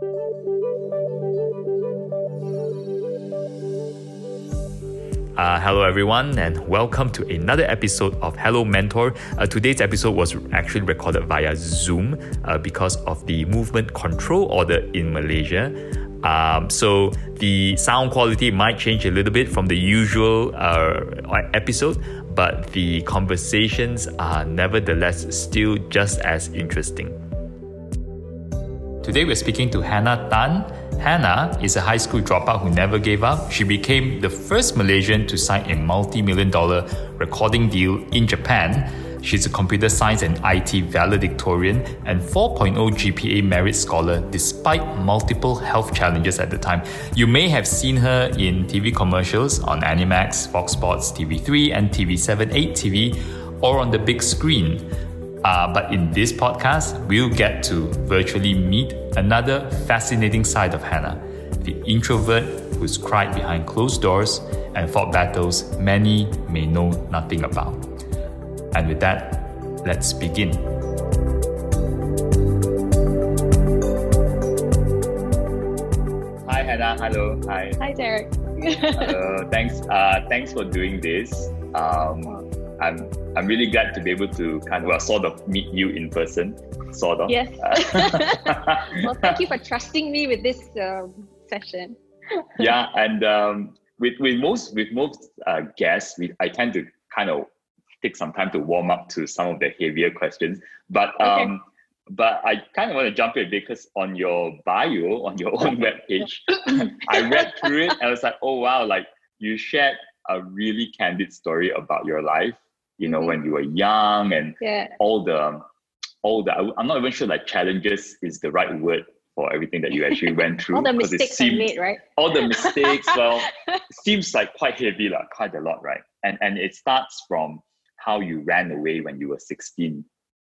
Uh, hello, everyone, and welcome to another episode of Hello Mentor. Uh, today's episode was actually recorded via Zoom uh, because of the movement control order in Malaysia. Um, so the sound quality might change a little bit from the usual uh, episode, but the conversations are nevertheless still just as interesting. Today we're speaking to Hannah Tan. Hannah is a high school dropout who never gave up. She became the first Malaysian to sign a multi million dollar recording deal in Japan. She's a computer science and IT valedictorian and 4.0 GPA merit scholar despite multiple health challenges at the time. You may have seen her in TV commercials on Animax, Fox Sports, TV3, and TV7 8 TV, or on the big screen. Uh, but in this podcast, we'll get to virtually meet another fascinating side of Hannah the introvert who's cried behind closed doors and fought battles many may know nothing about. And with that, let's begin. Hi, Hannah. Hello. Hi. Hi, Derek. Hello. Thanks. Uh, thanks for doing this. Um, I'm I'm really glad to be able to kind of well, sort of meet you in person, sort of. Yes. well, thank you for trusting me with this um, session. yeah, and um, with with most with most uh, guests, we I tend to kind of take some time to warm up to some of the heavier questions, but um. Okay. But I kind of want to jump in because on your bio, on your own webpage, I read through it and I was like, oh wow, like you shared a really candid story about your life you know, mm-hmm. when you were young and yeah. all the, all the, I'm not even sure like challenges is the right word for everything that you actually went through. all the mistakes seemed, made, right? All the mistakes, well, seems like quite heavy, like, quite a lot, right? And and it starts from how you ran away when you were 16.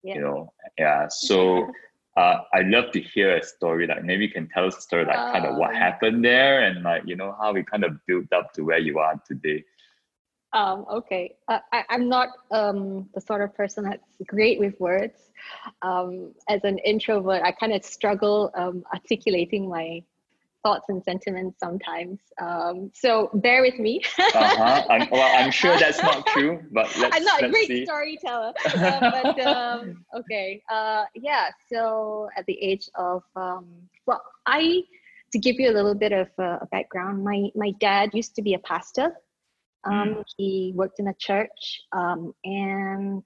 Yeah. You know, yeah. So uh, I'd love to hear a story. Like maybe you can tell us a story, like kind of what um. happened there, and like you know how we kind of built up to where you are today. Um, okay, uh, I, am not um, the sort of person that's great with words. Um, as an introvert, I kind of struggle um, articulating my thoughts and sentiments sometimes. Um, so bear with me. uh-huh. I'm, well, I'm sure that's not true, but let's, I'm not a great see. storyteller. uh, but um, okay, uh, yeah. So at the age of well, I to give you a little bit of uh, a background, my my dad used to be a pastor. Um, mm. He worked in a church um, and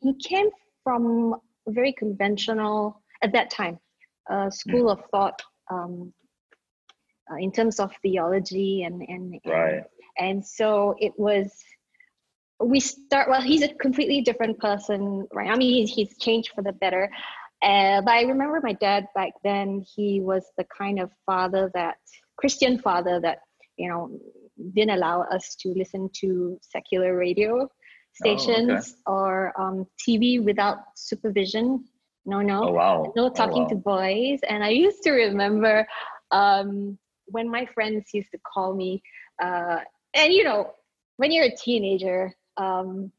he came from a very conventional, at that time, uh, school mm. of thought um, uh, in terms of theology and, and, right. and, and so it was, we start, well, he's a completely different person, right? I mean, he's, he's changed for the better. Uh, but I remember my dad back then, he was the kind of father that, Christian father that, you know, didn't allow us to listen to secular radio stations oh, okay. or um, TV without supervision. No, no, oh, wow. no talking oh, wow. to boys. And I used to remember um, when my friends used to call me, uh, and you know, when you're a teenager, um,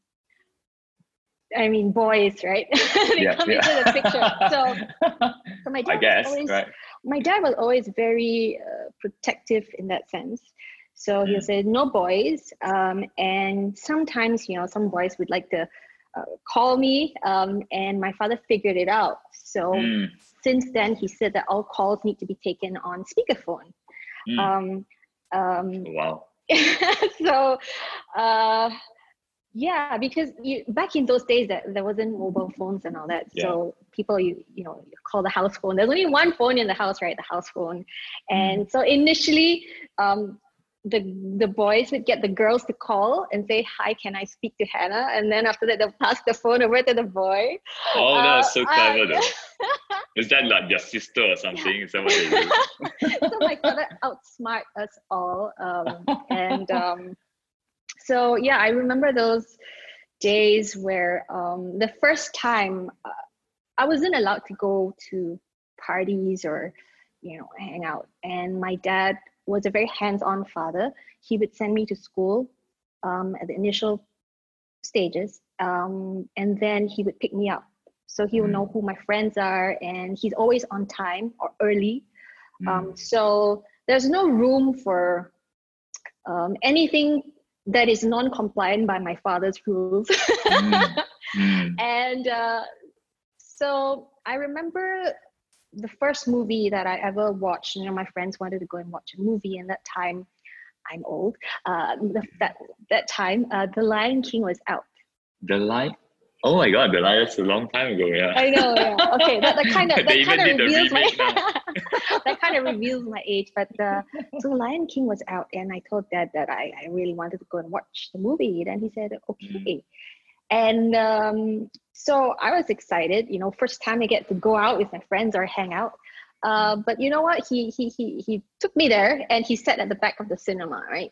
I mean, boys, right? they yeah, come yeah. into the picture. So, so my dad I guess, always, right. my dad was always very uh, protective in that sense. So he said, no boys. Um, and sometimes, you know, some boys would like to uh, call me, um, and my father figured it out. So mm. since then, he said that all calls need to be taken on speakerphone. Mm. Um, um, wow. so, uh, yeah, because you, back in those days, that there wasn't mobile phones and all that. Yeah. So people, you you know, call the house phone. There's only one phone in the house, right? The house phone. And mm. so initially, um, the the boys would get the girls to call and say hi can i speak to hannah? And then after that they'll pass the phone over to the boy. Oh uh, that's so clever though. Is that like your sister or something? Is that what they do so my father outsmart us all um, and um, so yeah i remember those days where um, the first time uh, i wasn't allowed to go to parties or you know hang out. And my dad was a very hands-on father. He would send me to school um, at the initial stages, um, and then he would pick me up. So he will mm. know who my friends are, and he's always on time or early. Mm. Um, so there's no room for um, anything that is non-compliant by my father's rules. Mm. And uh, so I remember the first movie that I ever watched. You know, my friends wanted to go and watch a movie, and that time, I'm old. Uh, that that time, uh, The Lion King was out. The Lion. Oh my God, The Lion is a long time ago. Yeah. I know. Yeah. Okay, that, that kind of that kind of reveals my that kind of reveals my age. But uh, so The Lion King was out, and I told Dad that I, I really wanted to go and watch the movie. Then he said, "Okay." Mm. And um, so I was excited, you know, first time I get to go out with my friends or hang out. Uh, but you know what? He, he, he, he took me there and he sat at the back of the cinema, right?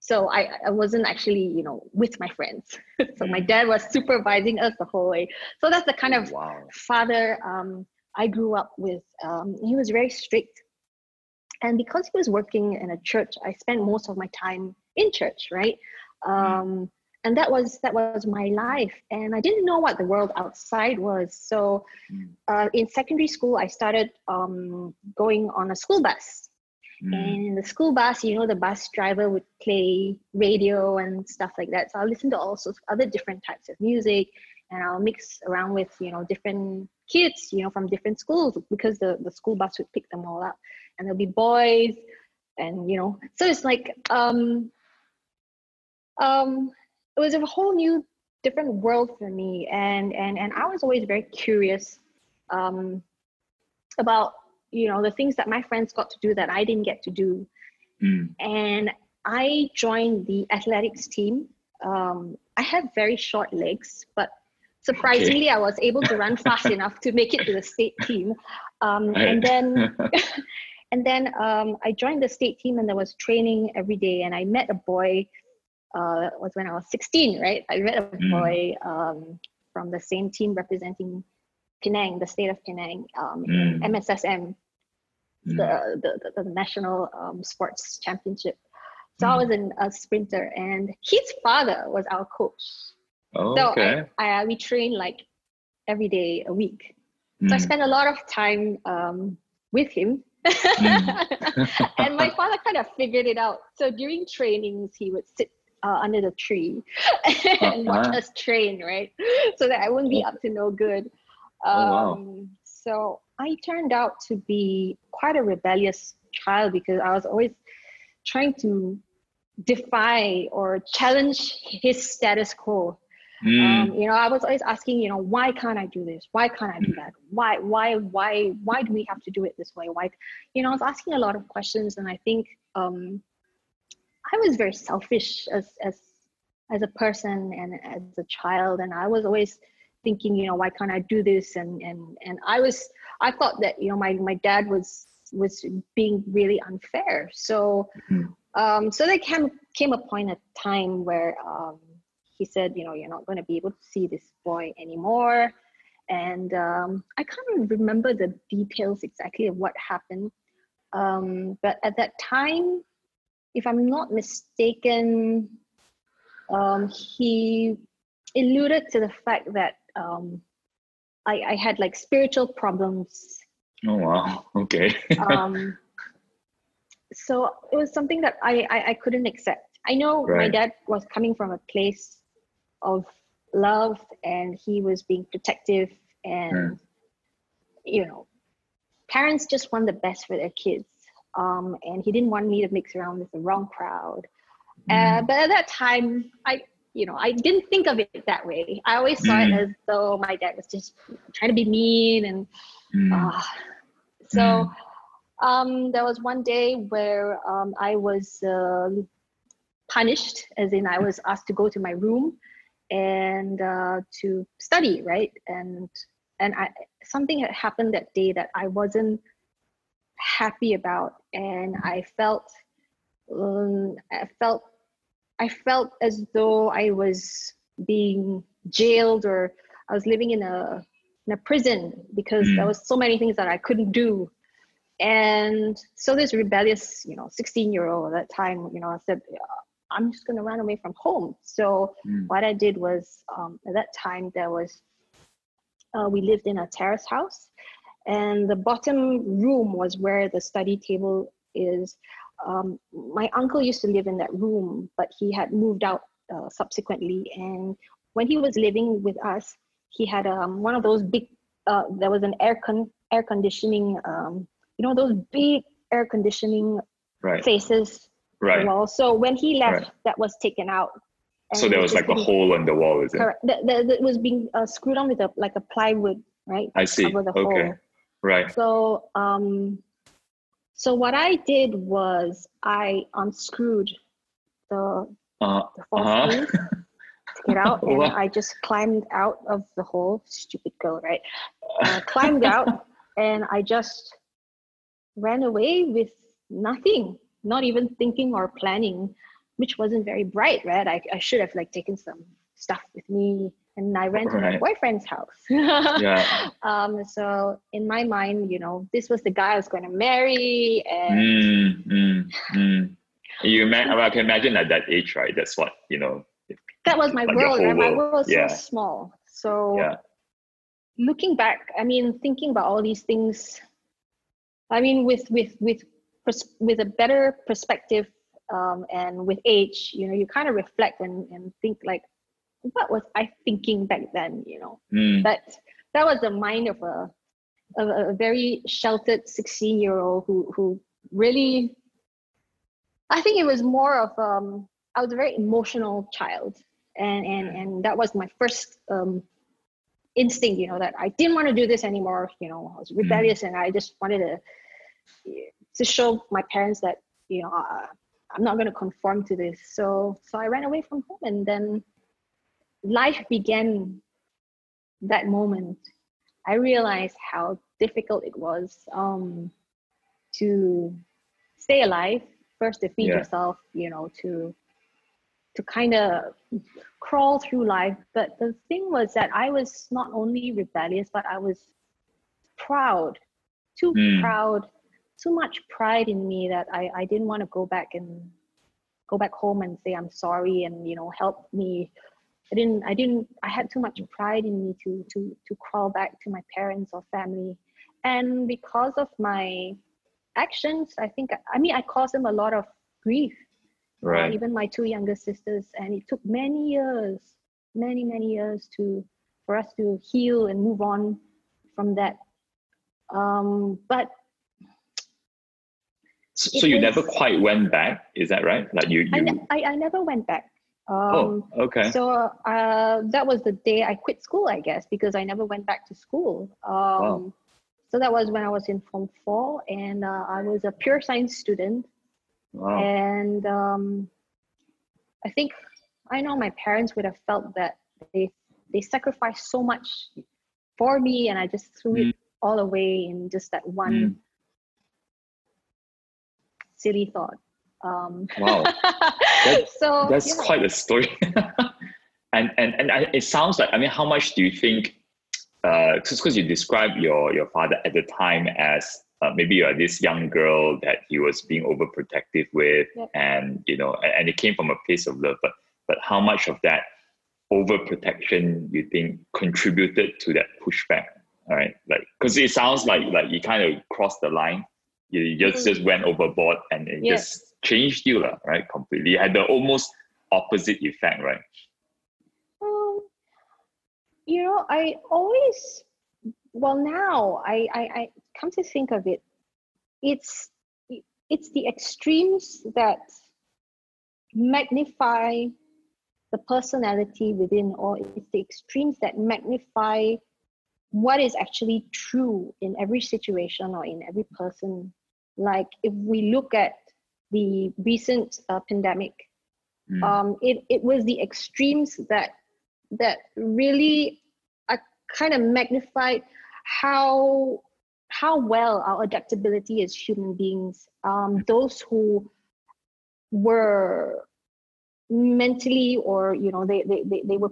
So I, I wasn't actually, you know, with my friends. so my dad was supervising us the whole way. So that's the kind of wow. father um, I grew up with. Um, he was very strict. And because he was working in a church, I spent most of my time in church, right? Um, and that was that was my life. And i didn't know what the world outside was. So mm. uh, in secondary school i started um, going on a school bus. Mm. and in the school bus you know the bus driver would play radio and stuff like that. So i'll listen to all sorts of other different types of music. And i'll mix around with you know different kids you know from different schools because the, the school bus would pick them all up. And there'll be boys and you know so it's like um um it was a whole new different world for me. And and and i was always very curious um, about you know the things that my friends got to do that i didn't get to do. Mm. and i joined the athletics team. Um, i had very short legs but surprisingly okay. i was able to run fast enough to make it to the state team. Um, and then and then um, i joined the state team and there was training every day. And i met a boy uh, was when I was 16, right? I met a mm. boy um, from the same team representing Penang, the state of Penang, um, mm. MSSM, mm. the, the, the, national um, sports championship. So I mm. was an, a sprinter, and his father was our coach. Oh, so okay. I, I, we trained like every day a week. So I mm. spent a lot of time um, with him and my father kind of figured it out. So during trainings, he would sit uh, under the tree and uh-huh. watch us train, right? So that I wouldn't be up to no good. Um, oh, wow. Um, so I turned out to be quite a rebellious child because I was always trying to defy or challenge his status quo. Mm. Um, you know, I was always asking, you know, why can't I do this? Why can't I do that? Why, why, why, why do we have to do it this way? Why, you know, I was asking a lot of questions, and I think um, I was very selfish as as as a person and as a child, and I was always thinking, you know, why can't I do this? And and and I was I thought that you know my my dad was was being really unfair. So mm-hmm. um, so there came came a point at time where um, he said, you know, you're not going to be able to see this boy anymore. And um, I can't remember the details exactly of what happened. Um, but at that time, if I'm not mistaken, um, he alluded to the fact that um, I, I had like spiritual problems. Oh wow! Okay. um, so it was something that I, I, I couldn't accept. I know right. my dad was coming from a place of love and he was being protective and mm. you know parents just want the best for their kids um, and he didn't want me to mix around with the wrong crowd. Uh, mm. Uh, but at that time, I you know I didn't think of it that way. I always saw mm. it as though my dad was just trying to be mean, and mm. uh, so um, there was one day where um, I was uh, punished, as in I was asked to go to my room and uh, to study, right? And and I something had happened that day that I wasn't happy about and i felt um, i felt i felt as though i was being jailed or i was living in a in a prison because mm. there was so many things that i couldn't do and so this rebellious you know 16 year old at that time you know i said i'm just going to run away from home so mm. what i did was um, at that time there was uh, we lived in a terrace house and the bottom room was where the study table is. Um, my uncle used to live in that room, but he had moved out uh, subsequently. And when he was living with us, he had um, one of those big. Uh, there was an air con air conditioning. Um, you know those big air conditioning Right. faces Right. wall. So when he left, Right. that was taken out. So there it was like a hole in the wall, is it? Correct. That, that, that was being uh, screwed on with a like a plywood, right? I see. Okay. hole. Right. So um, so what I did was I unscrewed the Uh, the false Uh-huh. took it out, and I just climbed out of the hole. Stupid girl, right? Uh, climbed out, and I just ran away with nothing, not even thinking or planning, which wasn't very bright, right? I, I should have like taken some stuff with me, and I ran to my boyfriend's house. yeah. Um, so in my mind, you know, this was the guy I was going to marry, and Mm, mm, mm. You ima- I can imagine at that age, right? That's what you know. that was my Like world. right? My world. world was Yeah. so small. So Yeah. looking back, I mean, thinking about all these things, I mean, with with with pers- with a better perspective um, and with age, you know, you kind of reflect and, and think like, what was I thinking back then? You know, Mm, that that was the mind of a of a very sheltered 16 year old who who really i think it was more of um i was a very emotional child. And and and that was my first um instinct you know that i didn't want to do this anymore you know i was rebellious and i just wanted to to show my parents that you know uh, i'm not going to conform to this. So so i ran away from home and then life began that moment i realized how difficult it was um to stay alive first to feed Yeah. yourself you know to to kind of crawl through life but the thing was that i was not only rebellious but i was proud too Mm. proud too much pride in me that i i didn't want to go back and go back home and say i'm sorry and you know help me i didn't i didn't i had too much pride in me to to to crawl back to my parents or family. And because of my actions i think i mean i caused them a lot of grief. Right. even my two younger sisters and it took many years many many years to for us to heal and move on from that. Um but So, so you was- never quite went back, is that right? Like you, I, ne- I i never went back um oh, okay. so uh that was the day i quit school i guess because i never went back to school um so that was when i was in form four and uh, i was a pure science student wow. and um, I think I know my parents would have felt that they they sacrificed so much for me, and I just threw it all away in just that one Mm. silly thought. Um, Wow. That- so That's yeah. quite a story. and and and I, it sounds like I mean, how much do you think? Uh, because you described your your father at the time as uh, maybe you are this young girl that he was being overprotective with, Yep. and you know, and, and it came from a place of love. But but how much of that overprotection you think contributed to that pushback? All right, like because it sounds like like you kind of crossed the line. You, just Mhm. just went overboard, and it Yeah. just changed you, right? Completely. You had the almost opposite effect, right? Um, you know, I always, well, now I, I, I come to think of it, it's, it's the extremes that magnify the personality within, or it's the extremes that magnify what is actually true in every situation or in every person. Like if we look at the recent uh, pandemic, Mm. um, it, it was the extremes that that really uh, kind of magnified how how well our adaptability as human beings um, those who were mentally or you know they they, they, they were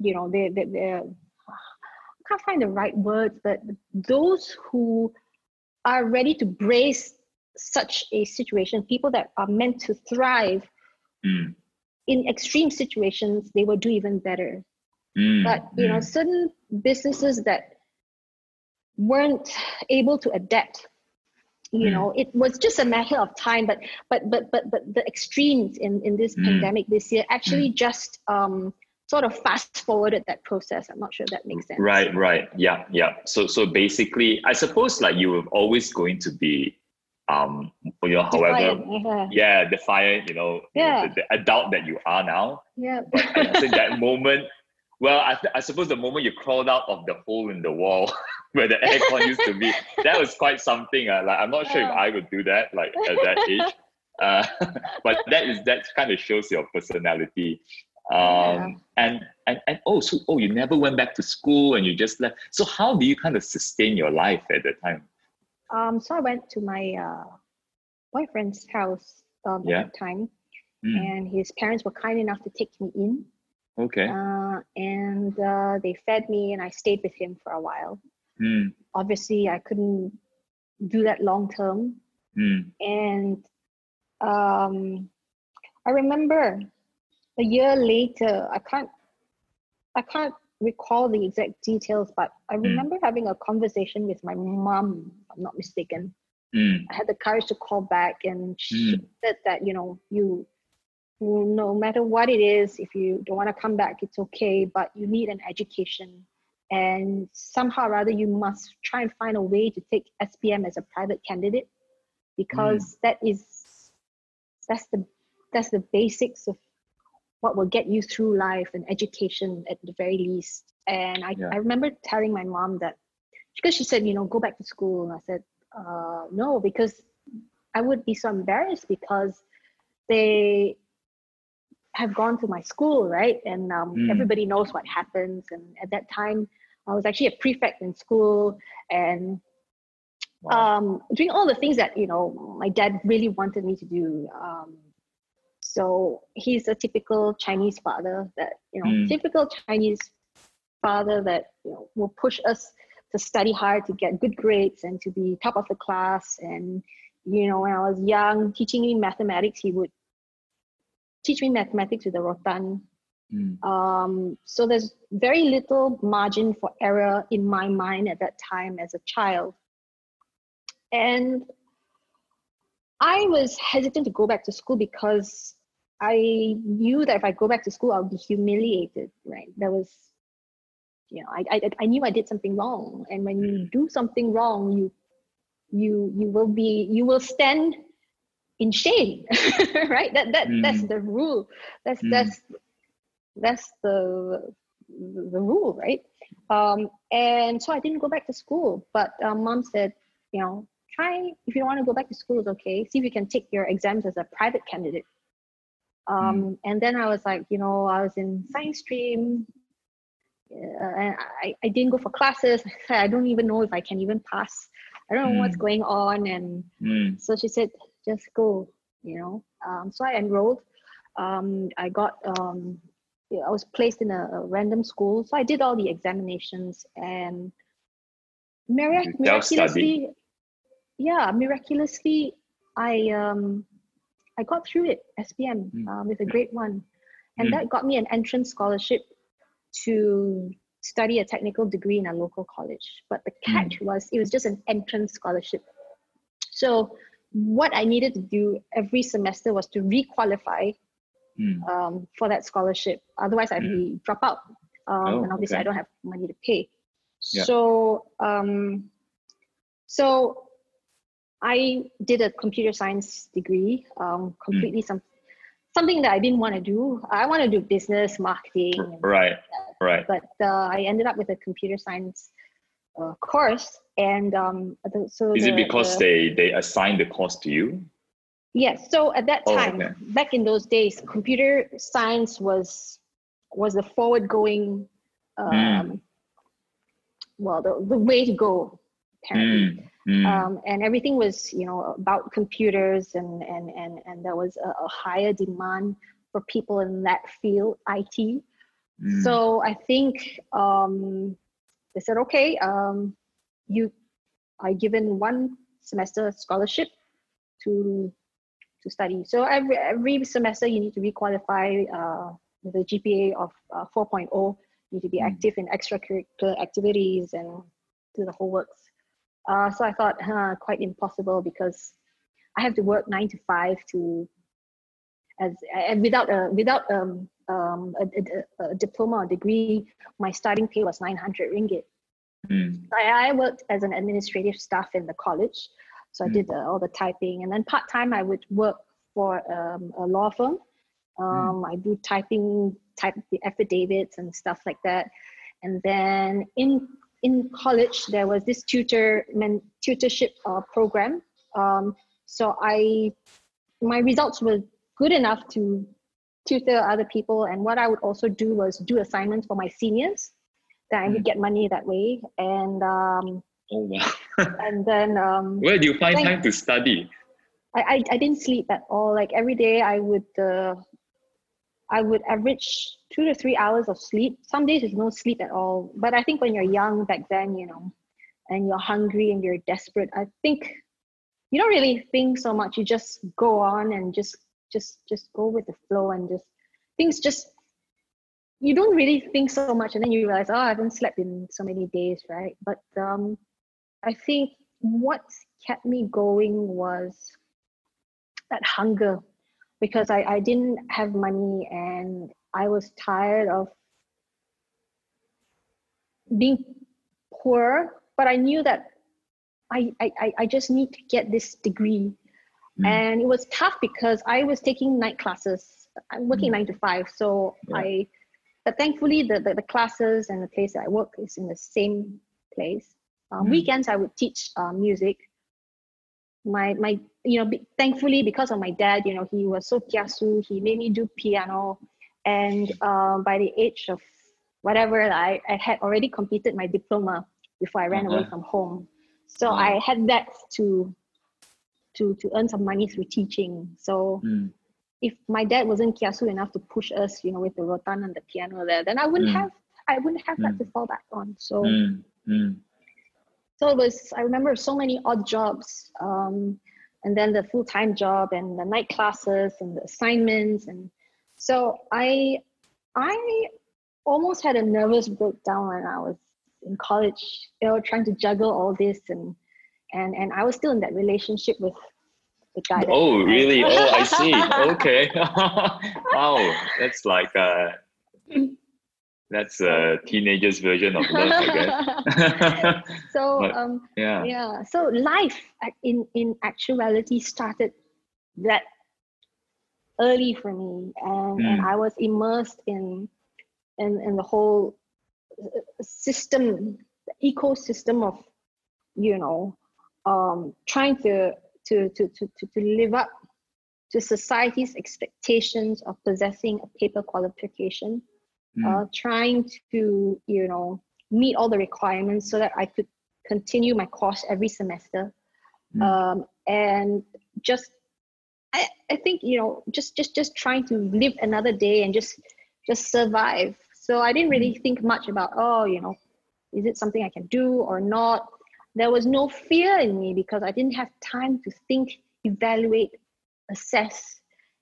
you know they, they they're I can't find the right words but those who are ready to brace such a situation people that are meant to thrive Mm. in extreme situations they will do even better Mm. but you know Mm. certain businesses that weren't able to adapt you mm. know it was just a matter of time but but but but but the extremes in in this mm. pandemic this year actually mm. just um sort of fast forwarded that process i'm not sure if that makes sense right right yeah yeah so so basically i suppose like you were always going to be um you know however yeah, yeah defiant you know yeah. the, the adult that you are now yeah but i think that moment well, I, I suppose the moment you crawled out of the hole in the wall where the aircon used to be, that was quite something. Uh, like I'm not sure if I would do that, like at that age. Uh, but that is that kind of shows your personality. Um, yeah. and and and oh, so oh, you never went back to school and you just left. So how do you kind of sustain your life at that time? Um, so I went to my uh, boyfriend's house um, yeah. at that time, mm. and his parents were kind enough to take me in. Okay. Uh, and uh, they fed me, and I stayed with him for a while. Mm. Obviously, I couldn't do that long term. Mm. And um, I remember a year later, I can't, I can't recall the exact details, but I hmm. remember mm. having a conversation with my mom. I'm not mistaken. Mm. I had the courage to call back, and she mm. said that you know you no matter what it is, if you don't want to come back, it's okay, but you need an education. And somehow or other, you must try and find a way to take SPM as a private candidate because mm. that is that's the that's the basics of what will get you through life and education at the very least. And I, yeah. I remember telling my mom that because she said, you know, go back to school. And I said, uh, no, because I would be so embarrassed because they have gone to my school, right? And um, mm. everybody knows what happens. And at that time, I was actually a prefect in school and wow. um, doing all the things that you know my dad really wanted me to do. Um, so he's a typical Chinese father that you know, mm. typical Chinese father that you know will push us to study hard to get good grades and to be top of the class. And you know, when I was young, teaching me mathematics, he would teach me mathematics with a rotan. Mm. Um, so there's very little margin for error in my mind at that time as a child. And I was hesitant to go back to school because I knew that if I go back to school, I'll be humiliated, right? That was, you know, I, I, I knew I did something wrong. And when you do something wrong, you, you, you will be, you will stand in shame right that that mm. that's the rule that's mm. that's that's the the rule right um and so i didn't go back to school but um, mom said you know try if you don't want to go back to school it's okay see if you can take your exams as a private candidate um mm. and then i was like you know i was in science stream uh, and I, I didn't go for classes i don't even know if i can even pass i don't know what's mm. going on and mm. so she said just go, you know. Um, so I enrolled. Um, I got, um, I was placed in a, a, random school. So I did all the examinations and mirac- miraculously, yeah, miraculously, I, um, I got through it, SPM, mm. um, with a great one. And mm. that got me an entrance scholarship to study a technical degree in a local college. But the catch mm. was it was just an entrance scholarship. So what I needed to do every semester was to requalify mm. um, for that scholarship. Otherwise, I'd mm. be drop out, um, oh, and obviously, okay. I don't have money to pay. Yeah. So, um, so I did a computer science degree, um, completely mm. some something that I didn't want to do. I want to do business marketing. Right, right. But uh, I ended up with a computer science uh, course and um, the, so is the, it because the, they they assign the course to you yes so at that time oh, okay. back in those days computer science was was the forward going um, mm. well the, the way to go apparently mm. Mm. Um, and everything was you know about computers and and and, and there was a, a higher demand for people in that field it hmm. so i think um, they said, okay, um, you are given one semester scholarship to to study. So every every semester you need to requalify uh, with a GPA of uh, 4.0. You need to be mm. active in extracurricular activities and do the whole works. Uh, so I thought, huh, quite impossible because I have to work nine to five to, as and without a without um, um, a, a, a diploma or degree, my starting pay was 900 ringgit. Mm. I, I worked as an administrative staff in the college, so I Mm. did uh, all the typing, and then part time I would work for um, a law firm. Um, I do typing, type the affidavits and stuff like that, and then in in college there was this tutor men, tutorship uh, program. Um, so I my results were good enough to tutor other people, and what I would also do was do assignments for my seniors. That I would get money that way, and um, Oh wow. and then um, Where do you find time to study? I, I I didn't sleep at all. Like every day, I would uh, I would average two to three hours of sleep. Some days there's no sleep at all. But I think when you're young back then, you know, and you're hungry and you're desperate, I think you don't really think so much. You just go on and just just just go with the flow and just things just you don't really think so much and then you realize oh i haven't slept in so many days right but um i think what kept me going was that hunger because I, I didn't have money and I was tired of being poor, but I knew that I, I, I- just need to get this degree. Mm. And it was tough because I was taking night classes. I'm working Mm. nine to five. So Yeah. I, but thankfully the, the, the classes and the place that I work is in the same place. Um, Mm. Weekends I would teach uh, music. My my you know be, thankfully because of my dad you know he was so kiasu he made me do piano, and um, by the age of whatever I, I had already completed my diploma before I ran away Uh-huh. from home. So Wow. I had that to to to earn some money through teaching. So Mm. if my dad wasn't kiasu enough to push us, you know, with the rotan and the piano there, then I wouldn't Mm. have I wouldn't have that Mm. to fall back on. So Mm. Mm. so it was i remember so many odd jobs um, and then the full-time job and the night classes and the assignments and so i i almost had a nervous breakdown when i was in college you know trying to juggle all this and and and i was still in that relationship with the guy Oh, really? Oh, I see. Okay. wow, that's like uh, that's a teenager's version of love, I guess. so But- um yeah. yeah so life in in actuality started that early for me and, and Mm. i was immersed in in in the whole uh, system the ecosystem of you know um trying to to to to to, to live up to society's expectations of possessing a paper qualification Mm. uh, trying to you know meet all the requirements so that I could continue my course every semester Mm. um, and just I, I think you know just just just trying to live another day and just just survive. So I didn't really think much about oh you know is it something I can do or not? There was no fear in me because I didn't have time to think evaluate assess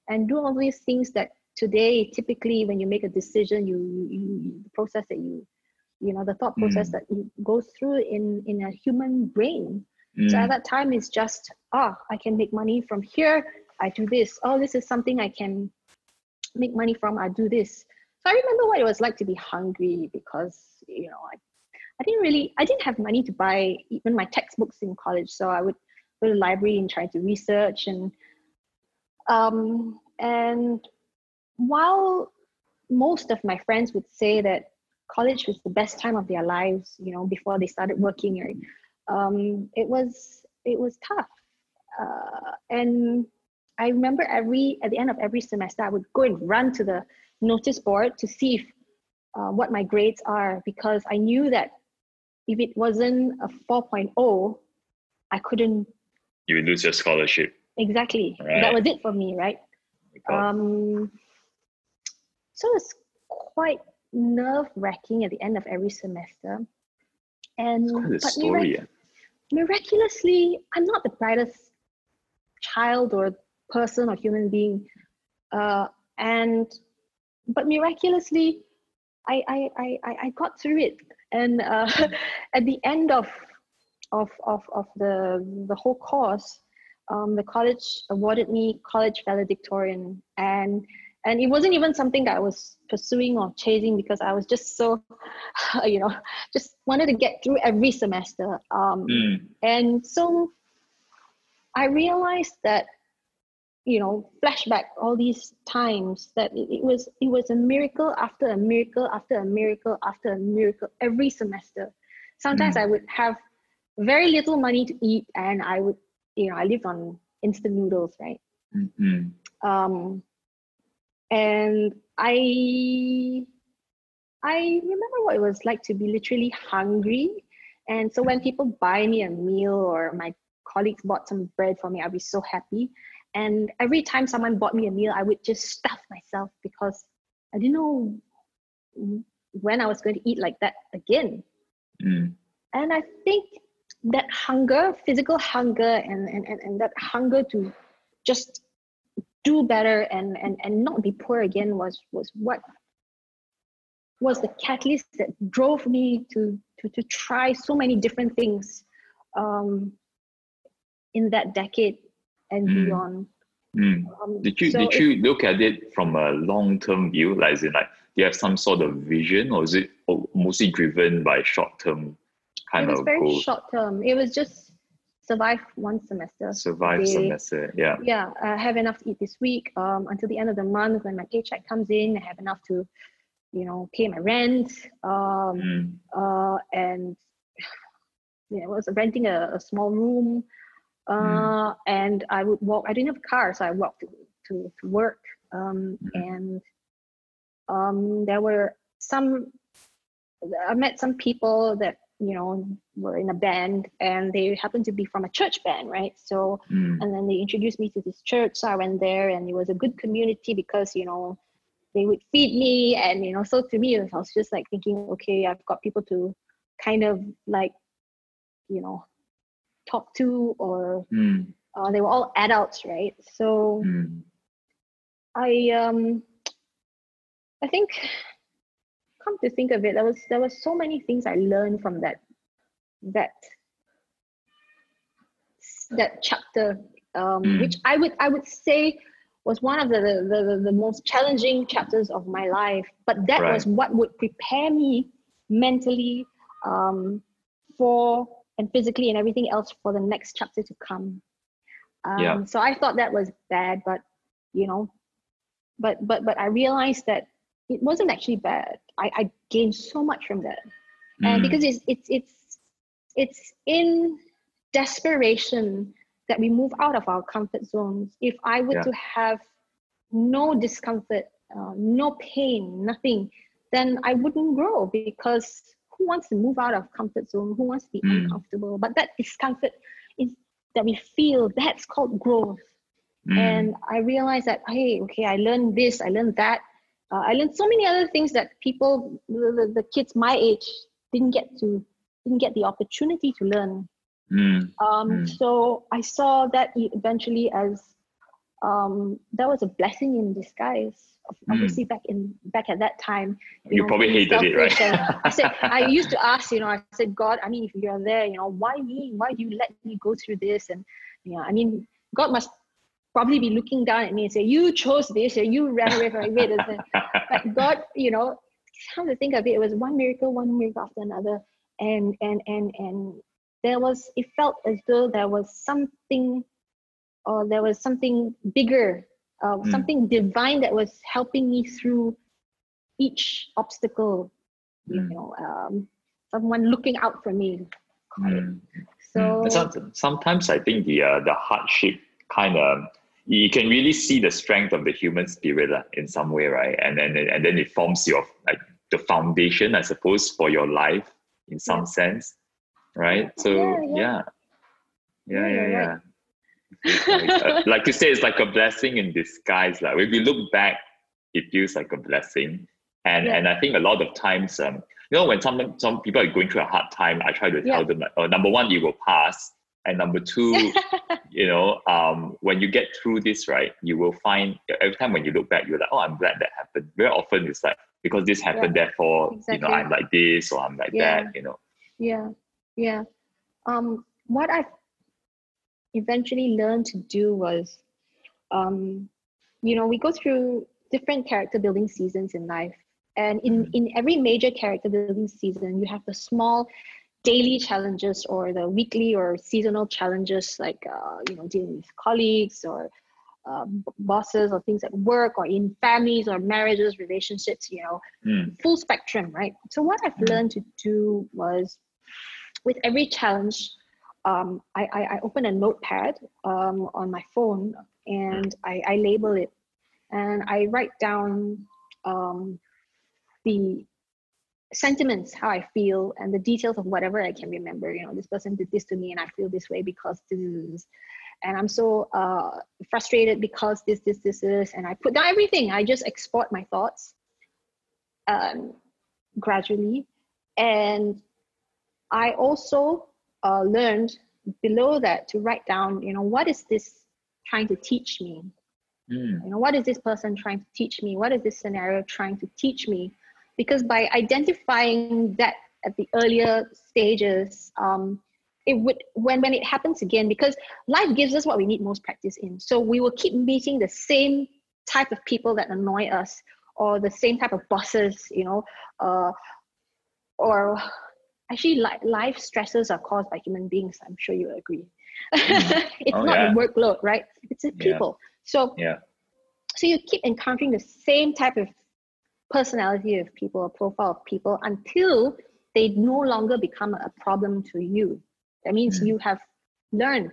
and do all these things that today typically when you make a decision you, you, the process that you you know the thought process Mm. that you go through in in a human brain. So at Mm. that time it's just ah i can make money from here i do this. Oh this is something i can make money from. I do this. So i remember what it was like to be hungry because you know i, I didn't really i didn't have money to buy even my textbooks in college. So i would go to the library and try to research and um and while most of my friends would say that college was the best time of their lives you know before they started working um, it was it was tough. Uh, and i remember every at the end of every semester i would go and run to the notice board to see if uh, what my grades are because i knew that if it wasn't a 4.0 i couldn't You would lose your scholarship. exactly Right. that was it for me right um, so it's quite nerve wracking at the end of every semester. And It's quite a but story. mirac- yeah. miraculously, I'm not the brightest child or person or human being, uh, and but miraculously, I I I I got through it. And uh, at the end of of of of the the whole course, um, the college awarded me college valedictorian, and and it wasn't even something that I was pursuing or chasing because I was just so, you know, just wanted to get through every semester. Um, Mm. and so I realized that, you know, flashback all these times that it, it was it was a miracle after a miracle after a miracle after a miracle every semester. Sometimes Mm. I would have very little money to eat, and I would, you know, I lived on instant noodles, right? Mm. um, and I I remember what it was like to be literally hungry. And so when people buy me a meal or my colleagues bought some bread for me, I'd be so happy. And every time someone bought me a meal, I would just stuff myself because I didn't know when I was going to eat like that again. Mm. And I think that hunger, physical hunger, and, and, and, and that hunger to just do better and, and, and not be poor again was, was what was the catalyst that drove me to, to, to try so many different things um, in that decade and Mm. beyond. Mm. Um, Did you so did you look at it from a long term view? Like, is it like do you have some sort of vision, or is it mostly driven by short term kind it was of very goals? short term. It was just survive one semester. Survive They- semester, yeah. yeah, I have enough to eat this week. Um, until the end of the month, when my paycheck comes in, I have enough to, you know, pay my rent. Um, Mm. uh, and you know, I was renting a, a small room. Uh, Mm. and I would walk. I didn't have a car, so I walked to to, to work. Um, Mm. and um, there were some. I met some people that you know were in a band, and they happened to be from a church band, right? So Mm. and then they introduced me to this church so i went there and it was a good community because you know they would feed me and you know so to me i was just like thinking okay i've got people to kind of like you know talk to or Mm. uh, they were all adults right so Mm. i um i think come to think of it there was there was so many things i learned from that that that chapter um, Mm. which i would i would say was one of the the, the, the most challenging chapters of my life but that Right. was what would prepare me mentally um, for and physically and everything else for the next chapter to come um, Yeah. so i thought that was bad but you know but but but i realized that it wasn't actually bad i, I gained so much from that and Mm. because it's it's it's it's in desperation that we move out of our comfort zones if i were Yeah. to have no discomfort uh, no pain nothing then i wouldn't grow because who wants to move out of comfort zone who wants to be Mm. uncomfortable but that discomfort is that we feel that's called growth Mm. and I realized that hey, okay, I learned this, I learned that, uh, I learned so many other things that people, the, the, kids my age, didn't get to, didn't get the opportunity to learn. Mm. Um, Mm. So I saw that eventually as um, that was a blessing in disguise. Obviously, back in back at that time, You know, probably hated it, right? I said, I used to ask, you know, I said, God, I mean, if you're there, you know, why me? Why do you let me go through this? And you know, I mean, God must probably be looking down at me and say, you chose this, or you ran away from it. But God, you know, come to think of it, it was one miracle, one miracle after another, and and and and there was, it felt as though there was something, or there was something bigger, uh, Mm. something divine that was helping me through each obstacle. You Mm. know, um, someone looking out for me. Mm. So Mm. Sometimes I think the uh, the hardship kind of you can really see the strength of the human spirit uh, in some way, right? And then and then it forms your like the foundation, I suppose, for your life in some sense, right? So Yeah, yeah, yeah. yeah, Yeah, yeah, yeah. Like, like you say, it's like a blessing in disguise. Like if you look back, it feels like a blessing. And Yeah. and I think a lot of times, um, you know, when some some people are going through a hard time, I try to tell Yeah. them like, oh, number one, you will pass, and number two, you know, um, when you get through this, right, you will find every time when you look back, you're like, oh, I'm glad that happened. Very often it's like because this happened, therefore, you know, I'm like this or I'm like Yeah. that, you know. yeah yeah um, what I've eventually learned to do was, um, you know, we go through different character building seasons in life. And in, mm. in every major character building season, you have the small daily challenges or the weekly or seasonal challenges, like, uh, you know, dealing with colleagues or uh, bosses or things at work or in families or marriages, relationships, you know, mm. full spectrum, right? So what I've mm. learned to do was with every challenge, um, I, I, I, open a notepad um, on my phone and I, I label it and I write down um, the sentiments, how I feel, and the details of whatever I can remember. You know, this person did this to me, and I feel this way because this is, and I'm so uh, frustrated because this, this, this is, and I put down everything. I just export my thoughts um, gradually, and I also uh, learned below that to write down, you know, what is this trying to teach me? Mm. You know, what is this person trying to teach me? What is this scenario trying to teach me? Because by identifying that at the earlier stages, um, it would when when it happens again, because life gives us what we need most practice in. So we will keep meeting the same type of people that annoy us, or the same type of bosses, you know, uh, or actually like life stresses are caused by human beings i'm sure you agree mm. it's oh, not yeah. the workload right it's the people yeah. so yeah so you keep encountering the same type of personality of people a profile of people until they no longer become a problem to you that means mm. you have learned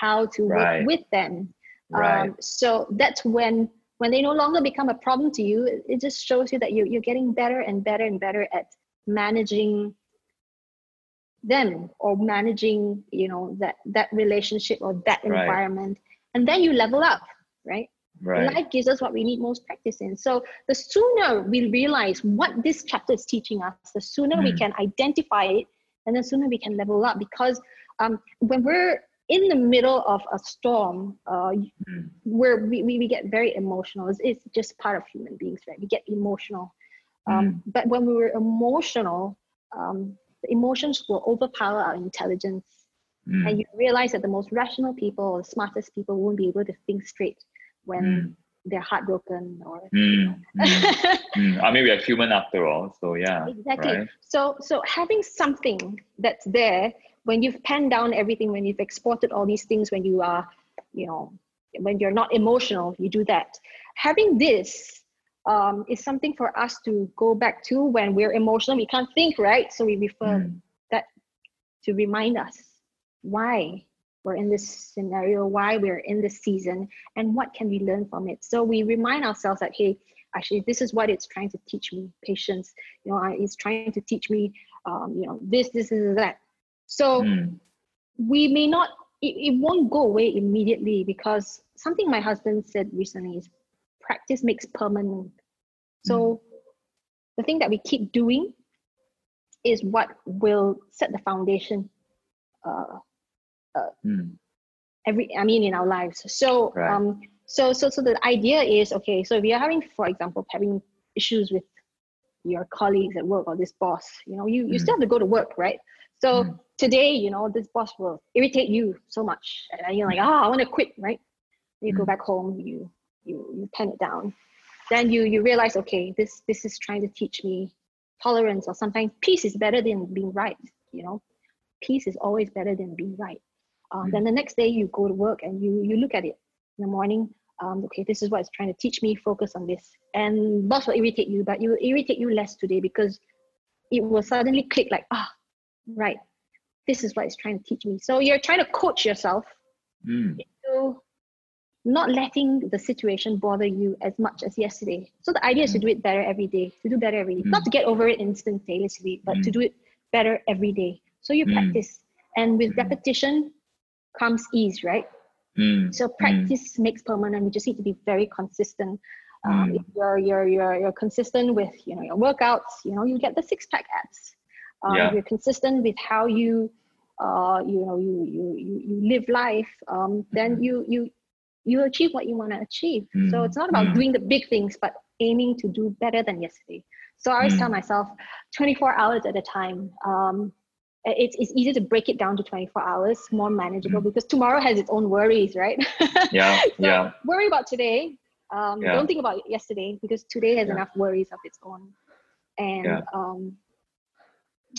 how to right. work with them right. Um, so that's when when they no longer become a problem to you it, it just shows you that you're, you're getting better and better and better at managing them or managing you know that that relationship or that right. environment and then you level up right Right. Life gives us what we need most practice in. So the sooner we realize what this chapter is teaching us, the sooner mm. we can identify it, and the sooner we can level up. Because um, when we're in the middle of a storm, uh, mm. where we, we, we get very emotional, it's, it's, just part of human beings, right? We get emotional. Um, mm. But when we were emotional, um, the emotions will overpower our intelligence. Mm. And you realize that the most rational people or the smartest people won't be able to think straight when mm. they're heartbroken or. You know. Mm. Mm. I mean we're human after all. So yeah. Exactly. Right? So so having something that's there when you've penned down everything, when you've exported all these things, when you are, you know, when you're not emotional, you do that. Having this um, is something for us to go back to when we're emotional. We can't think, right? So we refer mm. that to remind us why we're in this scenario, why we're in this season, and what can we learn from it. So we remind ourselves that, hey, actually, this is what it's trying to teach me patience. You know, it's trying to teach me, um, you know, this, this, is that. So mm. we may not, it, it won't go away immediately because something my husband said recently is practice makes permanent. So mm. the thing that we keep doing is what will set the foundation. Uh, uh, mm. Every, I mean, in our lives. So, right. um, so, so, so the idea is okay. So if you're having, for example, having issues with your colleagues at work or this boss, you know, you, you mm. still have to go to work, right? So mm. today, you know, this boss will irritate you so much, and you're like, ah, oh, I want to quit, right? You go mm. back home, you you you pen it down. Then you you realize okay this this is trying to teach me tolerance or sometimes peace is better than being right you know? Peace is always better than being right. Um, mm. then the next day you go to work and you you look at it in the morning um, okay this is what it's trying to teach me focus on this. And boss will irritate you but it will irritate you less today because it will suddenly click like ah right this is what it's trying to teach me. So you're trying to coach yourself mm. into not letting the situation bother you as much as yesterday. So the idea is to do it better every day, to do better every day. Mm. Not to get over it instantaneously, but mm. to do it better every day. So you mm. practice. And with repetition comes ease, right? Mm. So practice makes permanent. You just need to be very consistent. Um, if you're, you're, you're, you're consistent with you know your workouts, you know, you get the six pack abs. Um, yeah. You're consistent with how you uh, you know you you you, you live life um, then you you you achieve what you want to achieve. Mm. So it's not about mm. doing the big things, but aiming to do better than yesterday. So I always mm. tell myself 24 hours at a time. Um, it's, it's easier to break it down to 24 hours more manageable mm. because tomorrow has its own worries right yeah so yeah worry about today um, yeah. don't think about yesterday because today has yeah. enough worries of its own and yeah. um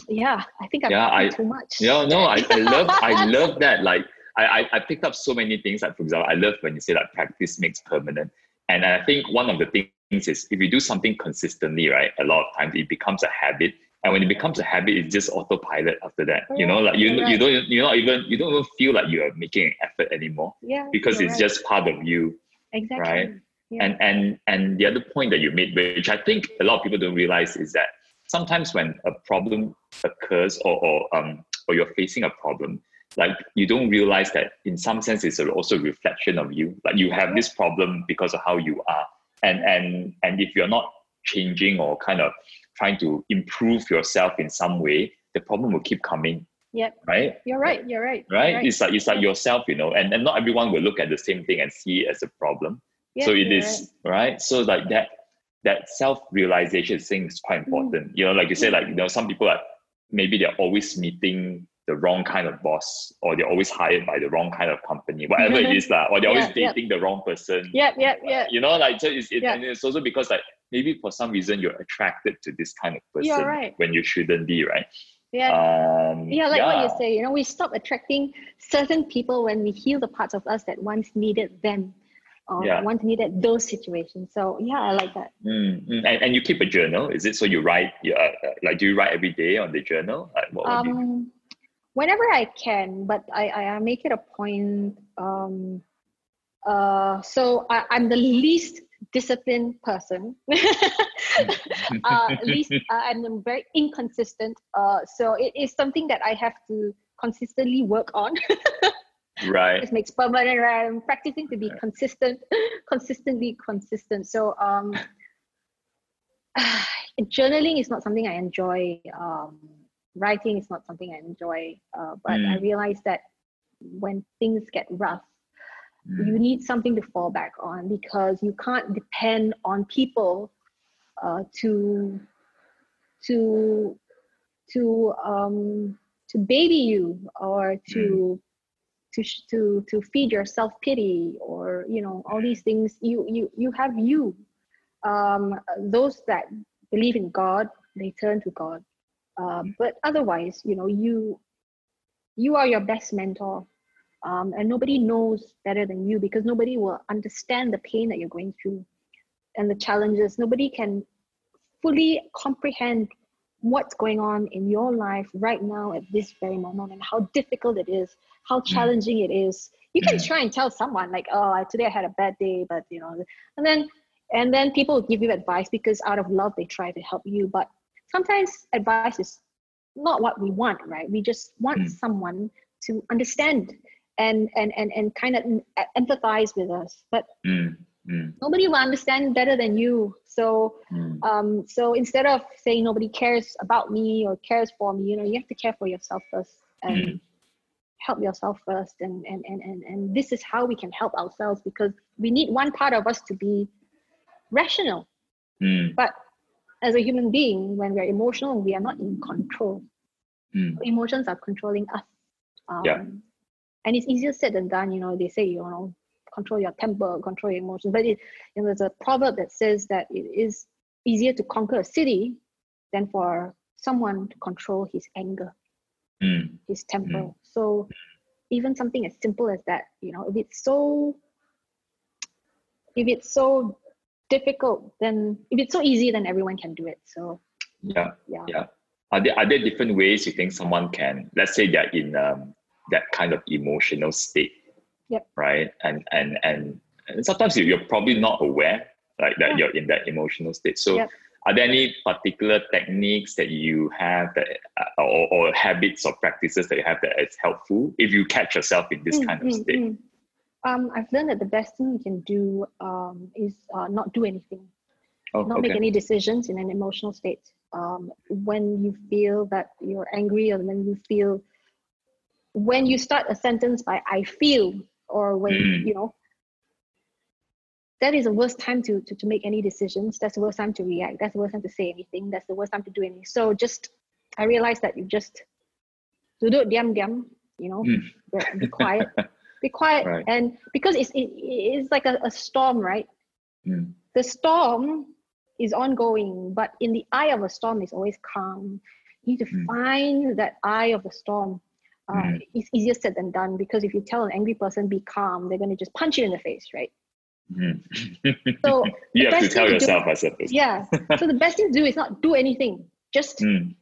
yeah i think i've yeah, I, too much yeah no I, I love i love that like I, I picked up so many things like for example i love when you say that practice makes permanent and i think one of the things is if you do something consistently right a lot of times it becomes a habit and when it becomes a habit it's just autopilot after that you know like you right. you don't you're not even you don't even feel like you are making an effort anymore yeah because it's right. just part of you exactly right yeah. and and and the other point that you made which i think a lot of people don't realize is that sometimes when a problem occurs or or um or you're facing a problem like you don't realize that in some sense it's also a reflection of you like you have this problem because of how you are and and and if you're not changing or kind of trying to improve yourself in some way, the problem will keep coming. Yeah. Right? You're right. You're right. Right? You're right. It's like it's like yourself, you know, and, and not everyone will look at the same thing and see it as a problem. Yeah, so it is right. right. So like that that self-realization thing is quite mm. important. Mm. You know, like you say, like, you know, some people are maybe they're always meeting the wrong kind of boss or they're always hired by the wrong kind of company, whatever it is, lah, or they're always yeah, dating the wrong person. Yeah, yeah, yeah. You know, like so it's, it, and it's also because like maybe for some reason you're attracted to this kind of person right. when you shouldn't be, right? Yeah. Um, yeah, like yeah. what you say, you know, we stop attracting certain people when we heal the parts of us that once needed them or yeah. once needed those situations. So yeah, I like that. Mm, mm. And, and you keep a journal, is it? So you write, uh, uh like, do you write every day on the journal? Like, what um, whenever I can, but I, I make it a point. Um, uh, so I, I'm the least disciplined person. uh, at least uh, I'm very inconsistent. Uh, so it is something that I have to consistently work on. right. It makes permanent. Right? I'm practicing to be right. consistent, consistently consistent. So um, journaling is not something I enjoy. Um, writing is not something I enjoy. Uh, but mm. I realize that when things get rough, mm. you need something to fall back on because you can't depend on people uh, to to to um, to baby you or to mm. to to to feed your self pity or you know all these things. You you you have you. Um, those that believe in God, they turn to God. Uh, but otherwise, you know, you you are your best mentor um, and nobody knows better than you because nobody will understand the pain that you're going through and the challenges nobody can fully comprehend what's going on in your life right now at this very moment and how difficult it is how mm. challenging it is you can mm. try and tell someone like oh today i had a bad day but you know and then and then people give you advice because out of love they try to help you but sometimes advice is not what we want right we just want mm. someone to understand and and and, and kind of empathize with us but mm, mm. nobody will understand better than you so mm. um so instead of saying nobody cares about me or cares for me you know you have to care for yourself first and mm. help yourself first and, and and and and this is how we can help ourselves because we need one part of us to be rational mm. but as a human being when we're emotional we are not in control mm. emotions are controlling us um, yeah and it's easier said than done you know they say you know control your temper control your emotions but it, you know, there's a proverb that says that it is easier to conquer a city than for someone to control his anger mm. his temper mm. so even something as simple as that you know if it's so if it's so difficult then if it's so easy then everyone can do it so yeah yeah yeah are there, are there different ways you think someone can let's say they're in um, that kind of emotional state yep. right and and and, and sometimes you're probably not aware like that yeah. you're in that emotional state so yep. are there any particular techniques that you have that uh, or, or, habits or practices that you have that is helpful if you catch yourself in this mm, kind of mm, state mm. Um, I've learned that the best thing you can do um, is uh, not do anything, oh, not okay. make any decisions in an emotional state. Um, when you feel that you're angry or when you feel when you start a sentence by I feel or when mm. you know that is the worst time to, to to make any decisions. That's the worst time to react. That's the worst time to say anything. That's the worst time to do anything. So just I realized that you just do do diam diam, you know, Mm. be quiet, be quiet, Right. and because it's it, it's like a, a storm, right? Mm. The storm is ongoing, but in the eye of a storm is always calm. You need to Mm. find that eye of the storm. Uh, Mm. It's easier said than done because if you tell an angry person be calm, they're going to just punch you in the face, right? Mm. So you have to tell to do- yourself, I suppose. yeah. so the best thing to do is not do anything. Just Mm.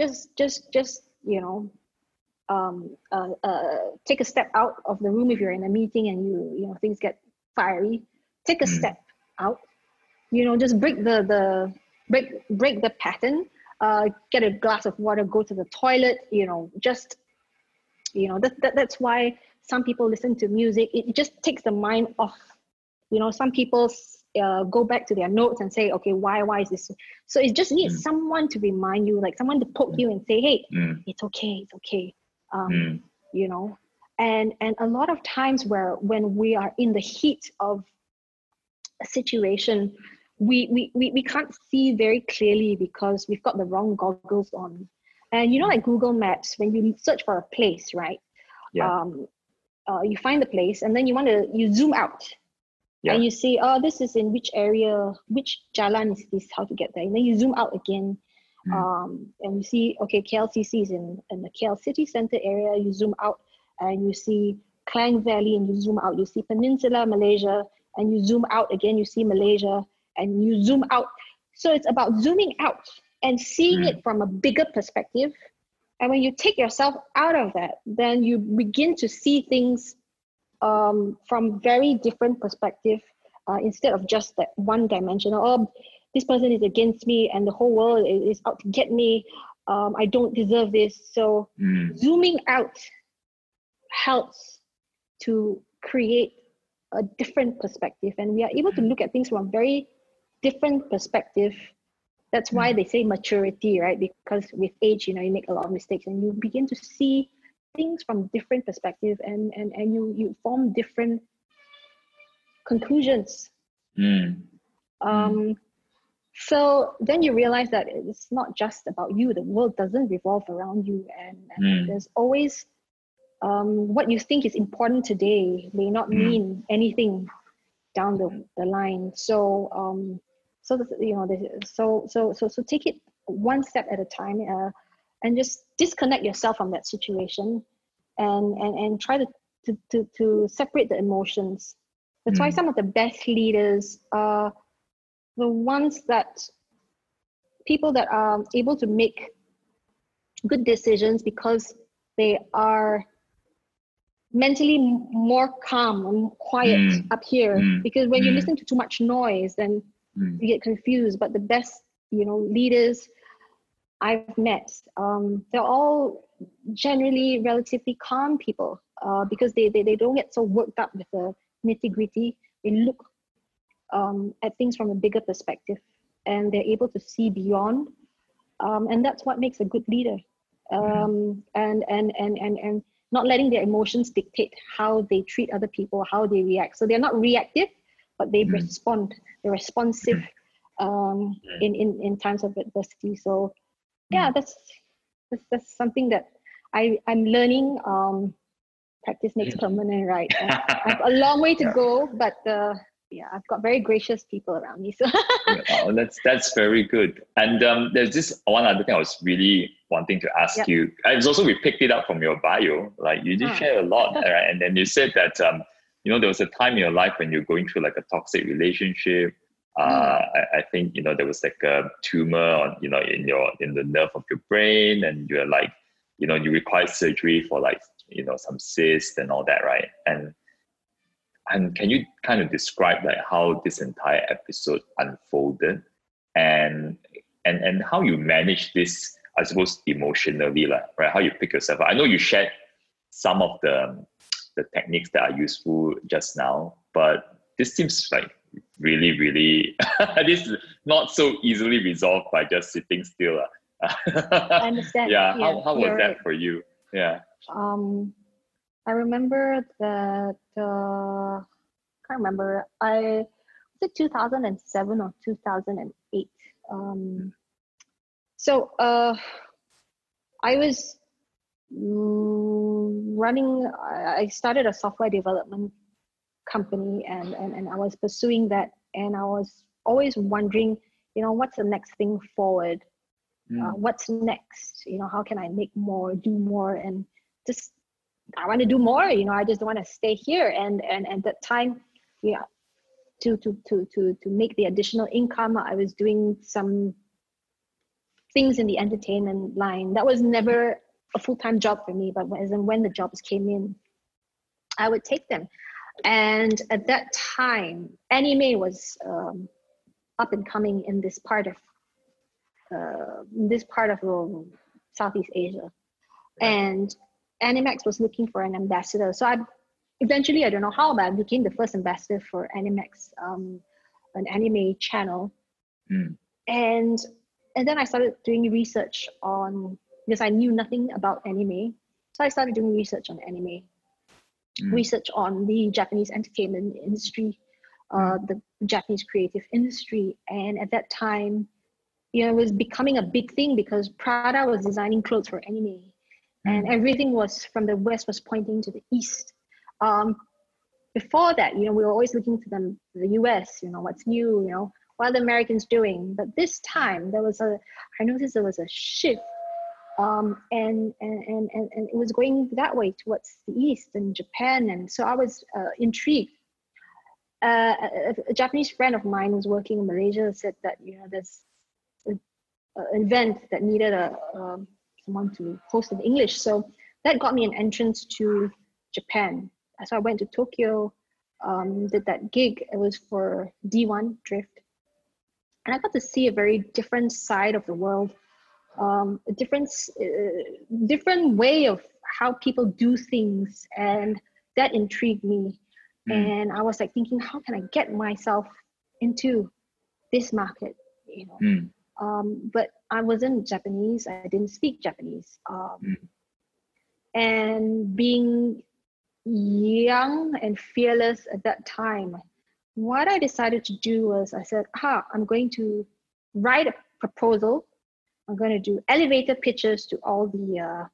just just just you know um, uh, uh, take a step out of the room if you're in a meeting and you you know things get fiery take a Mm. step out. You know just break the the break break the pattern. Uh, get a glass of water go to the toilet you know just you know that, that that's why some people listen to music. It, just takes the mind off. You know some people uh, go back to their notes and say okay why why is this? So it just needs Mm. someone to remind you like someone to poke you and say hey Mm. it's okay it's okay um, Mm. you know and and a lot of times where when we are in the heat of a situation we we, we, we can't see very clearly because we've got the wrong goggles on and you know like google maps when you search for a place right Yeah. um, uh, you find the place and then you want to you zoom out Yeah. and you see oh this is in which area which jalan is this how to get there and then you zoom out again Mm. um, and you see okay KLCC is in, in the KL city center area you zoom out and you see Klang Valley and you zoom out you see Peninsula Malaysia and you zoom out again you see Malaysia and you zoom out so it's about zooming out and seeing Mm. it from a bigger perspective and when you take yourself out of that then you begin to see things um, from very different perspective uh, instead of just that one dimensional oh this person is against me and the whole world is, out to get me um, i don't deserve this. So Mm. zooming out helps to create a different perspective. And we are able to look at things from a very different perspective. That's why they say maturity right? Because with age you know you make a lot of mistakes and you begin to see things from different perspective and and, and you you form different conclusions. Mm. um, so then you realize that it's not just about you the world doesn't revolve around you and, and Mm. there's always um, what you think is important today may not Mm. mean anything down the, the line so um, so the, you know the, so so so so take it one step at a time uh, and just disconnect yourself from that situation and and, and try to, to, to, to separate the emotions that's why Mm. some of the best leaders are the ones that people that are able to make good decisions because they are mentally m- more calm and quiet Mm. up here Mm. because when you Mm. listen to too much noise then Mm. you get confused but the best you know leaders i've met um, they're all generally relatively calm people uh, because they, they, they don't get so worked up with the nitty gritty they look um, at things from a bigger perspective and they're able to see beyond um, and that's what makes a good leader. Um, and, and and and and not letting their emotions dictate how they treat other people how they react. So they're not reactive but they Mm. respond. They're responsive um, in, in in times of adversity. So yeah that's that's, that's something that i i'm learning um, practice makes permanent right? Uh, i've a long way to go but uh, yeah i've got very gracious people around me so oh, that's that's very good. And um, there's this one other thing I was really wanting to ask Yep. you. And It's also we picked it up from your bio. Like you did Ah. share a lot, right? And then you said that um, you know there was a time in your life when you're going through like a toxic relationship. Uh, Hmm. I, I think you know there was like a tumor on you know in your in the nerve of your brain, and you're like you know you required surgery for like you know some cyst and all that, right? And and can you kind of describe like how this entire episode unfolded? And and and how you manage this i suppose emotionally like, right how you pick yourself up? I know you shared some of the the techniques that are useful just now but this seems like really really this is not so easily resolved by just sitting still uh. i understand. Yeah, how, how was that for you? Yeah. Um i remember that uh can't remember i was it 2007 or 2008 um so uh i was running. I started a software development company, and and and I was pursuing that, and I was always wondering, you know, what's the next thing forward? Mm. Uh, what's next? You know, how can I make more, do more, and just I want to do more. You know, I just want to stay here. And and at that time, yeah, to to to to to make the additional income, I was doing some things in the entertainment line. That was never a full time job for me, but when, when the jobs came in, I would take them. And at that time, anime was um, up and coming in this part of uh, this part of um, Southeast Asia, and Animax was looking for an ambassador. So I eventually, I don't know how, but I became the first ambassador for Animax, um, an anime channel. Mm. And and then I started doing research on because I knew nothing about anime. So I started doing research on anime, mm. research on the Japanese entertainment industry, uh, the Japanese creative industry. And at that time, you know, it was becoming a big thing because Prada was designing clothes for anime. And everything was from the west was pointing to the east. Um, before that, you know, we were always looking to them, the US, you know, what's new, you know, what are the Americans doing? But this time there was a, I noticed there was a shift um, and, and, and, and it was going that way towards the east and Japan. And so I was uh, intrigued. Uh, a, a, Japanese friend of mine was working in Malaysia said that you know there's an event that needed a um, someone to host in English. So that got me an entrance to Japan. So I went to Tokyo, um, did that gig. It was for D1 Drift, and I got to see a very different side of the world, um, a different uh, different way of how people do things, and that intrigued me. Mm. And I was like thinking, how can I get myself into this market? You know, mm. Um, but I wasn't Japanese. I didn't speak Japanese. Um, mm. And being young and fearless at that time, what I decided to do was I said, ah, I'm going to write a proposal. I'm going to do elevator pitches to all the uh,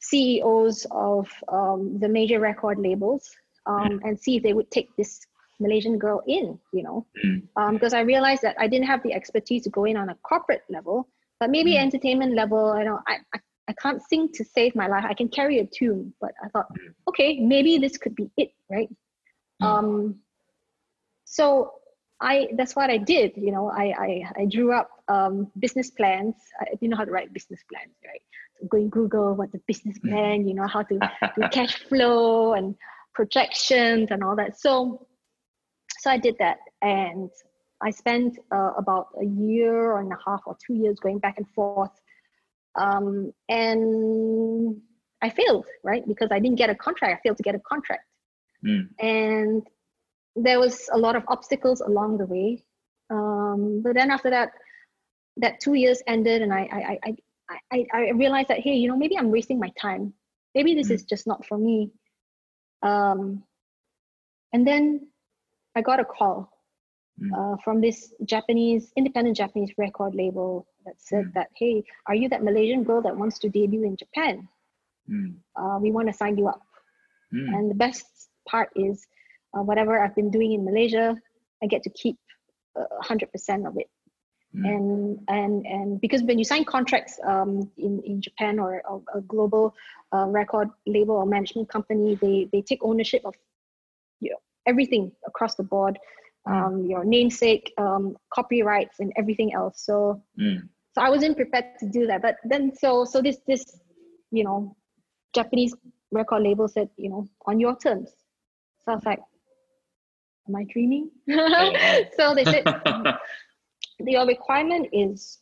CEOs of um, the major record labels um, and see if they would take this Malaysian girl in, you know, mm. um, because I realized that I didn't have the expertise to go in on a corporate level, but maybe mm. entertainment level, you know, I, I, I can't sing to save my life. I can carry a tune, but I thought, mm. okay, maybe this could be it, right? Mm. Um, so I that's what I did. You know, I I, I drew up um, business plans. I didn't know how to write business plans, right? So going Google what the business mm. plan. You know how to do cash flow and projections and all that. So so I did that, and I spent uh, about a year and a half or two years going back and forth, um, and I failed, right? Because I didn't get a contract. I failed to get a contract. Mm. And there was a lot of obstacles along the way. Um, but then after that, that two years ended, and I, I, I, I, I realized that hey, you know, maybe I'm wasting my time. Maybe this mm. is just not for me. Um, and then I got a call mm. uh, from this Japanese independent Japanese record label that said mm. that hey, are you that Malaysian girl that wants to debut in Japan? Mm. Uh, we want to sign you up. Mm. And the best part is uh, whatever I've been doing in Malaysia, I get to keep uh, hundred percent of it. Mm. And and and because when you sign contracts um, in in Japan or, or a global uh, record label or management company, they they take ownership of everything across the board, mm. um, your namesake, um, copyrights, and everything else. So mm. so I wasn't prepared to do that. But then so so this this you know Japanese record label said you know on your terms. So I was like, am I dreaming? so they said, your requirement is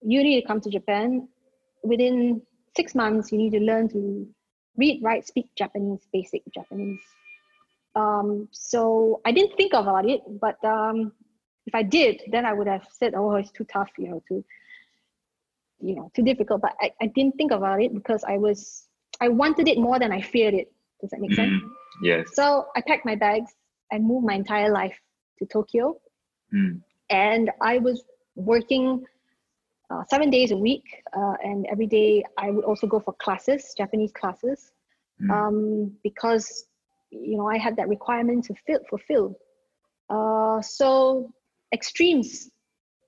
you need to come to Japan. Within six months, you need to learn to read, write, speak Japanese, basic Japanese. Um, so I didn't think about it, but um, if I did, then I would have said, oh, it's too tough, you know, too, you know, too difficult. But I, I didn't think about it because I was, I wanted it more than I feared it. Does that make mm-hmm. sense? Yes. So I packed my bags I moved my entire life to Tokyo. Mm. And I was working uh, seven days a week, uh, and every day I would also go for classes, Japanese classes, Mm. um, because you know I had that requirement to fill, fulfill. Uh, so extremes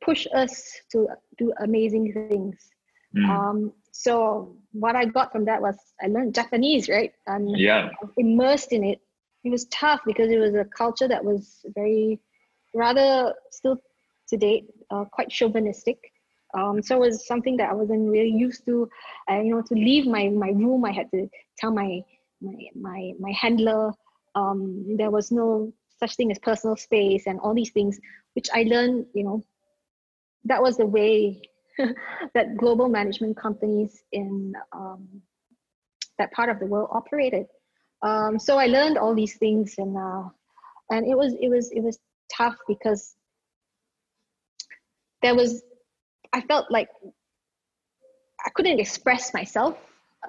push us to do amazing things. Mm. Um, so what I got from that was I learned Japanese, right? And yeah. immersed in it. It was tough because it was a culture that was very, rather still to date, uh, quite chauvinistic. Um, so it was something that I wasn't really used to. Uh, you know, to leave my, my room, I had to tell my my my, my handler um, there was no such thing as personal space and all these things, which I learned. You know, that was the way that global management companies in um, that part of the world operated. Um, so I learned all these things, and uh, and it was it was it was tough because there was I felt like I couldn't express myself,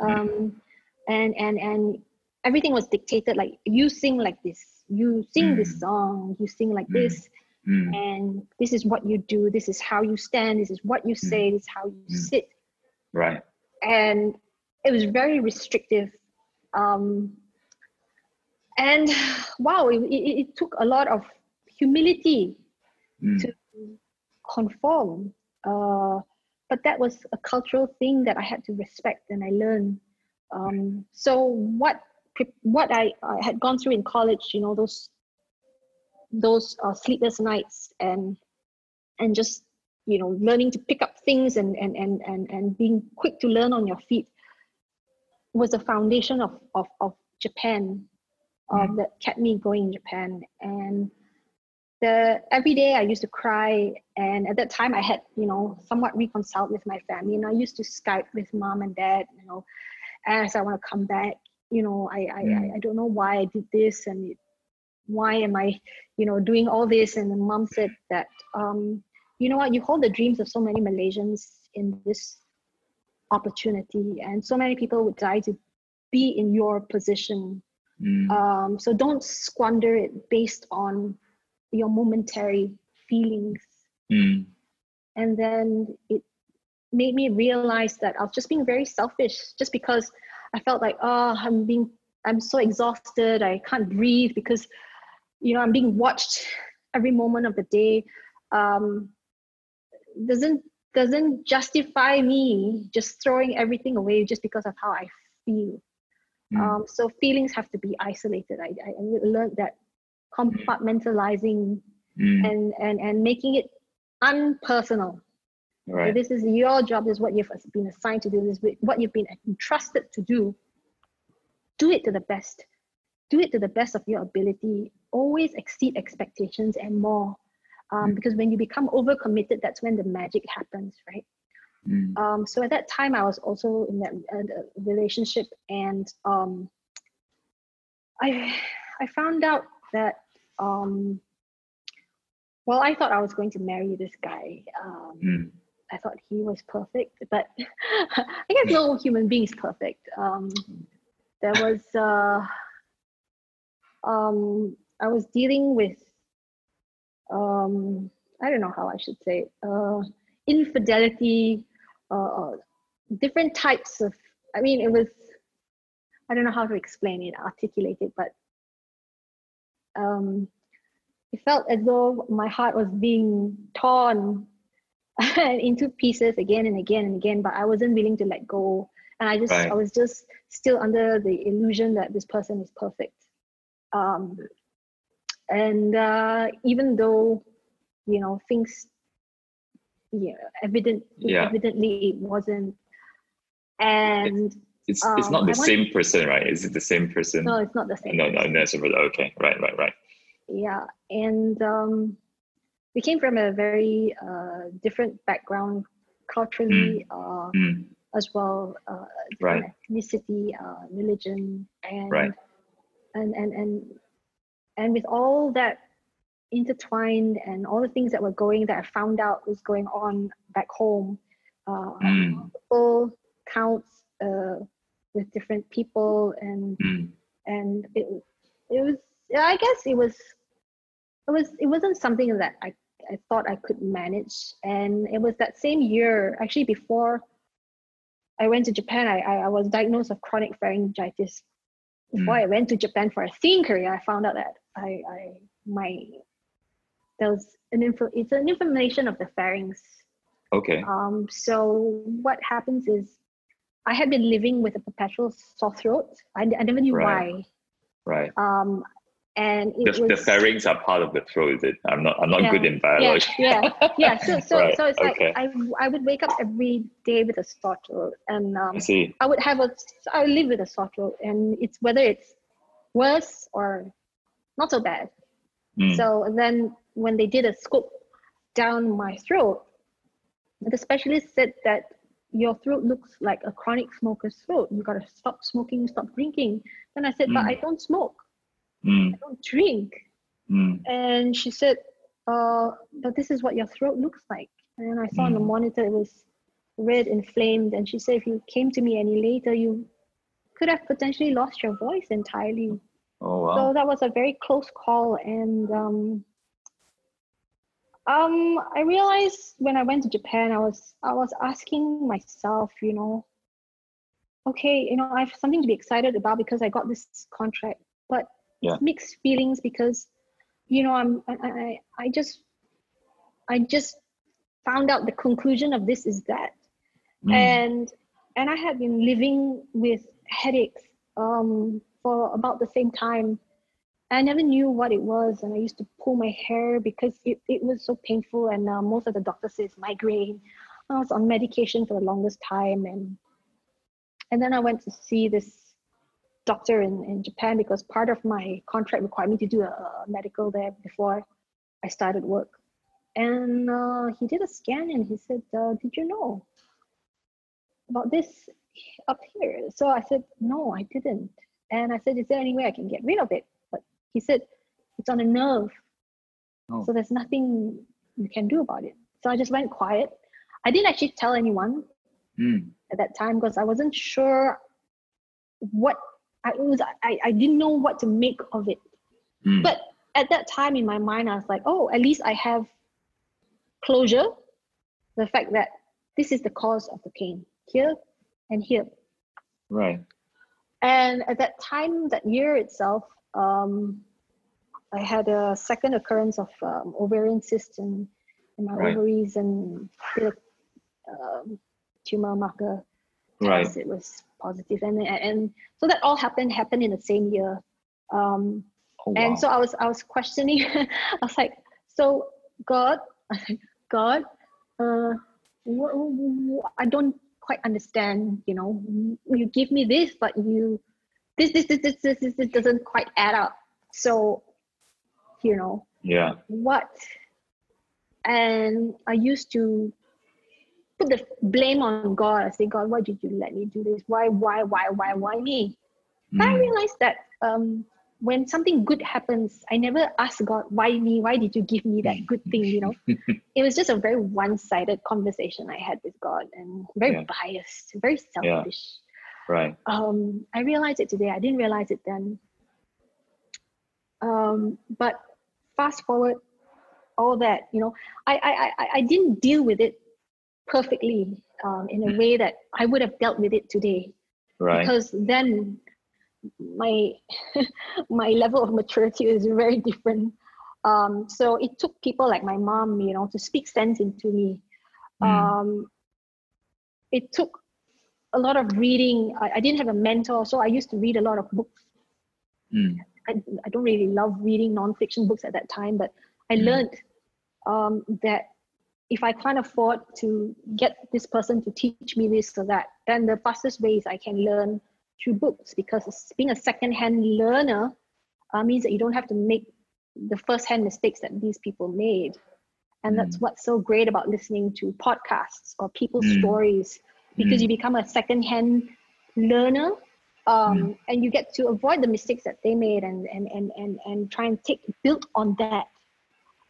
um, and and and everything was dictated. Like you sing like this, you sing this Mm. song, you sing like Mm. this, Mm. and this is what you do. This is how you stand. This is what you say. This is how you Mm. sit Right. and it was very restrictive um, and wow it, it, it took a lot of humility Mm. to conform uh, but that was a cultural thing that i had to respect and i learned um, so what what I, I had gone through in college you know those those uh, sleepless nights and and just you know learning to pick up things and and and and, and being quick to learn on your feet was the foundation of of, of japan uh, Mm. that kept me going in japan and the every day i used to cry and at that time i had you know somewhat reconciled with my family and i used to skype with mom and dad you know as i want to come back you know i i, Mm. I, I don't know why i did this and why am i you know doing all this and the mom said that um you know what you hold the dreams of so many malaysians in this opportunity and so many people would die to be in your position Mm. um, so don't squander it based on your momentary feelings Mm. and then it made me realize that i was just being very selfish just because i felt like oh i'm being i'm so exhausted i can't breathe because you know i'm being watched every moment of the day um, doesn't doesn't justify me just throwing everything away just because of how i feel Mm. um, so feelings have to be isolated i, I learned that compartmentalizing Mm. and and and making it unpersonal Right. this is your job this is what you've been assigned to do this is what you've been entrusted to do do it to the best do it to the best of your ability always exceed expectations and more um, Mm. because when you become overcommitted that's when the magic happens right Mm. um, so at that time i was also in that uh, relationship and um, i i found out that um, well i thought i was going to marry this guy um, Mm. I thought he was perfect, but I guess no human being is perfect. Um, there was, uh, um, I was dealing with, um, I don't know how I should say, uh, infidelity, uh, different types of, I mean, it was, I don't know how to explain it, articulate it, but um, it felt as though my heart was being torn into pieces again and again and again but i wasn't willing to let go and i just i was just still under the illusion that this person is perfect um and uh even though you know things yeah evident Yeah. evidently it wasn't and It's it's Um, not the I want- same person, right? Is it the same person? no it's not the same no, no, no. it's Okay, right, right, right. yeah and um we came from a very uh different background culturally uh Mm. as well uh Right. ethnicity uh religion and Right. and and and and with all that intertwined and all the things that were going that i found out was going on back home uh Mm. counts uh with different people and Mm. and it it was i guess it was it was it wasn't something that i I thought I could manage. And it was that same year, actually before I went to Japan, I, I, I was diagnosed with chronic pharyngitis. Before Mm. I went to Japan for a singing career, I found out that I, I my there was an info, it's an inflammation of the pharynx. Okay. Um, so what happens is I had been living with a perpetual sore throat. I, I never knew Right. why. Right. Um, and The, was the pharynx are part of the throat, is it? I'm not I'm not Yeah, good in biology. yeah, yeah. So, so, Right, so it's okay. like I, I would wake up every day with a sore throat, and um, I see. I would have a, I live with a sore throat, and it's whether it's worse or not so bad. Mm. So then when they did a scope down my throat, the specialist said that your throat looks like a chronic smoker's throat. You gotta stop smoking, stop drinking. Then I said, but Mm. I don't smoke, Mm. I don't drink. Mm. And she said, uh, but this is what your throat looks like. And I saw on the Mm. monitor it was red, inflamed. And she said, if you came to me any later, you could have potentially lost your voice entirely. Oh wow. So that was a very close call. And um, um, I realized when I went to Japan, I was I was asking myself, you know, okay, you know, I have something to be excited about because I got this contract, but Yeah. mixed feelings because, you know, I'm I, I just I just found out the conclusion of this is that Mm. and and I had been living with headaches um, for about the same time. I never knew what it was, and I used to pull my hair because it, it was so painful. And uh, most of the doctors says migraine. I was on medication for the longest time, and and then I went to see this doctor in, in Japan because part of my contract required me to do a, a medical there before I started work. And uh, he did a scan and he said, uh, "Did you know about this up here. So I said, no, I didn't. And I said, is there any way I can get rid of it? But he said, it's on a nerve. Oh. So there's nothing you can do about it. So I just went quiet. I didn't actually tell anyone Mm. at that time because I wasn't sure what I was. I, I didn't know what to make of it. Mm. But at that time in my mind, I was like, oh, at least I have closure. The fact that this is the cause of the pain here and here. Right. And at that time, that year itself, um, I had a second occurrence of um, ovarian cyst in, in my Right. ovaries and um, tumor marker Right. It was positive, and and so that all happened happened in the same year. Um, Oh, and so I was I was questioning. I was like, so God, God, uh, I don't quite understand. You know, you give me this, but you this this this this this, this, this doesn't quite add up. So, you know, yeah. what? And I used to put the blame on God. I say, God, why did you let me do this? Why, why, why, why, why me? But I Mm. realized that um, when something good happens, I never ask God, why me? Why did you give me that good thing? You know, it was just a very one-sided conversation I had with God, and very Yeah. biased, very selfish. Right. Um, I realized it today. I didn't realize it then. Um, but fast forward, all that you know, I I I, I didn't deal with it perfectly um, in a way that I would have dealt with it today Right. because then my my level of maturity is very different um, so it took people like my mom you know to speak sense into me Mm. um, it took a lot of reading I, I didn't have a mentor so i used to read a lot of books Mm. I, I don't really love reading nonfiction books at that time, but I Mm. learned um, that if I can't afford to get this person to teach me this or that, then the fastest way is I can learn through books because being a second-hand learner uh, means that you don't have to make the first-hand mistakes that these people made. And that's what's so great about listening to podcasts or people's Mm. stories because Mm. you become a second-hand learner um, and you get to avoid the mistakes that they made and and and and, and try and take build on that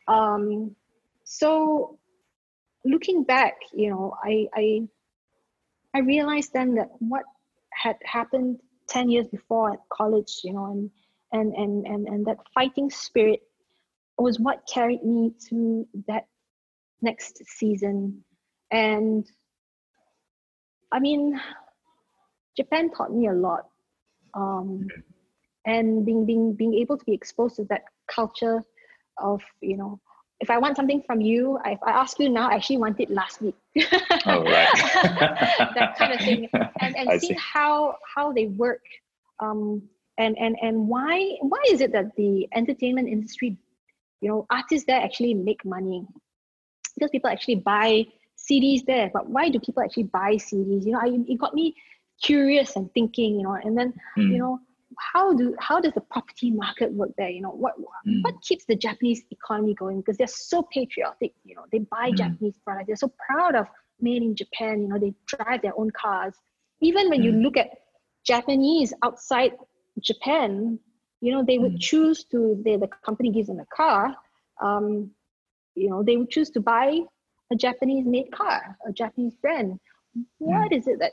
um, so looking back you know I, I i realized then that what had happened 10 years before at college you know and and and and, and that fighting spirit was what carried me to that next season. And I mean, Japan taught me a lot. Um, and being being being able to be exposed to that culture of you know if I want something from you, if I ask you now, I actually want it last week. oh, right. that kind of thing. And, and seeing how how they work. Um, and, and, and why why is it that the entertainment industry, you know, artists there actually make money? Because people actually buy CDs there, but why do people actually buy CDs? You know, I, it got me curious and thinking, you know, and then, mm. you know, how do how does the property market work there you know what mm. what keeps the japanese economy going because they're so patriotic you know they buy mm. japanese products they're so proud of made in japan you know they drive their own cars even when mm. you look at japanese outside japan you know they would mm. choose to they, the company gives them a car um, you know they would choose to buy a japanese made car a japanese brand mm. what is it that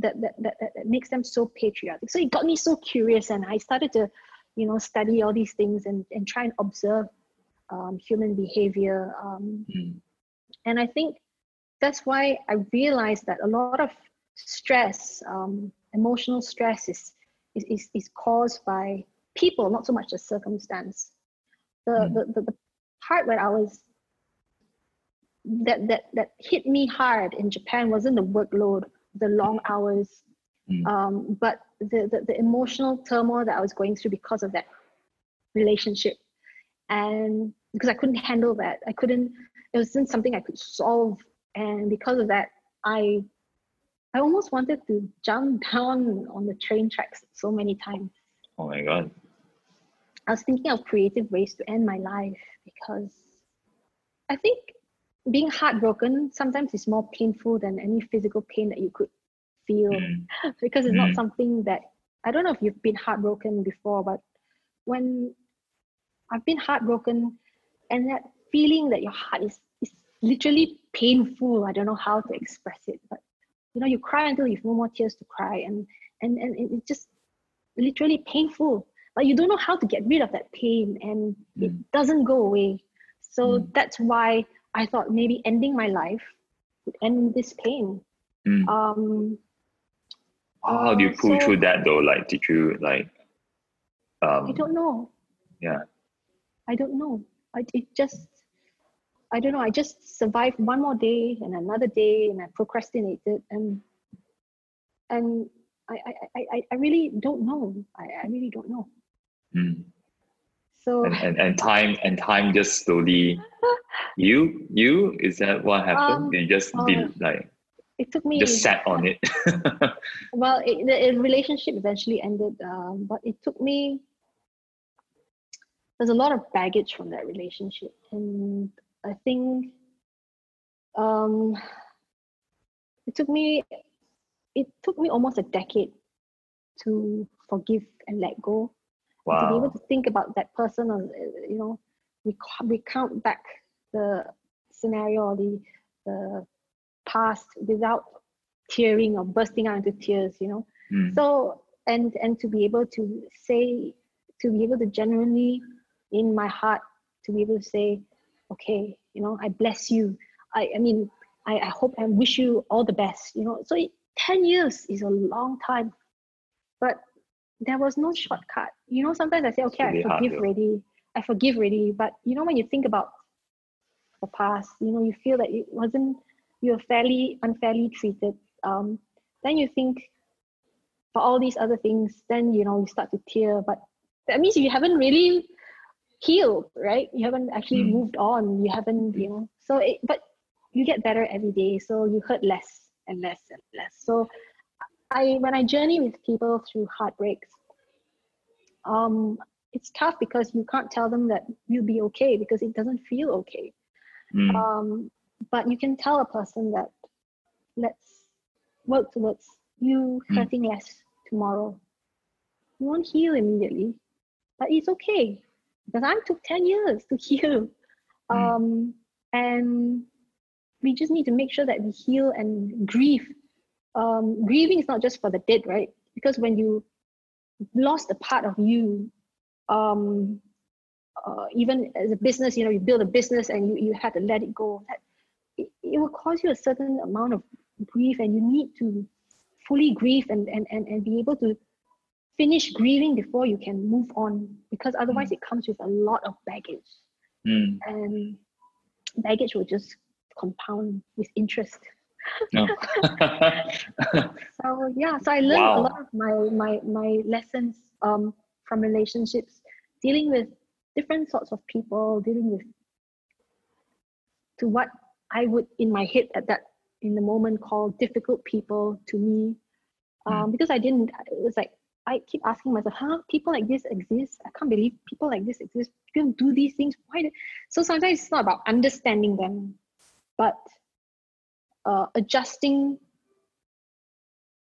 that, that, that, that makes them so patriotic. So it got me so curious and I started to, you know, study all these things and, and try and observe um, human behavior. Um, mm. And I think that's why I realized that a lot of stress, um, emotional stress is, is, is, is, caused by people, not so much the circumstance. The, mm. the, the, the part where I was that, that, that hit me hard in Japan wasn't the workload the long hours, mm. um, but the, the, the emotional turmoil that I was going through because of that relationship, and because I couldn't handle that, I couldn't. It wasn't something I could solve, and because of that, I I almost wanted to jump down on the train tracks so many times. Oh my god. I was thinking of creative ways to end my life because I think being heartbroken sometimes is more painful than any physical pain that you could feel mm. because it's mm. not something that I don't know if you've been heartbroken before, but when I've been heartbroken and that feeling that your heart is, is literally painful. I don't know how to express it, but you know, you cry until you've no more tears to cry and and, and it's just literally painful. But you don't know how to get rid of that pain and mm. it doesn't go away. So mm. that's why I thought maybe ending my life would end this pain. Mm. Um, How do you uh, pull so, through that though? Like, did you like? Um, I don't know. Yeah. I don't know. I it just. I don't know. I just survived one more day and another day, and I procrastinated, and and I I, I, I really don't know. I, I really don't know. Mm. So and, and, and time and time just slowly you you is that what happened? Um, you just uh, did like it took me just sat on it. well, it, the, the relationship eventually ended, um, but it took me. There's a lot of baggage from that relationship, and I think um, it took me it took me almost a decade to forgive and let go wow. to be able to think about that person or you know rec- recount back the scenario or the the past without tearing or bursting out into tears you know mm. so and and to be able to say to be able to genuinely in my heart to be able to say okay you know i bless you i i mean i, I hope and wish you all the best you know so it, 10 years is a long time but there was no shortcut. You know, sometimes I say, okay, really I forgive already. I forgive already. But you know, when you think about the past, you know, you feel that it wasn't you were fairly unfairly treated. Um, then you think for all these other things, then you know you start to tear. But that means you haven't really healed, right? You haven't actually mm. moved on. You haven't, you know. So, it, but you get better every day. So you hurt less and less and less. So I when I journey with people through heartbreaks, um, it's tough because you can't tell them that you'll be okay because it doesn't feel okay. Mm. Um, but you can tell a person that let's work towards you mm. hurting less tomorrow. You won't heal immediately, but it's okay because I took 10 years to heal. Mm. Um, and we just need to make sure that we heal and grieve um, grieving is not just for the dead, right? Because when you lost a part of you, um, uh, even as a business, you know, you build a business and you, you had to let it go. That, it, it will cause you a certain amount of grief and you need to fully grieve and, and, and, and be able to finish grieving before you can move on because otherwise mm. it comes with a lot of baggage mm. and baggage will just compound with interest no. so yeah so i learned wow. a lot of my my my lessons um, from relationships dealing with different sorts of people dealing with to what i would in my head at that in the moment call difficult people to me um, mm. because i didn't it was like I keep asking myself, huh? People like this exist. I can't believe people like this exist. People do these things. Why? So sometimes it's not about understanding them, but uh, adjusting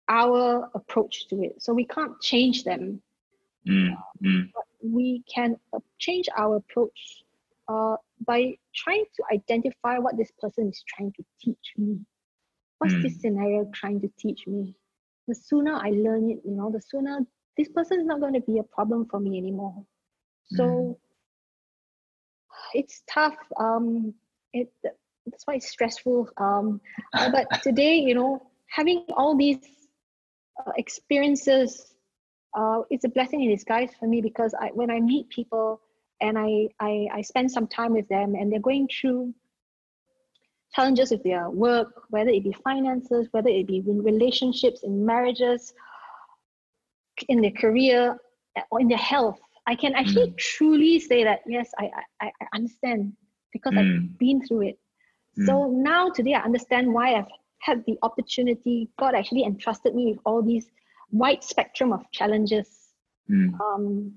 our approach to it. So we can't change them. Mm, mm. But we can change our approach uh, by trying to identify what this person is trying to teach me. What's mm. this scenario trying to teach me? The sooner I learn it, you know, the sooner this person is not going to be a problem for me anymore. So mm. it's tough. Um, it that's why it's stressful. Um, uh, but today, you know, having all these uh, experiences, uh, it's a blessing in disguise for me because I, when I meet people and I, I, I spend some time with them and they're going through challenges with their work, whether it be finances, whether it be in relationships, in marriages, in their career, or in their health, I can actually mm. truly say that yes, I, I, I understand because mm. I've been through it. So mm. now today I understand why I've had the opportunity. God actually entrusted me with all these wide spectrum of challenges. Mm. Um,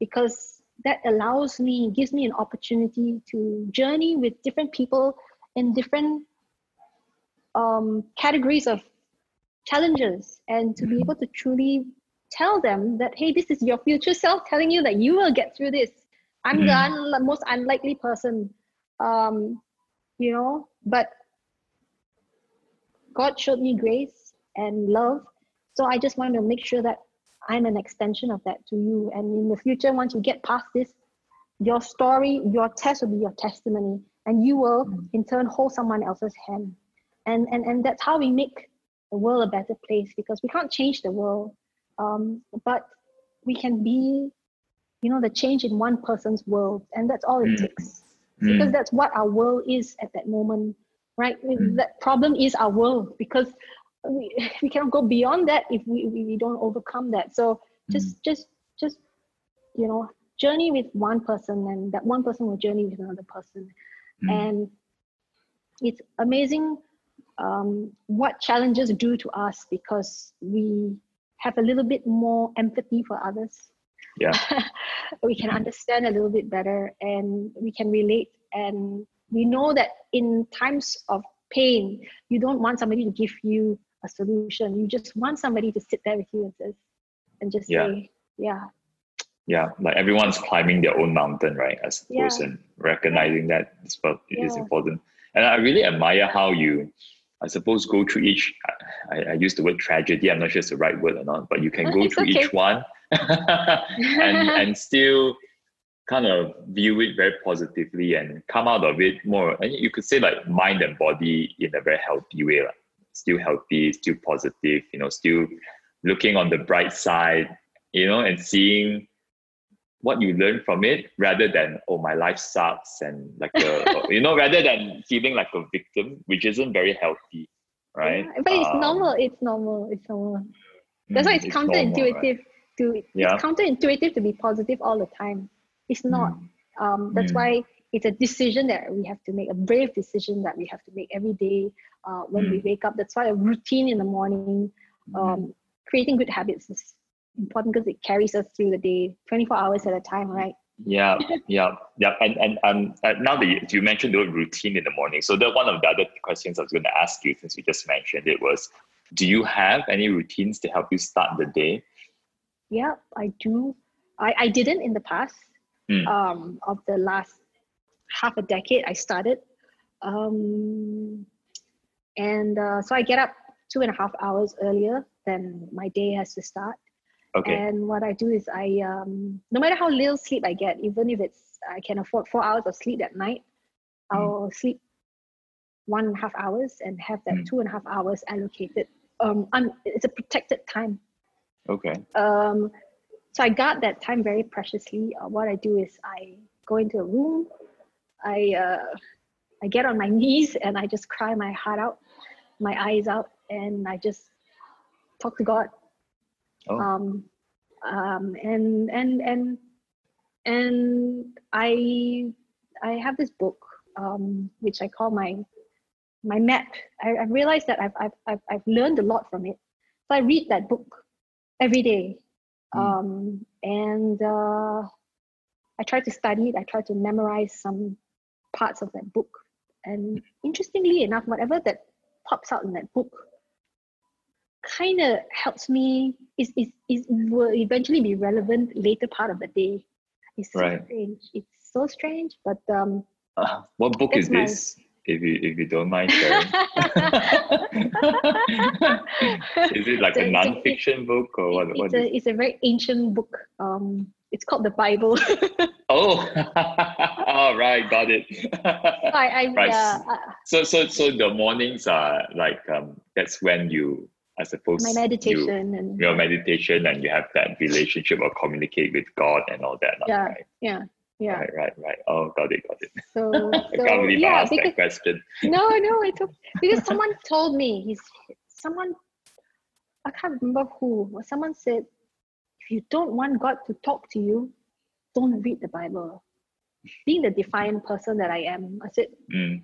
because that allows me, gives me an opportunity to journey with different people in different um, categories of challenges and to be mm. able to truly tell them that hey this is your future self telling you that you will get through this i'm mm. the un- most unlikely person um, you know but god showed me grace and love. So i just want to make sure that i'm an extension of that to you. And in the future once you get past this your story your test will be your testimony. And you will mm. in turn hold someone else's hand. And and and that's how we make the world a better place because we can't change the world. Um, but we can be you know the change in one person's world. And that's all it mm. takes mm. because that's what our world is at that moment right mm. that problem is our world because we, we cannot go beyond that if we, we don't overcome that so just mm. just just you know journey with one person and that one person will journey with another person mm. and it's amazing um, what challenges do to us because we have a little bit more empathy for others. Yeah. we can understand a little bit better and we can relate. And we know that in times of pain, you don't want somebody to give you a solution. You just want somebody to sit there with you and says, and just yeah. say, yeah. Yeah, like everyone's climbing their own mountain, right? I suppose, yeah. and recognizing that is, yeah. is important. And I really admire how you I suppose go through each I, I use the word tragedy, I'm not sure it's the right word or not, but you can go through okay. each one and and still kind of view it very positively and come out of it more and you could say like mind and body in a very healthy way. Like still healthy, still positive, you know, still looking on the bright side, you know, and seeing what you learn from it rather than oh my life sucks and like a, you know rather than feeling like a victim which isn't very healthy right yeah, but it's um, normal it's normal it's normal that's why it's, it's counterintuitive normal, right? To yeah. it's counterintuitive to be positive all the time it's not mm. um, that's mm. why it's a decision that we have to make a brave decision that we have to make every day uh, when mm. we wake up that's why a routine in the morning um, creating good habits is important because it carries us through the day 24 hours at a time right yeah yeah yeah and and um, uh, now that you, you, mentioned the word routine in the morning so that one of the other questions i was going to ask you since you just mentioned it was do you have any routines to help you start the day yeah i do i, I didn't in the past mm. um, of the last half a decade i started um, and uh, so i get up two and a half hours earlier than my day has to start Okay. And what I do is I, um, no matter how little sleep I get, even if it's I can afford four hours of sleep at night, Mm. I'll sleep one and a half hours and have that Mm. two and a half hours allocated. Um, I'm, it's a protected time. Okay. Um, so I got that time very preciously. Uh, what I do is I go into a room, I uh, I get on my knees and I just cry my heart out, my eyes out, and I just talk to God. Oh. Um, um, and and and and I I have this book um, which I call my my map. I, I realized that I've, I've I've I've learned a lot from it. So I read that book every day, Mm. um, and uh, I try to study it. I try to memorize some parts of that book. And interestingly enough, whatever that pops out in that book kind of helps me is, is, is will eventually be relevant later part of the day. It's so Right. strange. It's so strange, but um Uh, what book is my- this? If you if you don't mind sharing. is it like So a non-fiction book or what? it's what a it's a very ancient book. Um it's called the Bible. Oh, all right, got it. I, I Right. uh, so so so the mornings are like um that's when you I suppose my you meditation and your meditation and you have that relationship or communicate with God and all that. Yeah. Right, yeah, yeah. right, right, right. Oh, got it, got it. So, I can't believe I yeah, asked because that question. no, no, it's okay. because someone told me he's someone I can't remember who. but Someone said, if you don't want God to talk to you, don't read the Bible. Being the defiant person that I am, I said, Mm.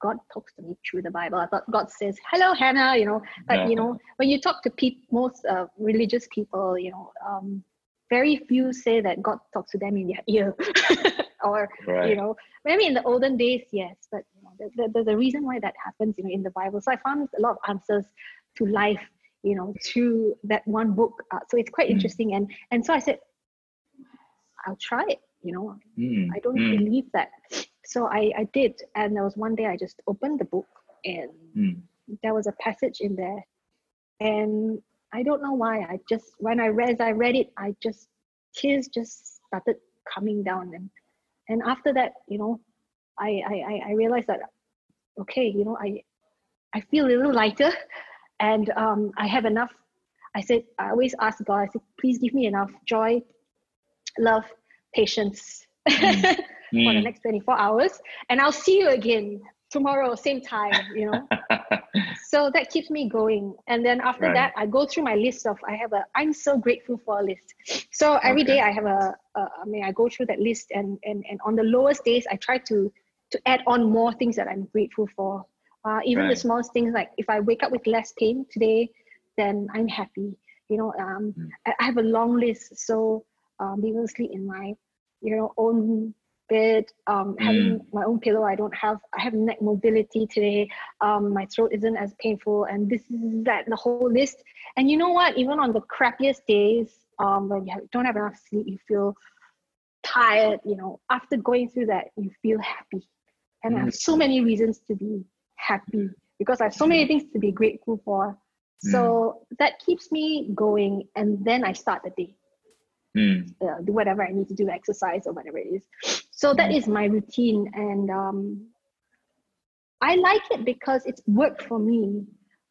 God talks to me through the Bible. I thought God says, "Hello, Hannah," you know. But you know, when you talk to people, most uh, religious people, you know, um, very few say that God talks to them in their ear, or Right. you know maybe in the olden days yes but you know, the, the, there's a reason why that happens you know in the bible. So i found a lot of answers to life you know through that one book. Uh, so it's quite Mm. interesting. And and so i said i'll try it you know. Mm, i don't mm, believe that. So i i did. And there was one day i just opened the book and mm. there was a passage in there. And i don't know why i just when i read as i read it i just tears just started coming down and and after that you know i i i, realized that okay you know i i feel a little lighter and um i have enough. I said i always ask god i said please give me enough joy love patience for the Mm. next 24 hours and i'll see you again tomorrow same time you know so that keeps me going and then after Right. that i go through my list of i have a i'm so grateful for a list so every Okay. day i have a, a i mean i go through that list and and and on the lowest days i try to to add on more things that i'm grateful for uh, even the smallest things like if i wake up with less pain today then i'm happy you know um Mm. I, I have a long list so um being sleep in my you know own bed um having my own pillow i don't have i have neck mobility today. Um my throat isn't as painful and this is that the whole list. And you know what? Even on the crappiest days um when you have, don't have enough sleep you feel tired you know after going through that you feel happy. And i have so many reasons to be happy because i have so many things to be grateful for. So that keeps me going and then i start the day. Mm. uh, do whatever I need to do, exercise or whatever it is. So that Mm. my routine, and um, I like it because it's worked for me.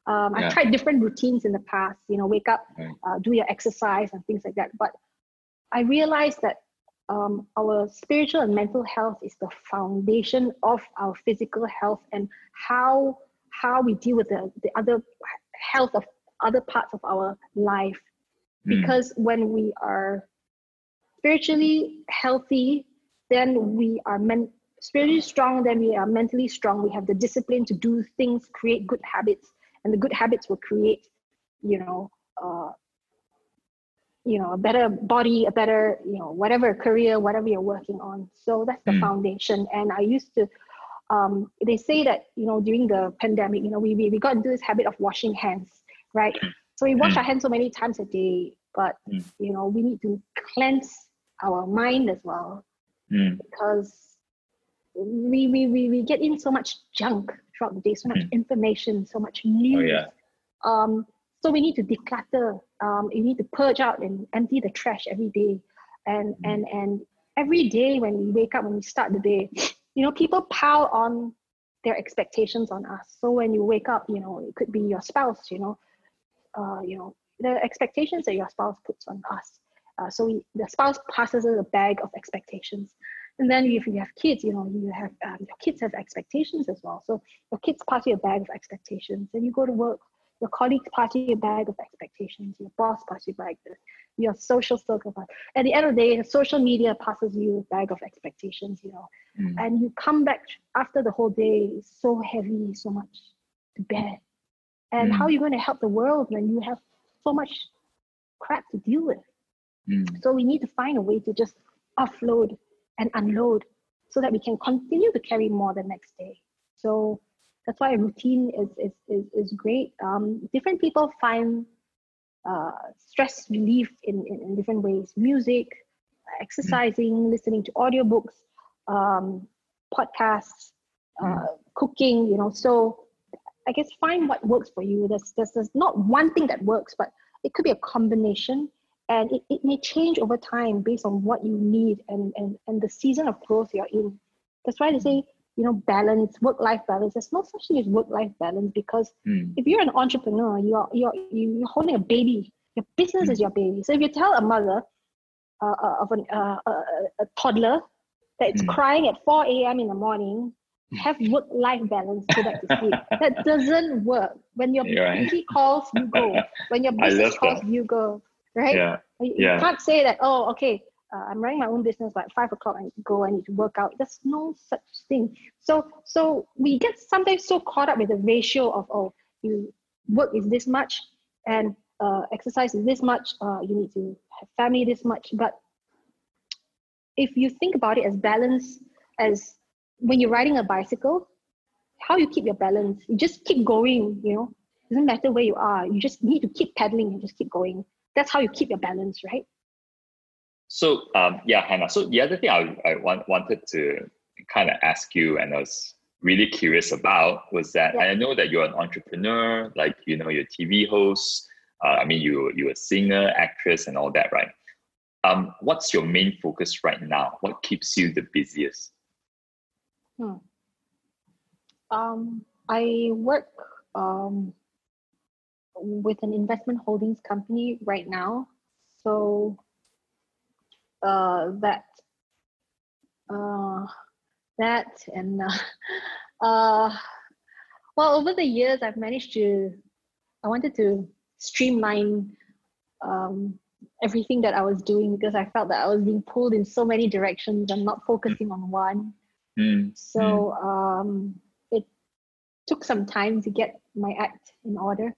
Um, Yeah. I've tried different routines in the past. You know, wake up, Right. uh, do your exercise and things like that. But I realized that um, our spiritual and mental health is the foundation of our physical health, and how how we deal with the, the other health of other parts of our life Mm. because when we are spiritually healthy then we are men- spiritually strong then we are mentally strong we have the discipline to do things create good habits and the good habits will create you know uh, you know a better body a better you know whatever career whatever you're working on so that's the Mm. foundation and i used to um, they say that you know during the pandemic you know we, we, we got into this habit of washing hands right so we wash Mm. our hands so many times a day but Mm. you know we need to cleanse our mind as well Mm. because we, we, we, we get in so much junk throughout the day, so much Mm. information, so much news. Oh yeah. Um, so we need to declutter Um, you need to purge out and empty the trash every day. And mm. and and every day when we wake up, when we start the day, you know, people pile on their expectations on us. So when you wake up, you know, it could be your spouse, you know, uh, you know, the expectations that your spouse puts on us. Uh, so we, the spouse passes us a bag of expectations. And then if you have kids, you know, you have um, your kids have expectations as well. So your kids pass you a bag of expectations. Then you go to work, your colleagues pass you a bag of expectations. Your boss passes you a bag. Your social circle. At the end of the day, social media passes you a bag of expectations. You know, mm. and you come back after the whole day so heavy, so much to bear. And mm. how are you going to help the world when you have so much crap to deal with? Mm. So we need to find a way to just offload and unload so that we can continue to carry more the next day. So that's why a routine is is is, is great. Um, different people find uh, stress relief in, in, in, different ways. Music, exercising, mm. listening to audiobooks, um, podcasts, uh, mm. cooking. You know, so I guess find what works for you. There's, there's there's not one thing that works, but it could be a combination and it, it may change over time based on what you need and, and, and the season of growth you're in. That's why they say, you know, balance, work-life balance. There's no such thing as work-life balance because mm. if you're an entrepreneur, you're, you're, you're holding a baby. Your business mm. is your baby. So if you tell a mother uh, uh of an, uh, a, a, toddler that it's mm. crying at 4 a.m. in the morning, have work-life balance, go back to sleep. that doesn't work. When your baby right. calls, you go. When your business calls, that. you go right? Yeah. You, yeah. can't say that, oh, okay, uh, I'm running my own business, but five o'clock I need to go, I need to work out. There's no such thing. So so we get sometimes so caught up with the ratio of oh, you work is this much and uh, exercise is this much, uh, you need to have family this much. But if you think about it as balance, as when you're riding a bicycle, how you keep your balance, you just keep going, you know, doesn't matter where you are, you just need to keep pedaling and just keep going that's how you keep your balance, right? So um, yeah, Hannah. So the other thing I, I want, wanted to kind of ask you, and I was really curious about, was that yeah. I know that you're an entrepreneur, like you know, you're a TV host. Uh, I mean, you you're a singer, actress, and all that, right? Um, what's your main focus right now? What keeps you the busiest? Hmm. Um, I work um, with an investment holdings company right now. So uh, that uh, that and uh, uh, well over the years I've managed to I wanted to streamline um, everything that I was doing because I felt that I was being pulled in so many directions and not focusing on one. Mm. So um, it took some time to get my act in order.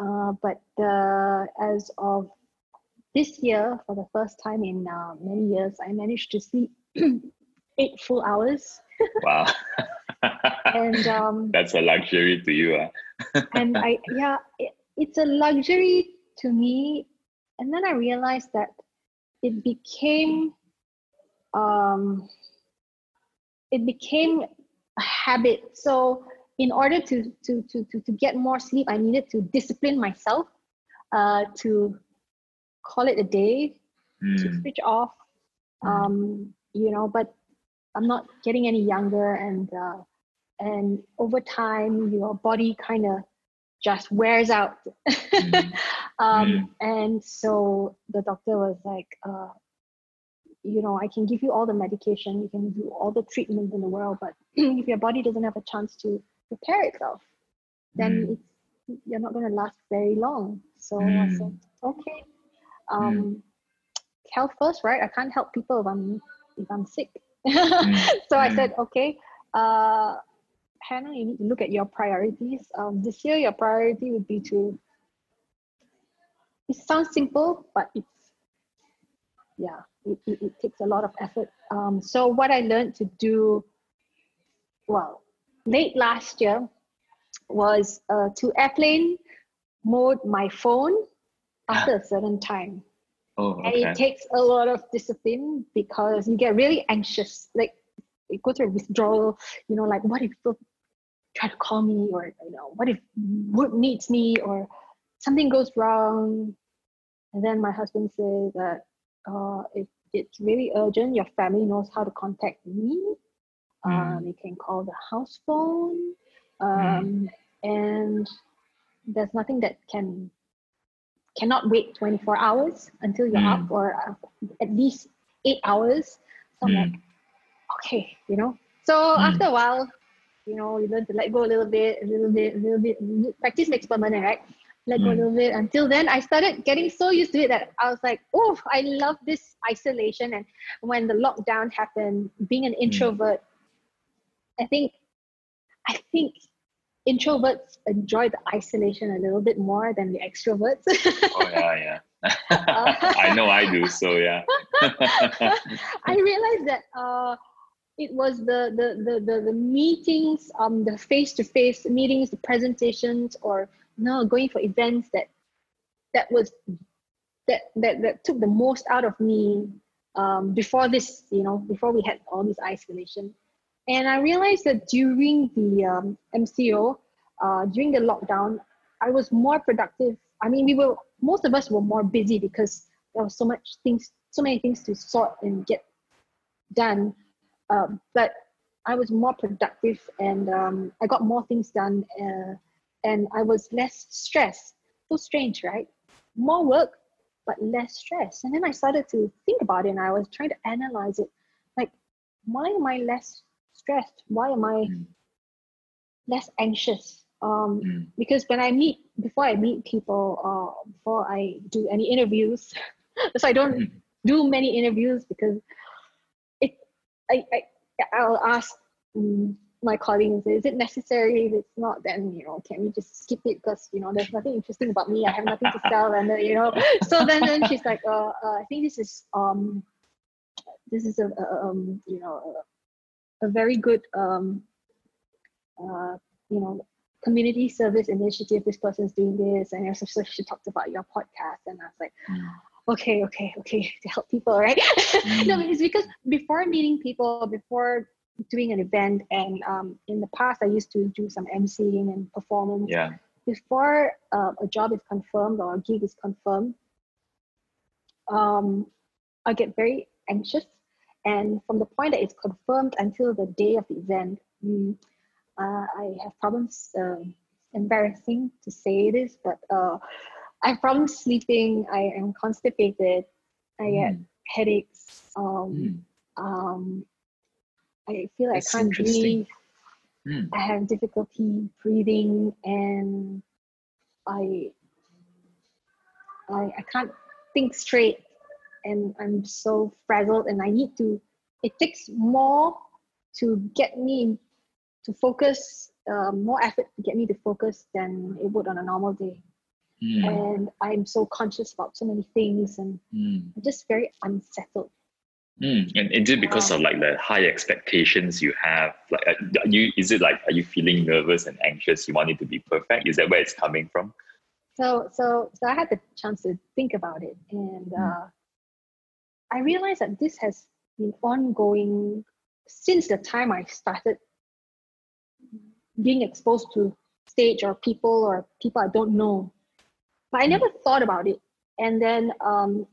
Uh, but uh, as of this year, for the first time in uh, many years, I managed to sleep eight full hours. wow. and um, that's a luxury to you. Uh. and I, yeah, it, it's a luxury to me. And then I realized that it became, um, it became a habit. So in order to, to, to, to, to get more sleep, I needed to discipline myself uh, to call it a day, mm. to hmm. switch off. Hmm. Um, you know, but I'm not getting any younger, and uh, and over time, your body kind of just wears out. mm. um, mm. And so the doctor was like, uh, you know, I can give you all the medication, you can do all the treatment in the world, but if your body doesn't have a chance to repair itself, then mm. it's you're not going to last very long. So mm. I said, okay, um, mm. health first, right? I can't help people if I'm if I'm sick. Mm. so I said, mm. okay, uh, Hannah, you need to look at your priorities. Um, this year, your priority would be to. It sounds simple, but it's yeah, it, it, it takes a lot of effort. Um, so what I learned to do, well, late last year was uh, to airplane mode my phone after a certain time. Oh, okay. And it takes a lot of discipline because you get really anxious. Like you go through a withdrawal, you know, like what if people try to call me or you know, what if work needs me or something goes wrong? And then my husband said that uh, if it's really urgent, your family knows how to contact me. Mm. Um, you can call the house phone. Um, And there's nothing that can cannot wait 24 hours until you're Mm. up or uh, at least eight hours. So I'm Mm. like, okay, you know. So Mm. after a while, you know, you learn to let go a little bit, a little bit, a little bit. Practice makes permanent, right? Let go a Mm. little bit. Until then, I started getting so used to it that I was like, oh, I love this isolation. And when the lockdown happened, being an introvert, I think, I think introverts enjoy the isolation a little bit more than the extroverts. Oh yeah, yeah. I know I do. So yeah. I realized that uh, it was the, the, the, the, the meetings, um, the face-to-face meetings, the presentations, or no, going for events that that was that that, that took the most out of me um, before this, you know, before we had all this isolation. And I realized that during the um, MCO, uh, during the lockdown, I was more productive. I mean, we were most of us were more busy because there was so much things, so many things to sort and get done. Um, but I was more productive and um, I got more things done, uh, and I was less stressed. So strange, right? More work, but less stress. And then I started to think about it, and I was trying to analyze it. Like, why am I less stressed? Why am I Mm. less anxious? Um, Mm. because when I meet, before I meet people, uh, before I do any interviews, so I don't Mm. do many interviews because it, I, I, I'll ask um, my colleagues, is it necessary? If it's not, then, you know, can we just skip it? Because, you know, there's nothing interesting about me. I have nothing to sell. And, you know, so then, then she's like, uh, uh, I think this is, um, this is a, a um, you know, a, very good, um, uh, you know, community service initiative. This person's doing this, and also so she talked about your podcast, and I was like, Mm. okay, okay, okay, to help people, right? no, Mm. it's because before meeting people, before doing an event, and um, in the past, I used to do some emceeing and performance. Yeah. Before uh, a job is confirmed or a gig is confirmed, um, I get very anxious. And from the point that it's confirmed until the day of the event, mm, uh, I have problems. Uh, embarrassing to say this, but uh, I have problems sleeping. I am constipated. I get Mm. headaches. Um, Mm. um, I feel like That's I can't breathe. Mm. I have difficulty breathing, and I, I, I can't think straight, and I'm so frazzled, and I need to. It takes more to get me to focus, uh, more effort to get me to focus than it would on a normal day. Mm. And I'm so conscious about so many things, and Mm. I'm just very unsettled. Mm. And is it because of like the high expectations you have? Like, uh, are you is it like are you feeling nervous and anxious? You want it to be perfect? Is that where it's coming from? So, so, so I had the chance to think about it, and uh, I realized that this has been ongoing since the time I started being exposed to stage or people or people I don't know. But I never thought about it. And then um,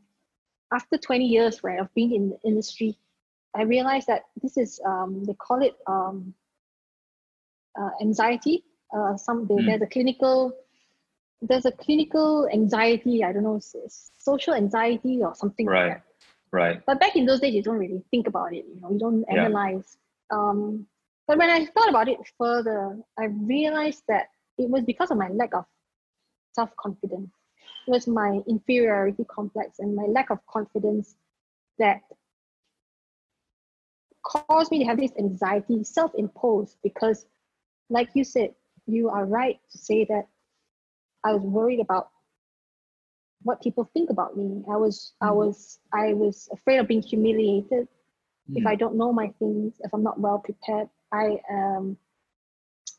after 20 years right, of being in the industry, I realized that this is, um, they call it um, uh, anxiety. Uh, some they, Mm. There's a clinical, there's a clinical anxiety, I don't know, social anxiety or something like that. Right. But back in those days, you don't really think about it. You know, you don't Yeah. analyze. Um, but when I thought about it further, I realized that it was because of my lack of self confidence. It was my inferiority complex and my lack of confidence that caused me to have this anxiety, self imposed. Because, like you said, you are right to say that I was worried about what people think about me. I was I Mm. was I was afraid of being humiliated if Mm. I don't know my things, if I'm not well prepared. I um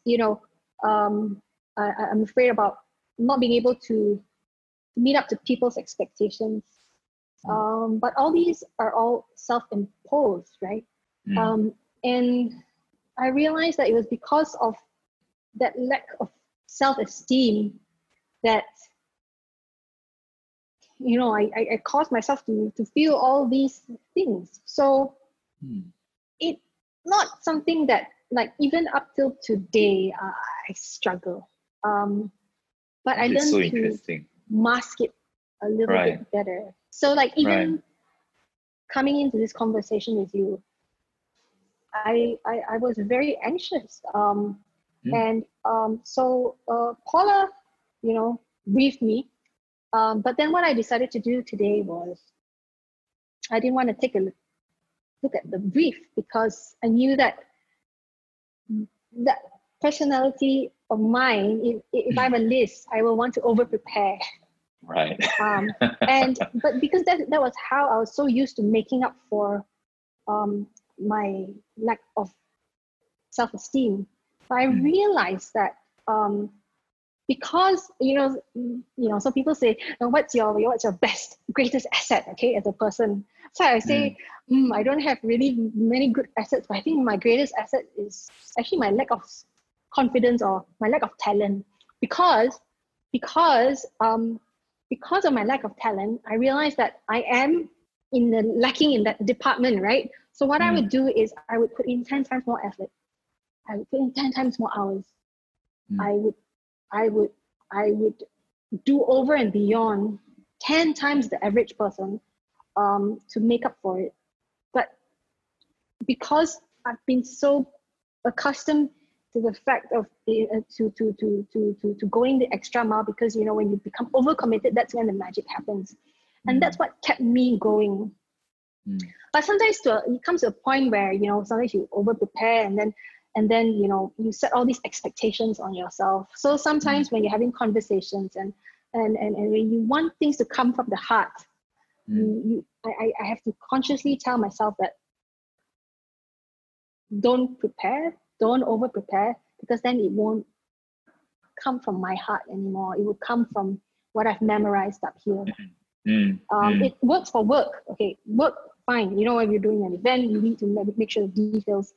you know um I, I- I'm afraid about not being able to meet up to people's expectations. Mm. Um, but all these are all self-imposed, right? Mm. Um, and I realized that it was because of that lack of self-esteem that you know, I, I, I caused myself to, to feel all these things. So Hmm. it not something that like even up till today uh, I struggle. Um, but I It's learned so to mask it a little Right. bit better. So like even coming into this conversation with you, I I, I was very anxious. Um, Mm. and um, so uh, Paula, you know, briefed me. Um, but then what I decided to do today was I didn't want to take a look, look at the brief because I knew that that personality of mine, if, if I'm a list, I will want to over prepare. Right. Um, and but because that that was how I was so used to making up for um, my lack of self esteem. But I Mm. realized that um, because you know you know some people say "Oh, what's your what's your best greatest asset okay as a person? So i say mm, i don't have really many good assets but i think my greatest asset is actually my lack of confidence or my lack of talent. Because because um because of my lack of talent i realized that i am in the lacking in that department right? So what i Mm. would do is i would put in 10 times more effort. I would put in 10 times more hours. Mm. i would I would I would do over and beyond 10 times the average person um, to make up for it. But because I've been so accustomed to the fact of uh, to, to, to, to, to, to going the extra mile because you know when you become overcommitted that's when the magic happens and that's what kept me going Mm. but sometimes to it comes to a point where you know sometimes you over prepare and then and then you know you set all these expectations on yourself so sometimes when you're having conversations and and and, and when you want things to come from the heart Mm. you, you I, I- have to consciously tell myself that don't prepare don't over prepare because then it won't come from my heart anymore it will come from what i've memorized up here Mm. um, Mm. it works for work. Okay, work fine. You know, when you're doing an event, you need to make sure the details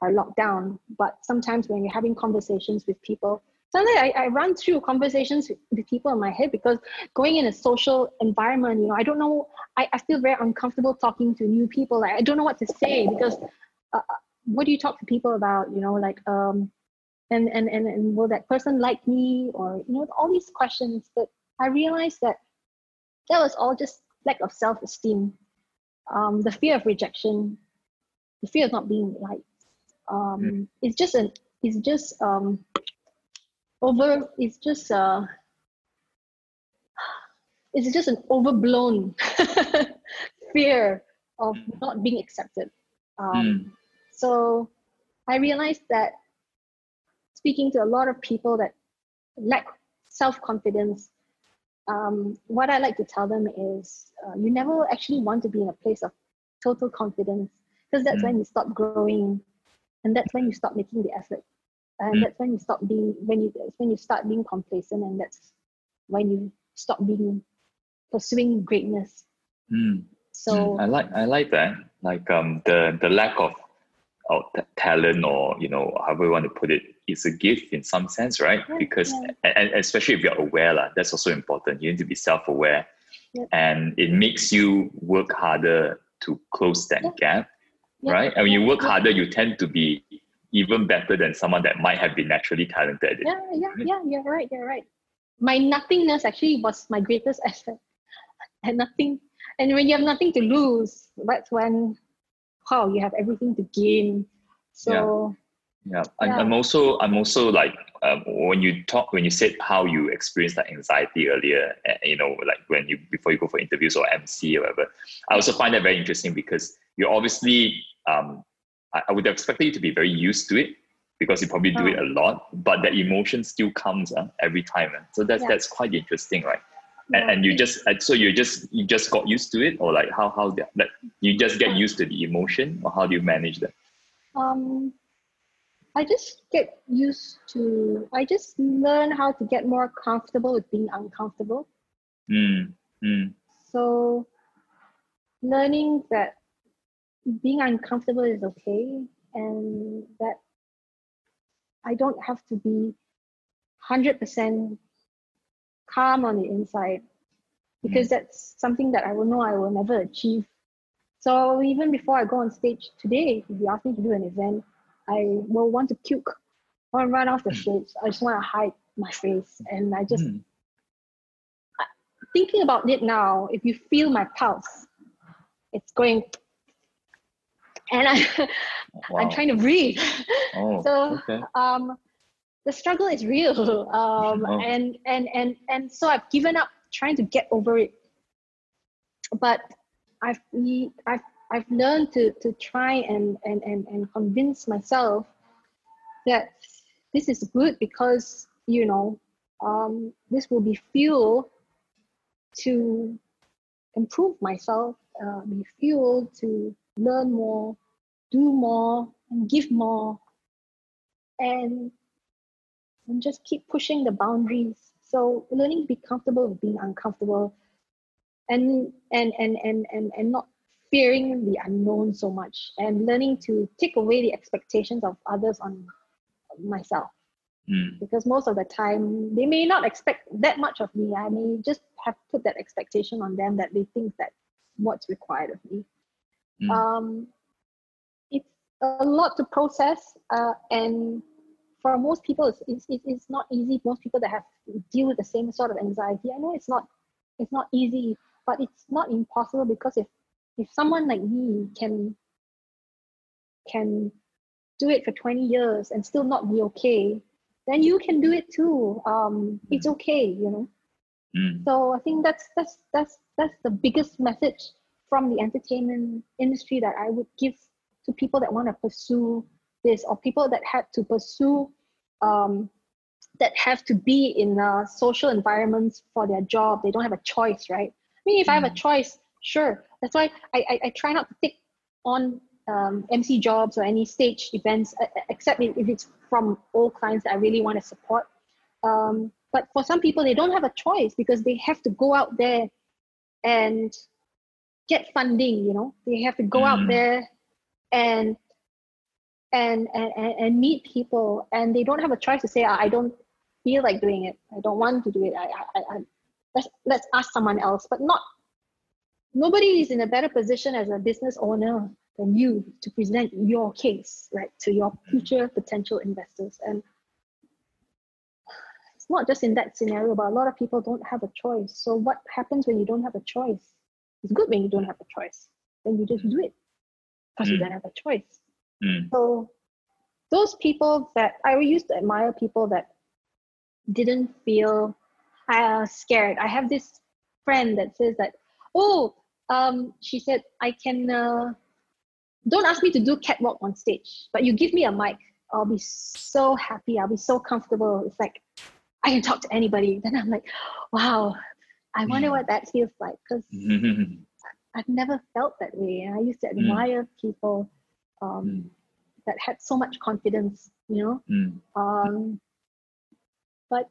are locked down. But sometimes when you're having conversations with people, sometimes I, I run through conversations with, people in my head because going in a social environment, you know, I don't know. I, I feel very uncomfortable talking to new people. Like, I don't know what to say because uh, what do you talk to people about? You know, like um, and and and and will that person like me or you know all these questions. But I realized that that was all just lack of self-esteem um, the fear of rejection the fear of not being liked um, Mm. it's just an it's just um, over it's just uh, it's just an overblown fear of Mm. not being accepted um, Mm. so i realized that speaking to a lot of people that lack self-confidence um, what I like to tell them is uh, you never actually want to be in a place of total confidence because that's Mm. when you stop growing and that's when you stop making the effort and Mm. that's when you stop being when you that's when you start being complacent and that's when you stop being pursuing greatness Mm. so Mm, I like I like that. Like um the the lack of of talent or you know however you want to put it is a gift in some sense, right? Yeah, because yeah. and, especially if you're aware, lah, that's also important. You need to be self-aware, Yeah. and it makes you work harder to close that gap, Yeah, right? And when you work harder, you tend to be even better than someone that might have been naturally talented. yeah yeah yeah you're right you're right my nothingness actually was my greatest asset and nothing and when you have nothing to lose that's when wow you have everything to gain so Yeah, I'm, Yeah. I'm also I'm also like um, when you talk when you said how you experienced that anxiety earlier, uh, you know, like when you before you go for interviews or MC or whatever. I also find that very interesting because you obviously um, I, I would have expected you to be very used to it because you probably do it a lot, but that emotion still comes uh, every time. uh. So that's Yeah. that's quite interesting, right? And, yeah, and you just so you just you just got used to it, or like how how that, like you just get used to the emotion, or how do you manage that? um i just get used to i just learn how to get more comfortable with being uncomfortable Mm, mm, so learning that being uncomfortable is okay and that i don't have to be 100% calm on the inside because that's something that I will know I will never achieve. So even before I go on stage today, if you ask me to do an event, I will want to puke or run off the stage. I just want to hide my face. And I just, Mm. thinking about it now, if you feel my pulse, it's going, and I, I'm trying to breathe. Oh, so, okay. um, the struggle is real. Um, Oh. and, and, and, and so I've given up trying to get over it. But I've, I've, I've learned to, to try and, and, and, and convince myself that this is good because, you know, um, this will be fuel to improve myself, uh, be fuel to learn more, do more, and give more, and and just keep pushing the boundaries. So learning to be comfortable with being uncomfortable, and and and and and and not fearing the unknown so much, and learning to take away the expectations of others on myself Mm. because most of the time they may not expect that much of me. I may just have put that expectation on them that they think that what's required of me. Mm. Um, it's a lot to process, uh, and for most people, it's, it's, it's- not easy. Most people that have to deal with the same sort of anxiety, I know it's not it's not easy, but it's not impossible because if if someone like me can can do it for 20 years and still not be okay, then you can do it too. Um, it's okay, you know. Mm. So I think that's that's that's that's the biggest message from the entertainment industry that I would give to people that want to pursue this or people that have to pursue um, that have to be in uh, social environments for their job. They don't have a choice, right? I mean, if I have a Mm. choice, sure. That's why I, I, I try not to take on um, MC jobs or any stage events, except if if it's from old clients that I really want to support. Um, but for some people, they don't have a choice because they have to go out there and get funding. You know, they have to go out Mm. there and and, and and meet people, and they don't have a choice to say, "I I don't feel like doing it. I don't want to do it. I, I, I, I let's let's ask someone else." But not nobody is in a better position as a business owner than you to present your case, right, to your future potential investors. And it's not just in that scenario, but a lot of people don't have a choice. So what happens when you don't have a choice? It's good when you don't have a choice. Then you just do it because you Mm. don't have a choice. Mm. So those people that I used to admire people that didn't feel uh, scared. I have this friend that says that, oh, um, she said, I can, uh, don't ask me to do catwalk on stage, but you give me a mic. I'll be so happy. I'll be so comfortable. It's like, I can talk to anybody. Then I'm like, wow, I wonder Mm. what that feels like because Mm. I've never felt that way. And I used to admire people um, Mm. that had so much confidence, you know. Mm. Um, but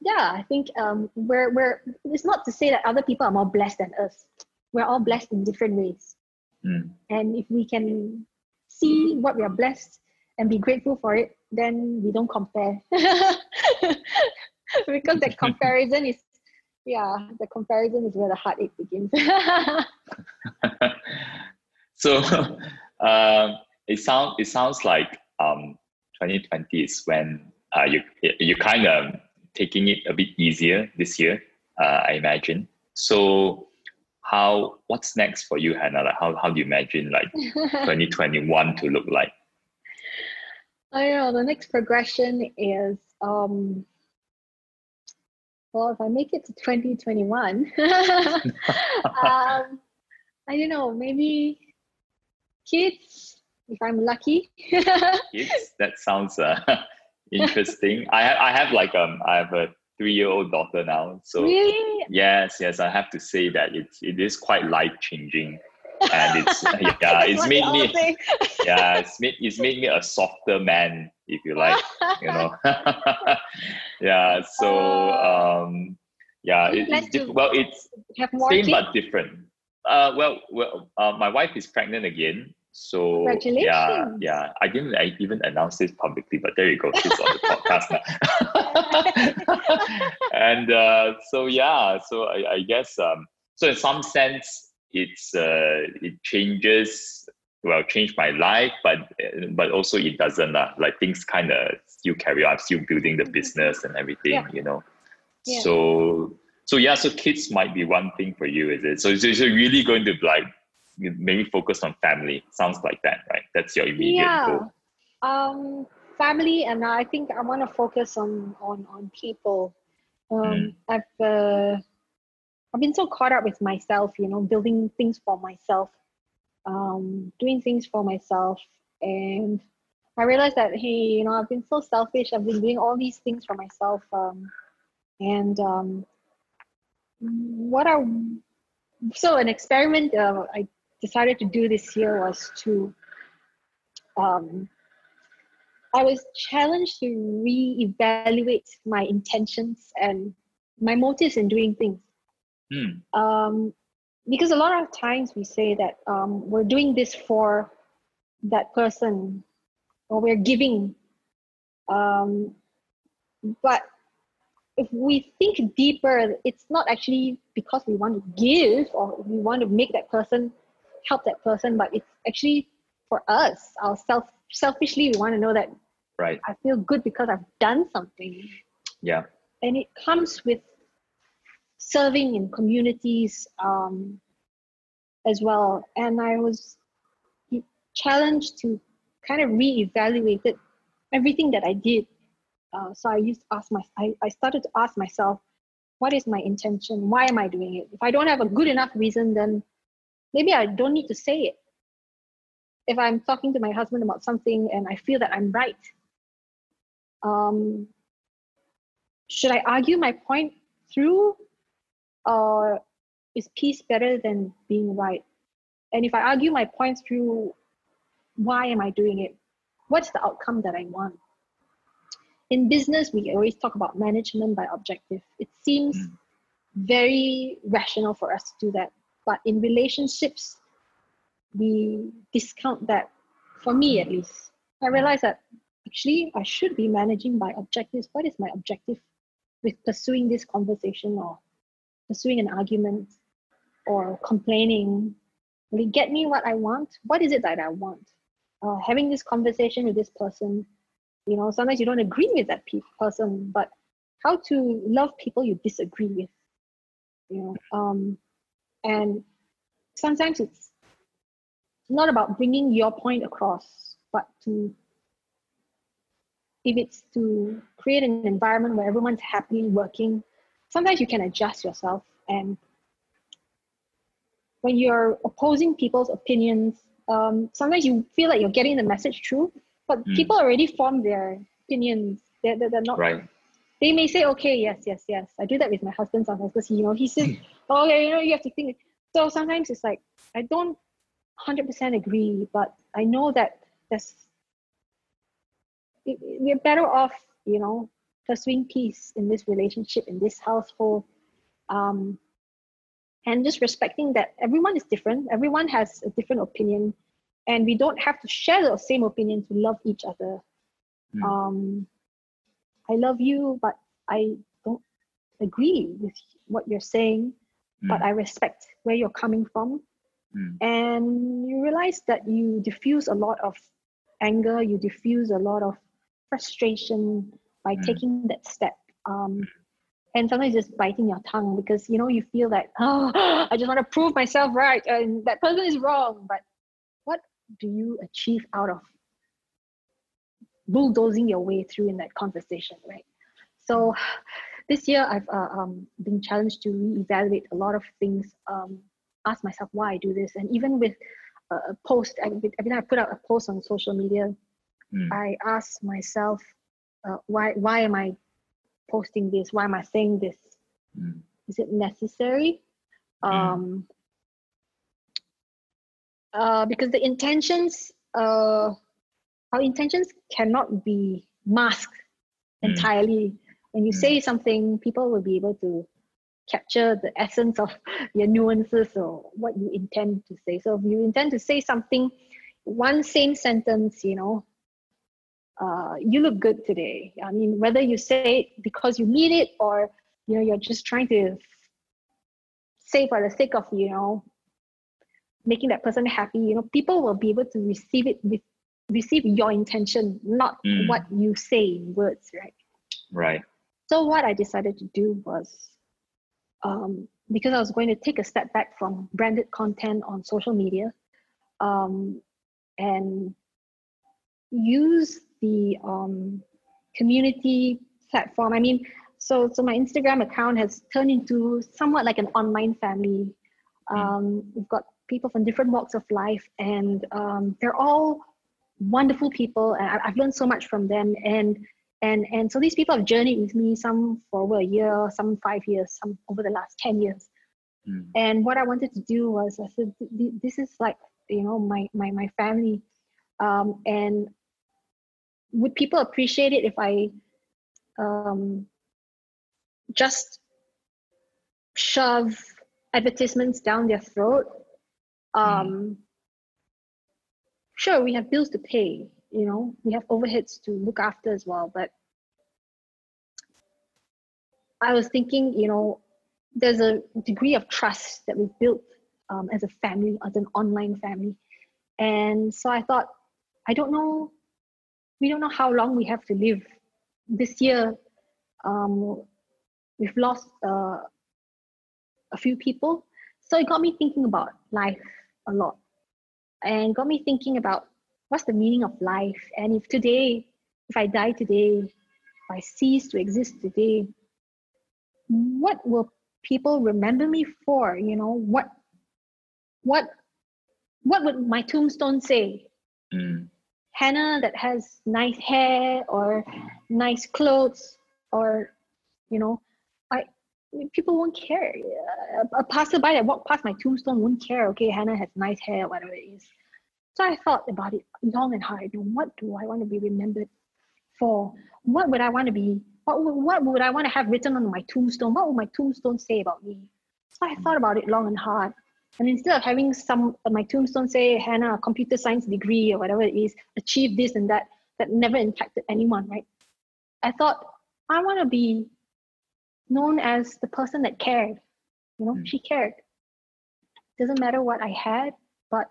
yeah, I think um, we're we're. It's not to say that other people are more blessed than us. We're all blessed in different ways, Mm. and if we can see what we are blessed and be grateful for it, then we don't compare. because that comparison is, yeah, the comparison is where the heartache begins. so um, it sounds it sounds like um, 2020 is when uh, you you kind of taking it a bit easier this year. Uh, I imagine. So how what's next for you, Hannah? Like how how do you imagine like 2021 to look like? I don't know. The next progression is um well if I make it to 2021 um I don't know, maybe kids if I'm lucky. Kids, that sounds uh, interesting. I have I have like um I have a three year old daughter now, so really? yes yes I have to say that it's it is quite life changing, and it's yeah it's made me yeah it's made it's made me a softer man if you like you know? Yeah so um yeah it, it's diff- well it's have more same kids? but different. Uh well well uh, my wife is pregnant again so yeah yeah. I didn't I even announce this publicly but there you go she's on the podcast now. And uh so yeah so i, I guess um so in some sense, it's uh, it changes. Well, change my life, but but also it doesn't. Uh, like things kind of still carry on. I'm still building the business and everything. Yeah. You know. Yeah. So so yeah, so kids might be one thing for you, is it? So so you're really going to like maybe focus on family. Sounds like that, right? That's your immediate yeah. goal. Um, family, and I think I want to focus on on on people. Um, Mm. I've uh, I've been so caught up with myself, you know, building things for myself, um, doing things for myself, and I realized that hey, you know, I've been so selfish. I've been doing all these things for myself, um, and um, what I so an experiment uh, I decided to do this year was to um, I was challenged to reevaluate my intentions and my motives in doing things. Hmm. Um, because a lot of times we say that um, we're doing this for that person or we're giving. Um, but if we think deeper, it's not actually because we want to give or we want to make that person help that person, but it's actually for us, ourselves. Selfishly, we want to know that Right. I feel good because I've done something. Yeah. And it comes with serving in communities um, as well. And I was challenged to kind of reevaluate everything that I did. Uh, so I used to ask my, I, I started to ask myself, what is my intention? Why am I doing it? If I don't have a good enough reason, then maybe I don't need to say it. If I'm talking to my husband about something and I feel that I'm right, um, should I argue my point through, or is peace better than being right? And if I argue my points through, why am I doing it? What's the outcome that I want? In business, we always talk about management by objective. It seems Mm. very rational for us to do that. But in relationships, we discount that, for me at least. I realize that actually I should be managing by objectives. What is my objective with pursuing this conversation or pursuing an argument or complaining? Will it get me what I want? What is it that I want? Uh, having this conversation with this person, you know, sometimes you don't agree with that pe- person, but how to love people you disagree with, you know, um, and sometimes it's not about bringing your point across, but to if it's to create an environment where everyone's happily working, sometimes you can adjust yourself. And when you're opposing people's opinions, um, sometimes you feel like you're getting the message through, but Mm. people already form their opinions. They're, they're, they're not Right. they may say, okay, yes, yes, yes. I do that with my husband sometimes because you know he says, oh, okay, you know, you have to think. So sometimes it's like I don't hundred percent agree, but I know that there's we're better off, you know, pursuing peace in this relationship in this household, um, and just respecting that everyone is different. Everyone has a different opinion, and we don't have to share the same opinion to love each other. Mm. Um, I love you, but I don't agree with what you're saying, but Mm. I respect where you're coming from. Mm. And you realize that you diffuse a lot of anger, you diffuse a lot of frustration by Mm. taking that step. Um, and sometimes just biting your tongue because you know you feel that oh I just want to prove myself right and that person is wrong. But what do you achieve out of bulldozing your way through in that conversation, right? So this year I've uh, um, been challenged to reevaluate a lot of things, um, ask myself why I do this, and even with a post, every time I put out a post on social media, Mm. I ask myself, uh, why why am I posting this? Why am I saying this? Mm. Is it necessary? Um, uh, because the intentions, uh, our intentions cannot be masked Mm. entirely. When you Mm. say something, people will be able to capture the essence of your nuances or what you intend to say. So if you intend to say something, one same sentence, you know, uh, you look good today. I mean, whether you say it because you need it or you know you're just trying to say for the sake of you know making that person happy you know people will be able to receive it with receive your intention not Mm. what you say in words right Right. so what i decided to do was um, because i was going to take a step back from branded content on social media um, and use the um, community platform. I mean so so my instagram account has turned into somewhat like an online family. Um, we've got people from different walks of life and um, they're all wonderful people and I- i've learned so much from them and and and so these people have journeyed with me some for over a year some five years some over the last 10 years. Mm. and what i wanted to do was i said "Th- th- this is like you know my my my family. Um, and would people appreciate it if i um, just shove advertisements down their throat? Um, sure we have bills to pay you know we have overheads to look after as well but i was thinking you know there's a degree of trust that we've built um, as a family as an online family. And so i thought i don't know we don't know how long we have to live. This year um, we've lost uh, a few people. So it got me thinking about life a lot. And got me thinking about what's the meaning of life. And if today if i die today if i cease to exist today what will people remember me for? You know what what what would my tombstone say? Mm. Hannah that has nice hair or nice clothes or you know i people won't care. A, passerby that walk past my tombstone won't care okay hannah has nice hair whatever it is. So i thought about it long and hard. What do i want to be remembered for? What would i want to be what what would i want to have written on my tombstone? What would my tombstone say about me? So i thought about it long and hard and instead of having some my tombstone say hannah a computer science degree or whatever it is achieve this and that that never impacted anyone right? I thought i want to be known as the person that cared you know? Mm. she cared. Doesn't matter what i had but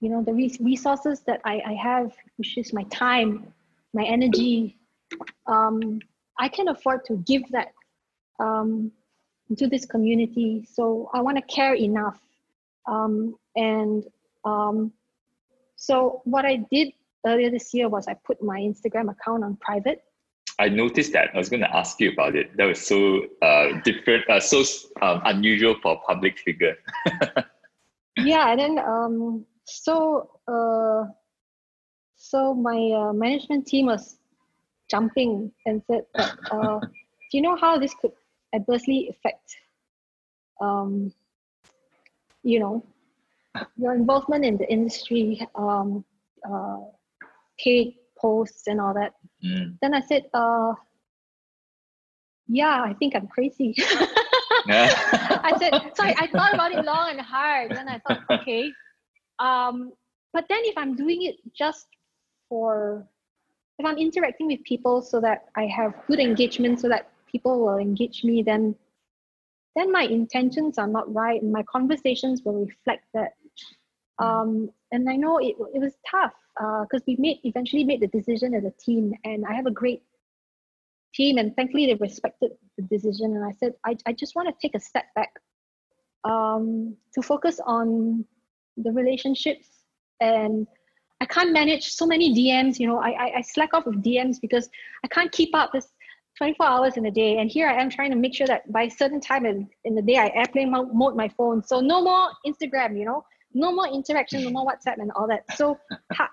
you know the res- resources that I, I have which is my time my energy um, i can afford to give that um, to this community so i want to care enough um, and um, so what i did earlier this year was i put my instagram account on private I noticed that. I was going to ask you about it. That was so uh, different, uh, so um, unusual for a public figure. yeah and then um so uh so my uh, management team was jumping and said uh do you know how this could adversely affect um you know your involvement in the industry um uh paid posts and all that Mm. then i said uh yeah i think i'm crazy I said, sorry, I thought about it long and hard. Then I thought, okay. Um, but then if I'm doing it just for, if I'm interacting with people so that I have good engagement so that people will engage me, then then my intentions are not right and my conversations will reflect that. Um, and I know it, it was tough because we made eventually made the decision as a team and I have a great team and thankfully they respected the decision and i said i, I just want to take a step back um, to focus on the relationships and i can't manage so many dms you know I, I, I slack off with dms because i can't keep up this 24 hours in a day and here i am trying to make sure that by a certain time in, in the day i airplane mo- mode my phone so no more instagram you know no more interaction no more whatsapp and all that so how,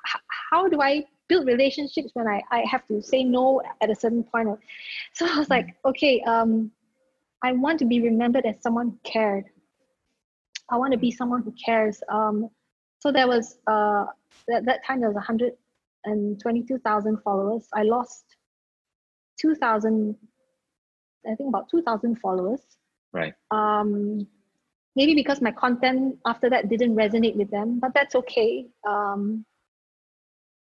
how do i build relationships when I, I have to say no at a certain point of so I was like, okay, um, I want to be remembered as someone who cared. I want to be someone who cares. Um, so there was uh that, that time there was 122,000 followers. I lost 2,000, I think about 2,000 followers. Right. Um, maybe because my content after that didn't resonate with them, but that's okay. Um,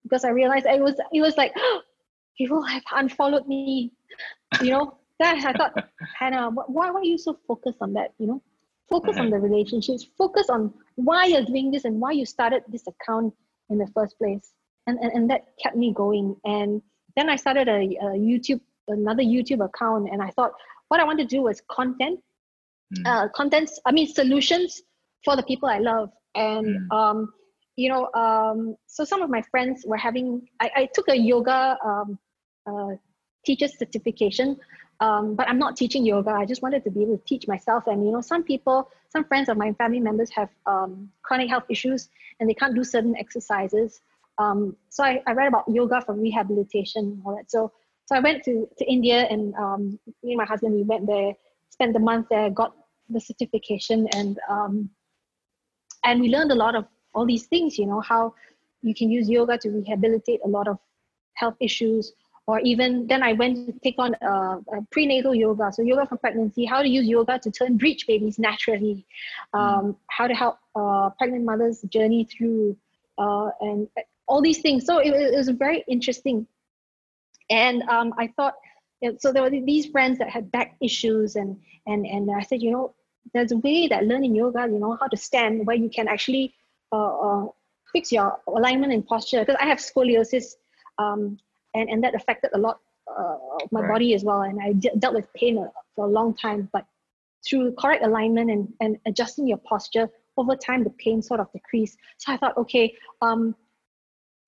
because I realized it was it was like people have unfollowed me, you know. that I thought, Hannah, why, why are you so focused on that? You know, focus on the relationships, focus on why you're doing this and why you started this account in the first place. And, and, and that kept me going. And then I started a, a YouTube, another YouTube account, and I thought what I want to do was content, mm. uh, contents, I mean, solutions for the people I love. And, mm. um, you know, um, so some of my friends were having, I, I took a yoga um, uh, teacher certification um, but I'm not teaching yoga. I just wanted to be able to teach myself. And you know, some people, some friends of my family members have um, chronic health issues and they can't do certain exercises. Um, so I, I read about yoga for rehabilitation and all that. So so I went to, to India and um, me and my husband we went there, spent the month there, got the certification, and um, and we learned a lot of all these things. You know how you can use yoga to rehabilitate a lot of health issues or even then I went to take on uh, prenatal yoga, so yoga for pregnancy, how to use yoga to turn breech babies naturally, um, how to help uh, pregnant mothers journey through, uh, and all these things. So it, it was very interesting. And um, I thought, so there were these friends that had back issues, and and and I said, you know, there's a way that learning yoga, you know, how to stand, where you can actually uh, uh, fix your alignment and posture. Because I have scoliosis. Um, and and that affected a lot uh, of my right. body as well. And I de- dealt with pain for a long time, but through correct alignment and, and adjusting your posture over time, the pain sort of decreased. So I thought, okay, um,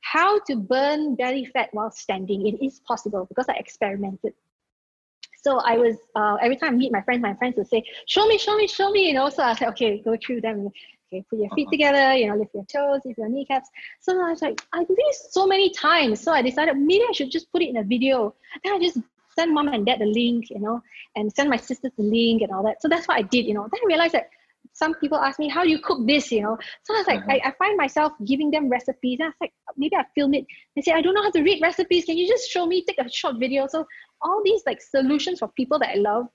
how to burn belly fat while standing? It is possible because I experimented. So I was uh, every time I meet my friends, my friends would say, "Show me, show me, show me," you know. So I said, "Okay, go through them." Okay, put your feet uh-huh. together, you know, lift your toes, lift your kneecaps. So I was like, I do this so many times. So I decided maybe I should just put it in a video. Then I just send mom and dad the link, you know, and send my sisters the link and all that. So that's what I did, you know. Then I realized that some people ask me, how do you cook this, you know? So I was like, uh-huh. I, I find myself giving them recipes. And I was like, maybe I film it. They say, I don't know how to read recipes. Can you just show me, take a short video? So all these like solutions for people that I love.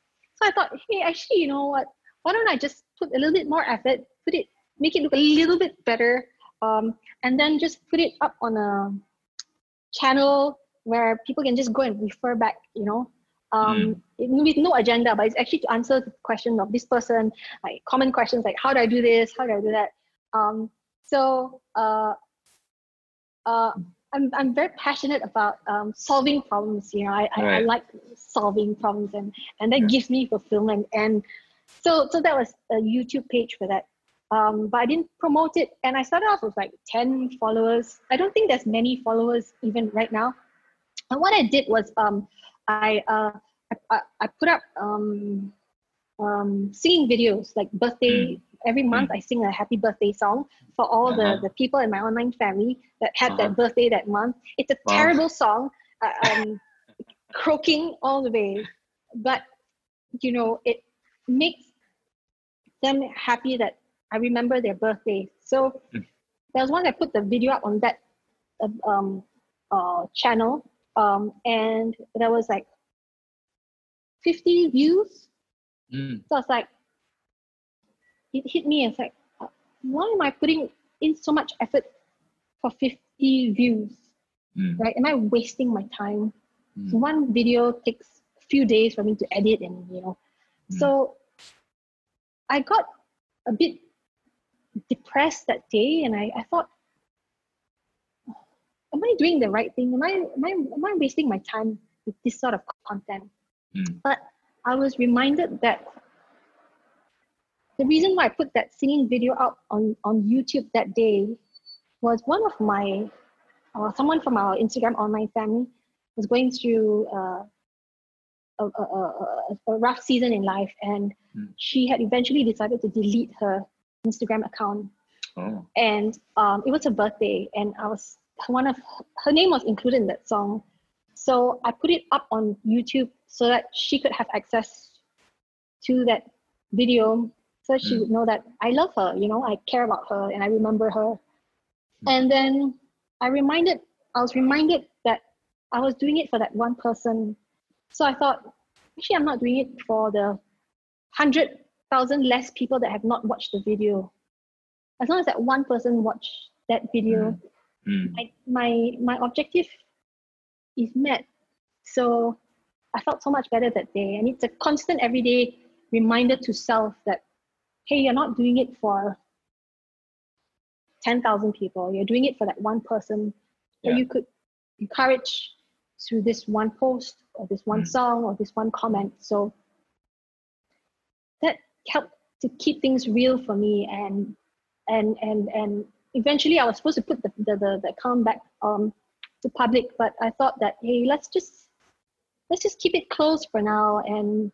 So I thought, hey, actually, you know what? Why don't I just put a little bit more effort, put it make it look a little bit better, um, and then just put it up on a channel where people can just go and refer back, you know, um, mm. with no agenda, but it's actually to answer the question of this person, like common questions like how do I do this, how do I do that. Um, so uh, uh, I'm, I'm very passionate about um, solving problems. You know, I, I, I, like solving problems, and and that yeah. gives me fulfillment. And so so that was a YouTube page for that um, but I didn't promote it. And I started off with like 10 followers. I don't think there's many followers even right now. And what I did was um, I, uh, I, I, put up um, um, singing videos, like birthday. Mm. Every month, mm. I sing a happy birthday song for all uh-huh. the, the people in my online family that had uh-huh. that birthday that month. It's a wow. terrible song, uh, um, croaking all the way. But, you know, it makes them happy that I remember their birthday. So mm. there was one I put the video up on that uh, um, uh, channel, um, and there was like 50 views. Mm. So I was like, it hit me. It's like, why am I putting in so much effort for 50 views? Mm. Right? Am I wasting my time? Mm. So one video takes a few days for me to edit, and you know, mm. so I got a bit depressed that day and I, I thought, am I doing the right thing? Am I, am I, am I wasting my time with this sort of content? Mm. But I was reminded that the reason why I put that singing video up on, on YouTube that day was one of my, uh, someone from our Instagram online family was going through uh, a, a, a, a, rough season in life and mm. she had eventually decided to delete her Instagram account. Oh. And um, it was her birthday, and I was one of her name was included in that song. So I put it up on YouTube so that she could have access to that video, so that she mm. would know that I love her. You know, I care about her, and I remember her. Mm. And then I reminded, I was reminded that I was doing it for that one person. So I thought, actually, I'm not doing it for the hundred thousand less people that have not watched the video. As long as that one person watched that video, mm. My my my objective is met. So I felt so much better that day. And it's a constant everyday reminder to self that, hey, you're not doing it for 10,000 people. You're doing it for that one person that yeah. you could encourage through this one post or this one mm. song or this one comment. So that helped to keep things real for me and and and and eventually I was supposed to put the, the, the, the account back um to public, but I thought that hey let's just let's just keep it closed for now and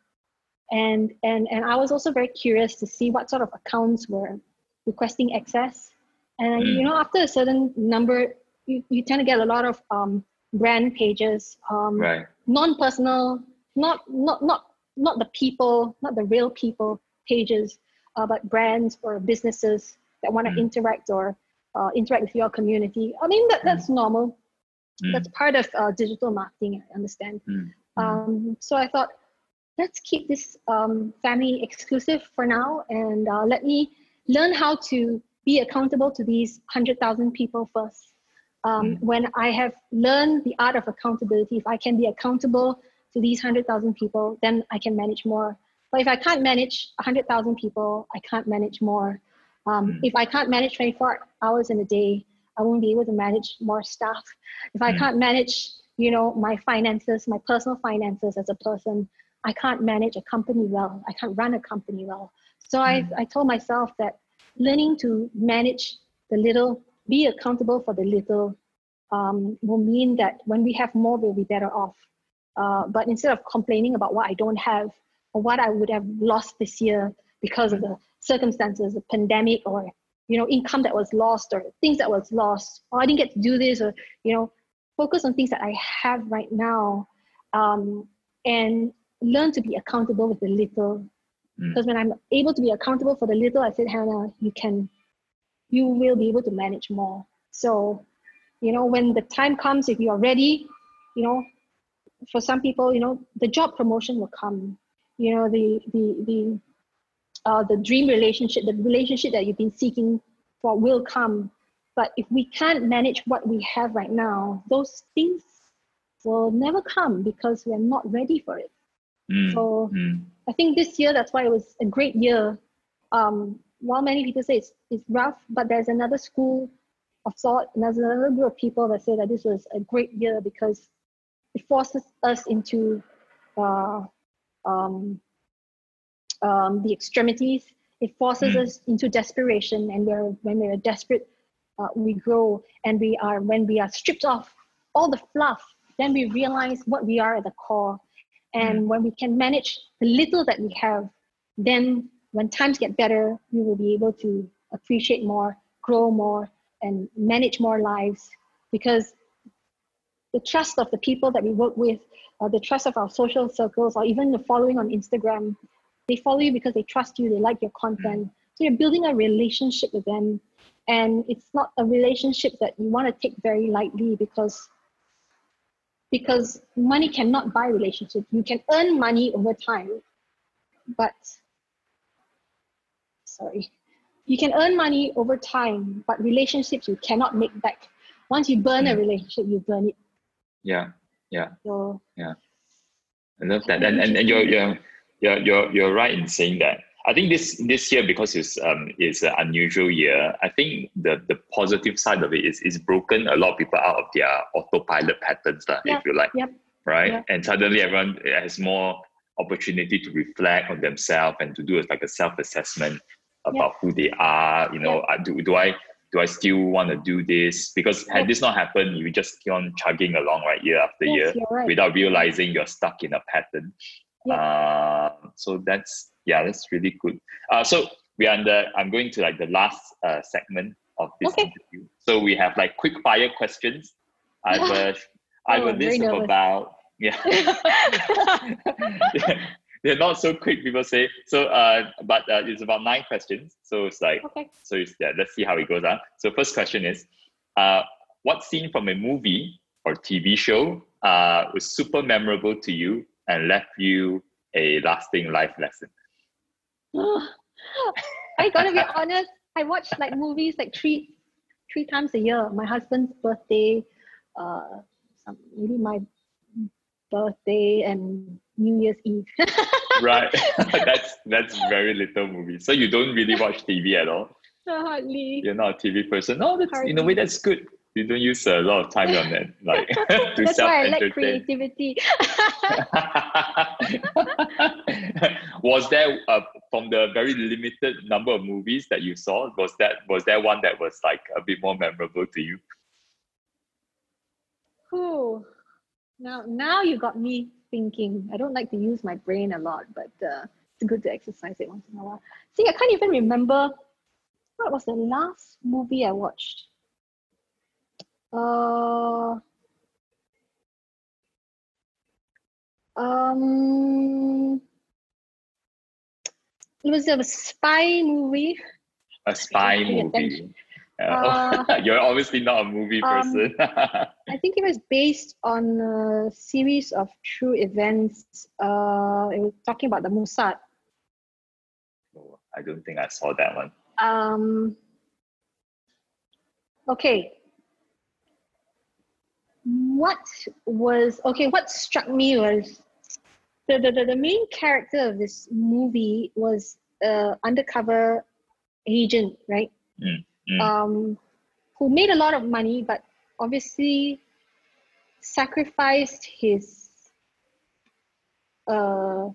and and and I was also very curious to see what sort of accounts were requesting access. And mm. you know, after a certain number, you, you tend to get a lot of um, brand pages, um, right. non-personal, not not not not the people, not the real people pages, uh, but brands or businesses that want to mm. interact or uh, interact with your community. I mean, that, that's mm. normal. Mm. That's part of uh, digital marketing, I understand. Mm. Mm. Um, so I thought, let's keep this um, family exclusive for now and uh, let me learn how to be accountable to these 100,000 people first. Um, mm. When I have learned the art of accountability, if I can be accountable to these 100,000 people, then I can manage more. But if I can't manage 100,000 people, I can't manage more. Um, mm. If I can't manage 24 hours in a day, I won't be able to manage more staff. If I mm. can't manage, you know, my finances, my personal finances as a person, I can't manage a company well. I can't run a company well. So mm. I, I told myself that learning to manage the little, be accountable for the little, um, will mean that when we have more, we'll be better off. Uh, but instead of complaining about what I don't have or what I would have lost this year because of the circumstances, a pandemic, or you know, income that was lost or things that was lost, or I didn't get to do this, or you know, focus on things that I have right now, um, and learn to be accountable with the little. Mm. Because when I'm able to be accountable for the little, I said, Hannah, you can, you will be able to manage more. So, you know, when the time comes, if you are ready, you know, for some people, you know, the job promotion will come. You know, the the the uh, the dream relationship, the relationship that you've been seeking for will come. But if we can't manage what we have right now, those things will never come because we're not ready for it. Mm. So mm. I think this year, that's why it was a great year. Um, while many people say it's, it's rough, but there's another school of thought, and there's another group of people that say that this was a great year because it forces us into uh, um, um, the extremities. It forces mm. us into desperation, and we're, when we're desperate, uh, we grow, and we are when we are stripped off all the fluff, then we realize what we are at the core. And mm. when we can manage the little that we have, then when times get better, we will be able to appreciate more, grow more, and manage more lives because the trust of the people that we work with, or the trust of our social circles, or even the following on Instagram. They follow you because they trust you, they like your content. So you're building a relationship with them. And it's not a relationship that you want to take very lightly because because money cannot buy relationship. You can earn money over time, but sorry, you can earn money over time, but relationships you cannot make back. Once you burn a hmm. relationship, you burn it yeah yeah so, yeah i love that and, and, and you're, you're you're you're you're right in saying that i think this this year because it's um it's an unusual year i think the the positive side of it is is broken a lot of people out of their autopilot patterns lah, if you like yep. right and suddenly everyone has more opportunity to reflect on themselves and to do like a self-assessment about yep. who they are you know do, do i do I still want to do this? Because had this not happened, you just keep on chugging along right year after yes, year right. without realizing you're stuck in a pattern. Uh, so that's yeah, that's really good. Uh, so we are the I'm going to like the last uh, segment of this okay. interview. So we have like quick fire questions. I have a, I have oh, a list of about yeah. they're not so quick. People say so. Uh, but uh, it's about nine questions. So it's like okay. So it's yeah. Let's see how it goes on. So first question is, uh, what scene from a movie or TV show uh was super memorable to you and left you a lasting life lesson? I gotta be honest. I watch like movies like three three times a year. My husband's birthday, uh, some, maybe my birthday and New Year's Eve. right. that's that's very little movie. So you don't really watch TV at all. Hardly. You're not a TV person. No, that's in a way that's good. You don't use a lot of time on that, like to That's why I like creativity. was there uh, from the very limited number of movies that you saw? Was that was there one that was like a bit more memorable to you? Ooh. Now, now you got me thinking. I don't like to use my brain a lot, but uh, it's good to exercise it once in a while. See, I can't even remember what was the last movie I watched. Uh, um, it was a spy movie. A spy movie. Uh, you're obviously not a movie um, person. I think it was based on a series of true events. Uh, it was talking about the Mossad. No, I don't think I saw that one. Um, okay. What was okay? What struck me was the the, the, the main character of this movie was a undercover agent, right? Mm, mm. Um, who made a lot of money, but obviously sacrificed his uh,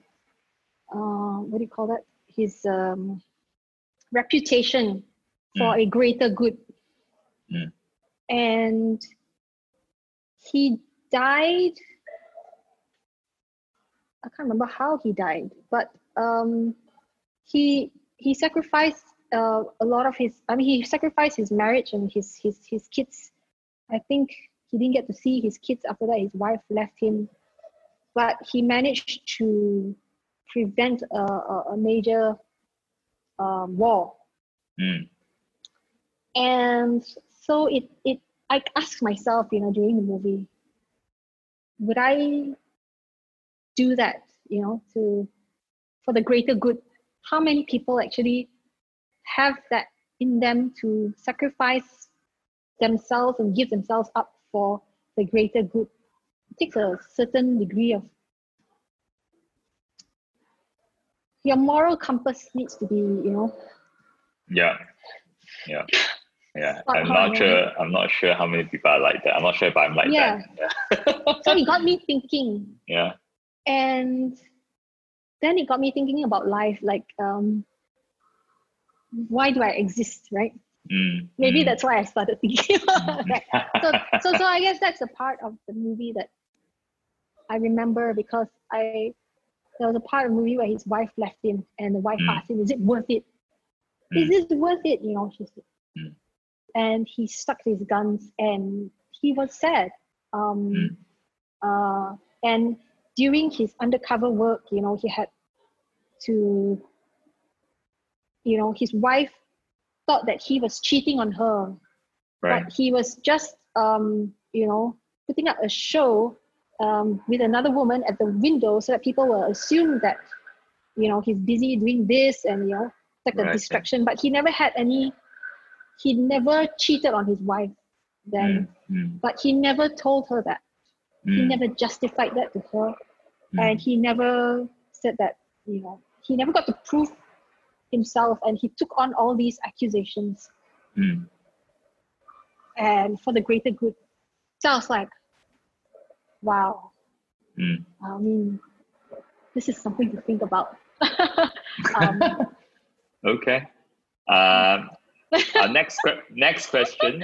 uh, what do you call that? His um, reputation for a greater good. Mm. And he died. I can't remember how he died, but um, he he sacrificed uh, a lot of his. I mean, he sacrificed his marriage and his his his kids. I think he didn't get to see his kids after that. His wife left him, but he managed to prevent a, a, a major um, war. Mm, And so it it I asked myself, you know, during the movie, would I do that, you know, to for the greater good? How many people actually have that in them to sacrifice themselves and give themselves up for the greater good? It takes a certain degree of your moral compass needs to be, you know, yeah, yeah, yeah. I'm not sure. I'm not sure how many people are like that. I'm not sure if I'm like Yeah. that. Yeah. so it got me thinking yeah. and then it got me thinking about life like um why do i exist right Mm, maybe mm. that's why i started thinking about that so, so so i guess that's a part of the movie that i remember because i there was a part of the movie where his wife left him and the wife Mm. asked him is it worth it is this worth it you know she said Mm. And he stuck his guns and he was sad um Mm. uh and during his undercover work you know he had to you know his wife thought that he was cheating on her right. but he was just um you know putting up a show um, with another woman at the window so that people will assume that you know he's busy doing this and you know like Right, a distraction but he never had any he never cheated on his wife then. Mm, mm, but he never told her that. He mm, never justified that to her. Mm. and he never said that you know he never got to prove himself and he took on all these accusations. Mm. and for the greater good. So i was like wow. Mm. i mean this is something to think about. Um, Okay. Um, our next next question.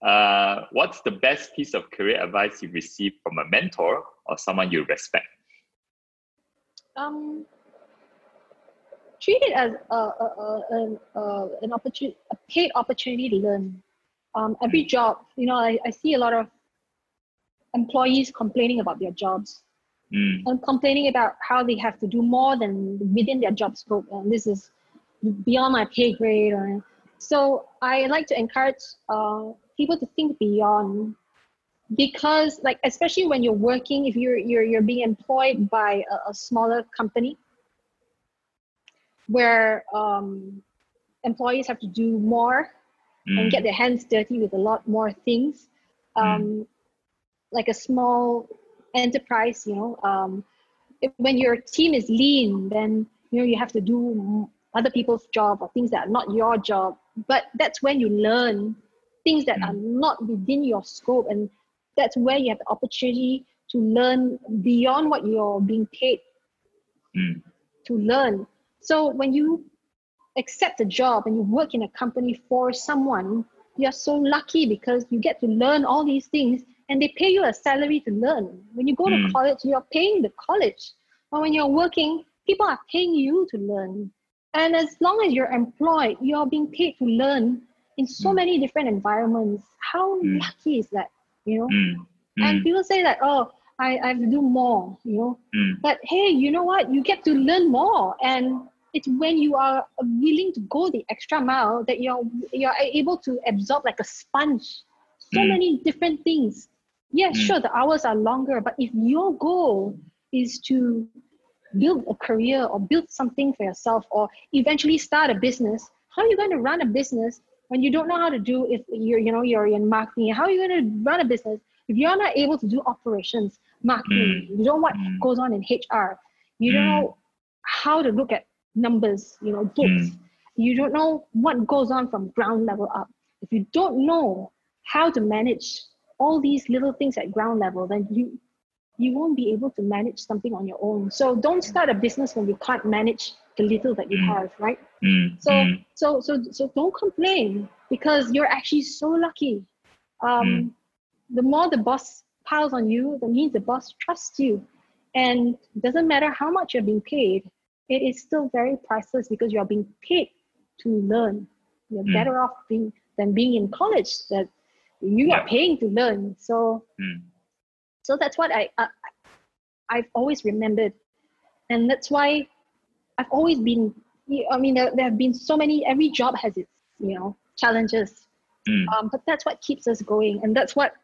Uh, what's the best piece of career advice you've received from a mentor or someone you respect? um, treat it as a, a, a, an, uh, an opportunity, a paid opportunity to learn. Um, every job, you know, I, I see a lot of employees complaining about their jobs Mm, and complaining about how they have to do more than within their job scope. And this is beyond my pay grade. Or, so I like to encourage uh, people to think beyond. Because like especially when you're working if you're you're, you're being employed by a, a smaller company where um, employees have to do more mm, and get their hands dirty with a lot more things um, like a small enterprise, you know, um, if, when your team is lean, then you know you have to do other people's job or things that are not your job. But that's when you learn things that mm. are not within your scope, and that's where you have the opportunity to learn beyond what you're being paid mm. to learn. So when you accept a job and you work in a company for someone, you're so lucky because you get to learn all these things and they pay you a salary to learn. When you go mm. to hmm. college, you're paying the college. But when you're working, people are paying you to learn. And as long as you're employed, you're being paid to learn in so mm. many different environments. How mm. lucky is that? You know? Hmm. And people say that, oh, I, I have to do more, you know. But hey, you know what? You get to learn more. And it's when you are willing to go the extra mile that you're you're able to absorb like a sponge so mm. many different things yeah mm. sure the hours are longer but if your goal is to build a career or build something for yourself or eventually start a business how are you going to run a business when you don't know how to do if you're you know you're in marketing how are you going to run a business if you're not able to do operations marketing mm. you don't know what mm. goes on in hr you don't mm. know how to look at numbers, you know, books. Mm. You don't know what goes on from ground level up. If you don't know how to manage all these little things at ground level, then you you won't be able to manage something on your own. So don't start a business when you can't manage the little that you mm. have, right? Mm. So mm. so so so don't complain because you're actually so lucky. Um, mm. the more the boss piles on you, that means the boss trusts you. And doesn't matter how much you're being paid, it is still very priceless because you are being paid to learn. You're mm. better off being than being in college that you yeah. are paying to learn. So, mm. So that's what I, I I've always remembered, and that's why I've always been. I mean, there, there have been so many. Every job has its you know challenges, mm. um, but that's what keeps us going, and that's what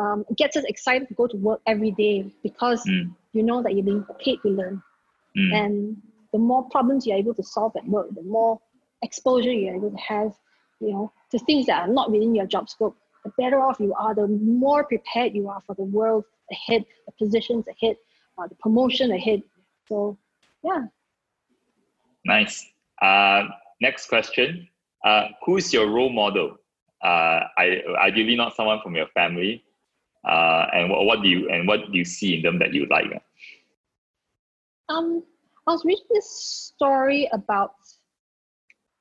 um, gets us excited to go to work every day because mm. you know that you're being paid to learn. Mm. And the more problems you're able to solve at work, the more exposure you're able to have, you know, to things that are not within your job scope, the better off you are, the more prepared you are for the world ahead, the positions ahead, uh, the promotion ahead. So, yeah. Nice. Uh, next question. Uh, who's your role model? Uh, I, ideally, not someone from your family. Uh, and what, what do you and what do you see in them that you like? Um, I was reading this story about,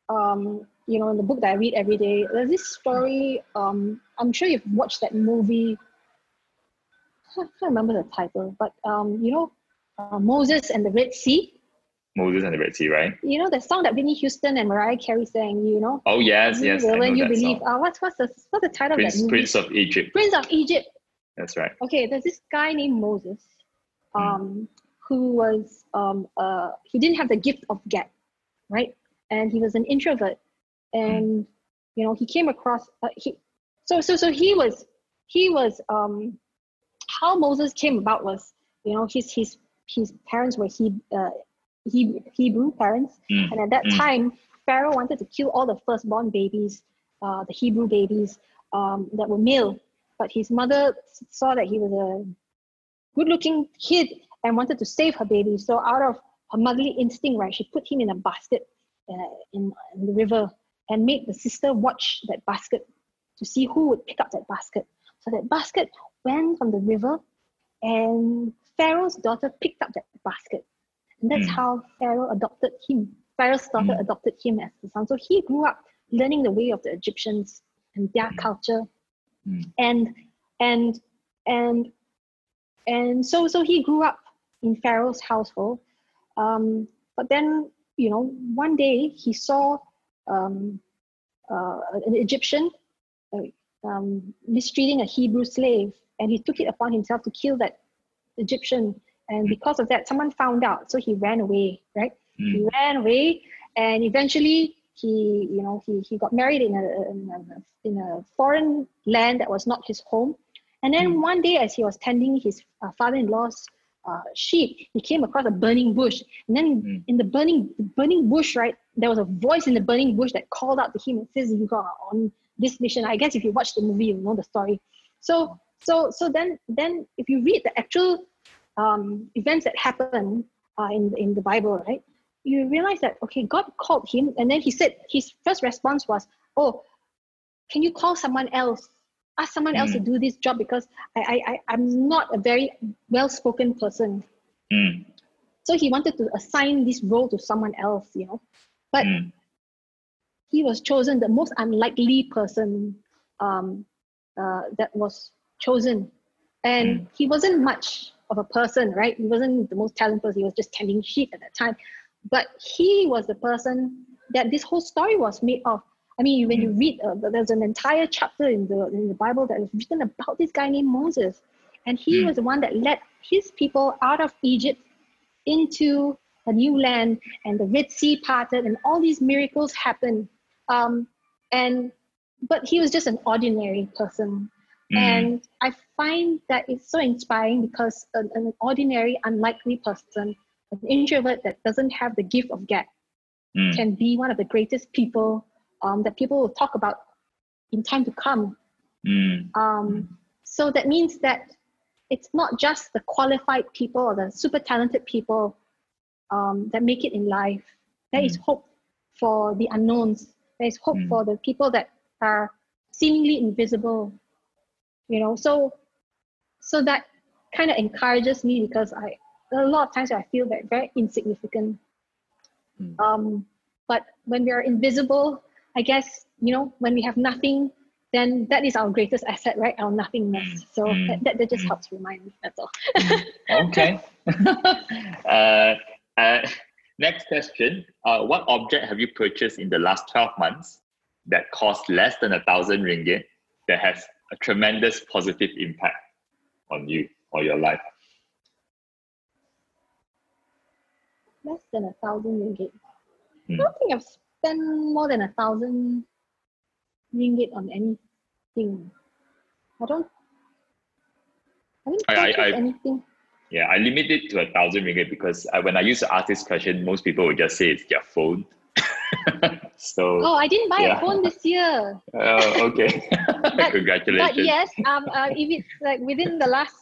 um, you know, in the book that I read every day. There's this story. Um, I'm sure you've watched that movie. I can't remember the title, but um, you know, uh, Moses and the Red Sea. Moses and the Red Sea, right? You know the song that Whitney Houston and Mariah Carey sang. You know. Oh yes, yes. When you believe, uh, what's what's the what's the title Prince, of that movie? Prince of Egypt. Prince of Egypt. That's right. Okay, there's this guy named Moses. Hmm. Um, who was um, uh, he didn't have the gift of gab, right? And he was an introvert, and you know he came across uh, he so so so he was he was um, how Moses came about was you know his his his parents were he uh, he Hebrew parents, mm. and at that mm. time Pharaoh wanted to kill all the firstborn babies, uh, the Hebrew babies um, that were male, but his mother saw that he was a good-looking kid and wanted to save her baby. So out of her motherly instinct, right, she put him in a basket uh, in, in the river and made the sister watch that basket to see who would pick up that basket. So that basket went from the river, and Pharaoh's daughter picked up that basket. And that's mm. how Pharaoh adopted him. Pharaoh's daughter mm. adopted him as the son. So he grew up learning the way of the Egyptians and their mm. culture. And and and and so so he grew up in Pharaoh's household. Um, but then, you know, one day he saw um, uh, an Egyptian uh, um, mistreating a Hebrew slave, and he took it upon himself to kill that Egyptian. And because of that, someone found out, so he ran away. Right? Mm. He ran away, and eventually he, you know, he he got married in a, in a in a foreign land that was not his home. And then mm. one day, as he was tending his uh, father-in-law's uh, sheep, he came across a burning bush. And then Mm. in the burning the burning bush, right, there was a voice in the burning bush that called out to him and says, "You are on this mission." I guess if you watch the movie, you know the story. So So so then then if you read the actual um, events that happen uh, in in the Bible, right? You realize that okay, God called him, and then he said his first response was, "Oh, can you call someone else? Ask someone else to Mm. do this job because I I, I I'm not a very well spoken person." Mm, So he wanted to assign this role to someone else, you know. But mm, he was chosen the most unlikely person um, uh, that was chosen. And Mm. he wasn't much of a person right? He wasn't the most talented person. He was just tending sheep at that time. But he was the person that this whole story was made of. I mean when you read uh, there's an entire chapter in the in the bible that is written about this guy named moses. And he Mm. was the one that led his people out of egypt into a new land and the red sea parted and all these miracles happened. Um, and but he was just an ordinary person. Mm, and i find that it's so inspiring because an, an ordinary unlikely person an introvert that doesn't have the gift of gab mm, can be one of the greatest people um, that people will talk about in time to come. Mm, um, so that means that it's not just the qualified people or the super talented people um, that make it in life. There is Mm. hope for the unknowns. There is hope Mm. for the people that are seemingly invisible. You know, so so that kind of encourages me because I a lot of times I feel that very insignificant. Mm. Um, but when we are invisible, I guess you know when we have nothing, then that is our greatest asset, right? Our nothingness. So Mm. that, that, just Mm. helps remind me. That's all. okay. uh, uh, next question. Uh, what object have you purchased in the last 12 months that cost less than a thousand ringgit that has a tremendous positive impact on you or your life? Less than a thousand ringgit. I Mm. don't think I've spent more than a thousand ringgit on anything. I don't. I didn't I- I- purchase I- anything. Yeah, I limit it to a thousand ringgit because I, when I used to ask this question, most people would just say it's their phone. so, Oh, I didn't buy yeah. a phone this year. oh, okay. Congratulations. But yes, um, uh, if it's like within the last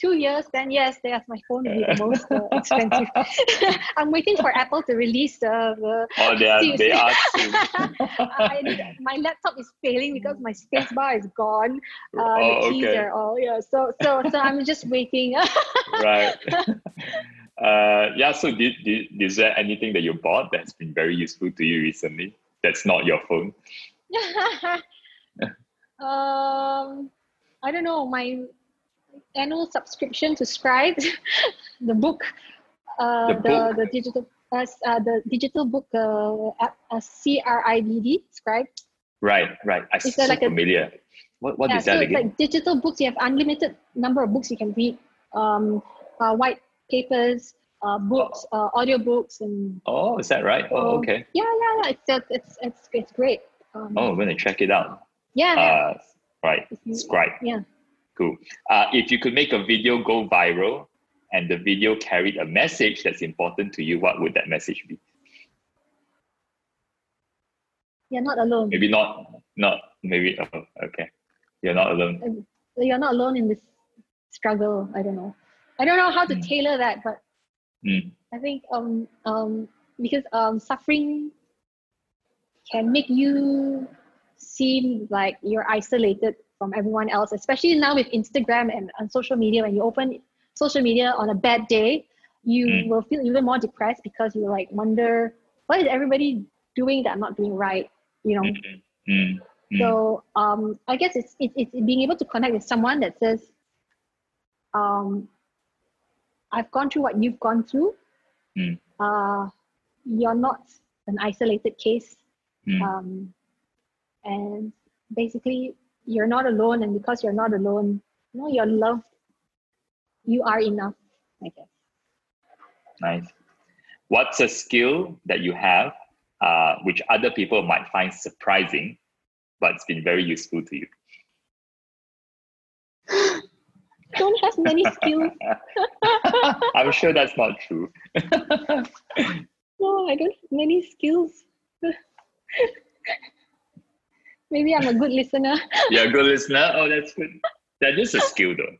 two years, then yes, there's my phone will be the most uh, expensive. I'm waiting for Apple to release uh, the. Oh, they are, they are. I my laptop is failing because my space bar is gone. Uh, oh, the keys okay. are all yeah. So so so I'm just waiting. right. uh, yeah. So, did, did is there anything that you bought that's been very useful to you recently? That's not your phone. um, I don't know my annual subscription to Scribd, the book, uh, The the book? the digital uh, uh, the digital book uh, app, uh, C R I B D Scribd. Right. Right. I Is so like a- familiar. What What is yeah, so that it's again? like digital books. You have unlimited number of books you can read. Um, uh, white papers, uh, books, uh, audio books, and oh, is that right? Oh, okay. yeah, yeah, yeah. It's it's it's it's, it's great. Um, Oh, I'm gonna check it out. yeah. Uh, right. Scribd. yeah. Cool. Uh, if you could make a video go viral and the video carried a message that's important to you, what would that message be? You're not alone. Maybe not, not maybe. Oh, okay. You're not alone. You're not alone in this struggle. I don't know. I don't know how to Mm. tailor that, but Mm. I think um um because um suffering can make you seem like you're isolated from everyone else, especially now with Instagram and on social media. When you open social media on a bad day, you Mm. will feel even more depressed because you like wonder what is everybody doing that I'm not doing right. You know, Mm, mm, mm. so um, I guess it's, it's it's being able to connect with someone that says, um, "I've gone through what you've gone through. Mm. Uh, you're not an isolated case, Mm. um, and basically you're not alone. And because you're not alone, you know you're loved. You are enough. I guess. Nice. What's a skill that you have uh, which other people might find surprising, but it's been very useful to you? Don't have many skills. I'm sure that's not true. No, I don't have many skills. Maybe I'm a good listener. You're a good listener. Oh, that's good. That is a skill though.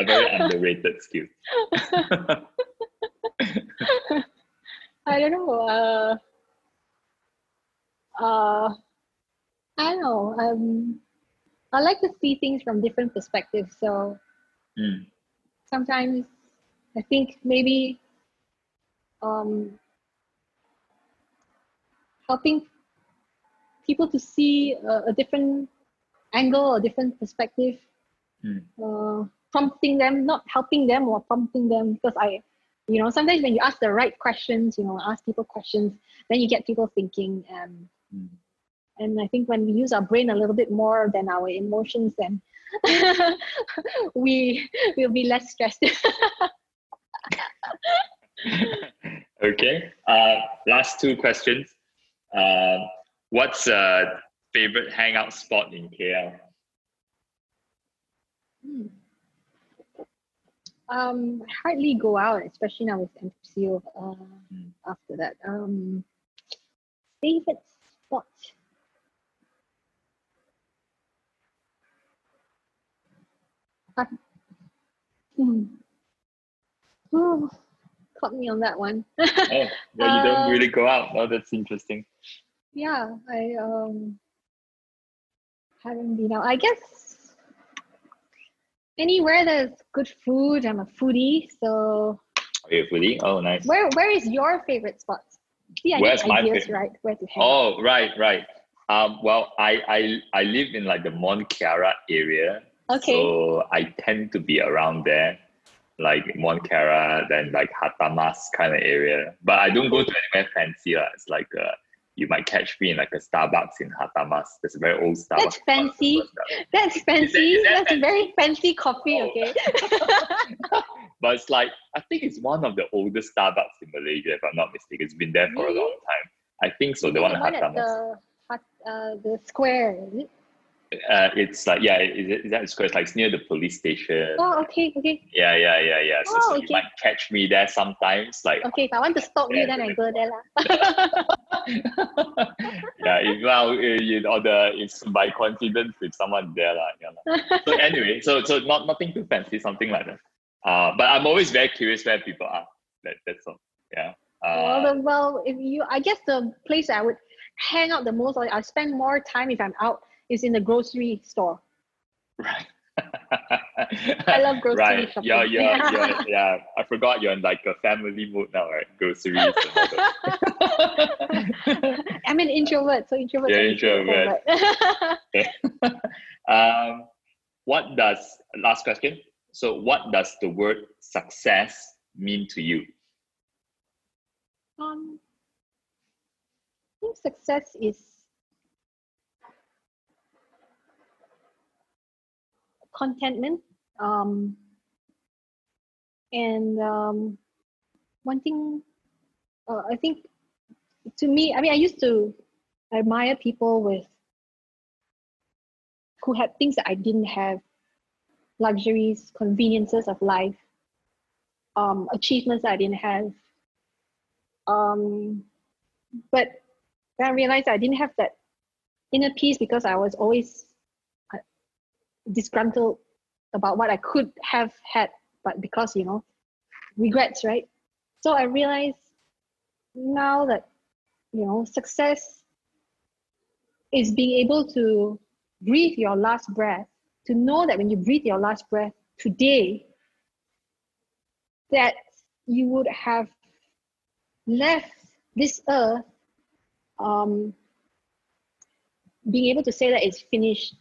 A very underrated skill. I don't know. Uh, uh, I don't know. Um, I like to see things from different perspectives. So Mm. sometimes I think maybe um, helping people to see a, a different angle or different perspective, Mm. uh, prompting them, not helping them or prompting them. Because I, you know, sometimes when you ask the right questions, you know, ask people questions, then you get people thinking. And Mm. and I think when we use our brain a little bit more than our emotions, then we will be less stressed. okay. Uh, last two questions. Uh, what's a favorite hangout spot in KL? Hmm. um, I hardly go out, especially now with MCO. Uh, Mm. After that, um, favorite spot. Hmm. Oh, caught me on that one. Oh, well, you don't Uh, really go out. Oh, that's interesting. Yeah, I um haven't been out. I guess anywhere there's good food. I'm a foodie, so Are you foodie? Oh, nice. where where is your favorite spot? See, I Where's my ideas, fav- right? Where to hang? Oh, right, right. Um, well, I, I I live in like the Mont Kiara area, okay. so I tend to be around there, like Mont Kiara, then like Hartamas kind of area. But I don't go to anywhere fancy. lah. It's like uh, you might catch me in like a Starbucks in Hartamas. There's a very old Starbucks. That's fancy. That's fancy. is that That's a very fancy coffee. Oh. Okay. But it's like I think it's one of the oldest Starbucks in Malaysia, if I'm not mistaken. It's been there for a long time. I think so. The one in at Hartamas. the uh, the square. Is it? Uh, it's like yeah, is, it, is that square? It's like it's near the police station. Oh, okay, okay, Yeah, yeah, yeah, yeah. So, Oh, so you okay. might catch me there sometimes. Like okay. If I want to stalk you, then I go there lah. yeah, if well, uh, you know, the it's by coincidence if someone there lah. Yeah, lah. So anyway, so so not nothing too fancy, something like that. Uh, but I'm always very curious where people are. That that's all. Yeah. well, Uh, the, well, if you, I guess the place I would hang out the most, or I spend more time if I'm out, is in the grocery store. right. I love grocery right. shopping. Yeah, yeah, yeah, yeah. I forgot you're in like a family mood now, right? Groceries. And all that. I'm an introvert, so introvert. You're introvert. um, what does last question? So, what does the word success mean to you? um, I think success is contentment um, and um, thing Uh, I think to me, I mean, I used to admire people with who had things that I didn't have, luxuries, conveniences of life, um, achievements that I didn't have. Um, but then I realized I didn't have that inner peace because I was always disgruntled about what I could have had, but because you know, regrets, right? So I realized now that you know success is being able to breathe your last breath to know that when you breathe your last breath today that you would have left this earth um, being able to say that it's finished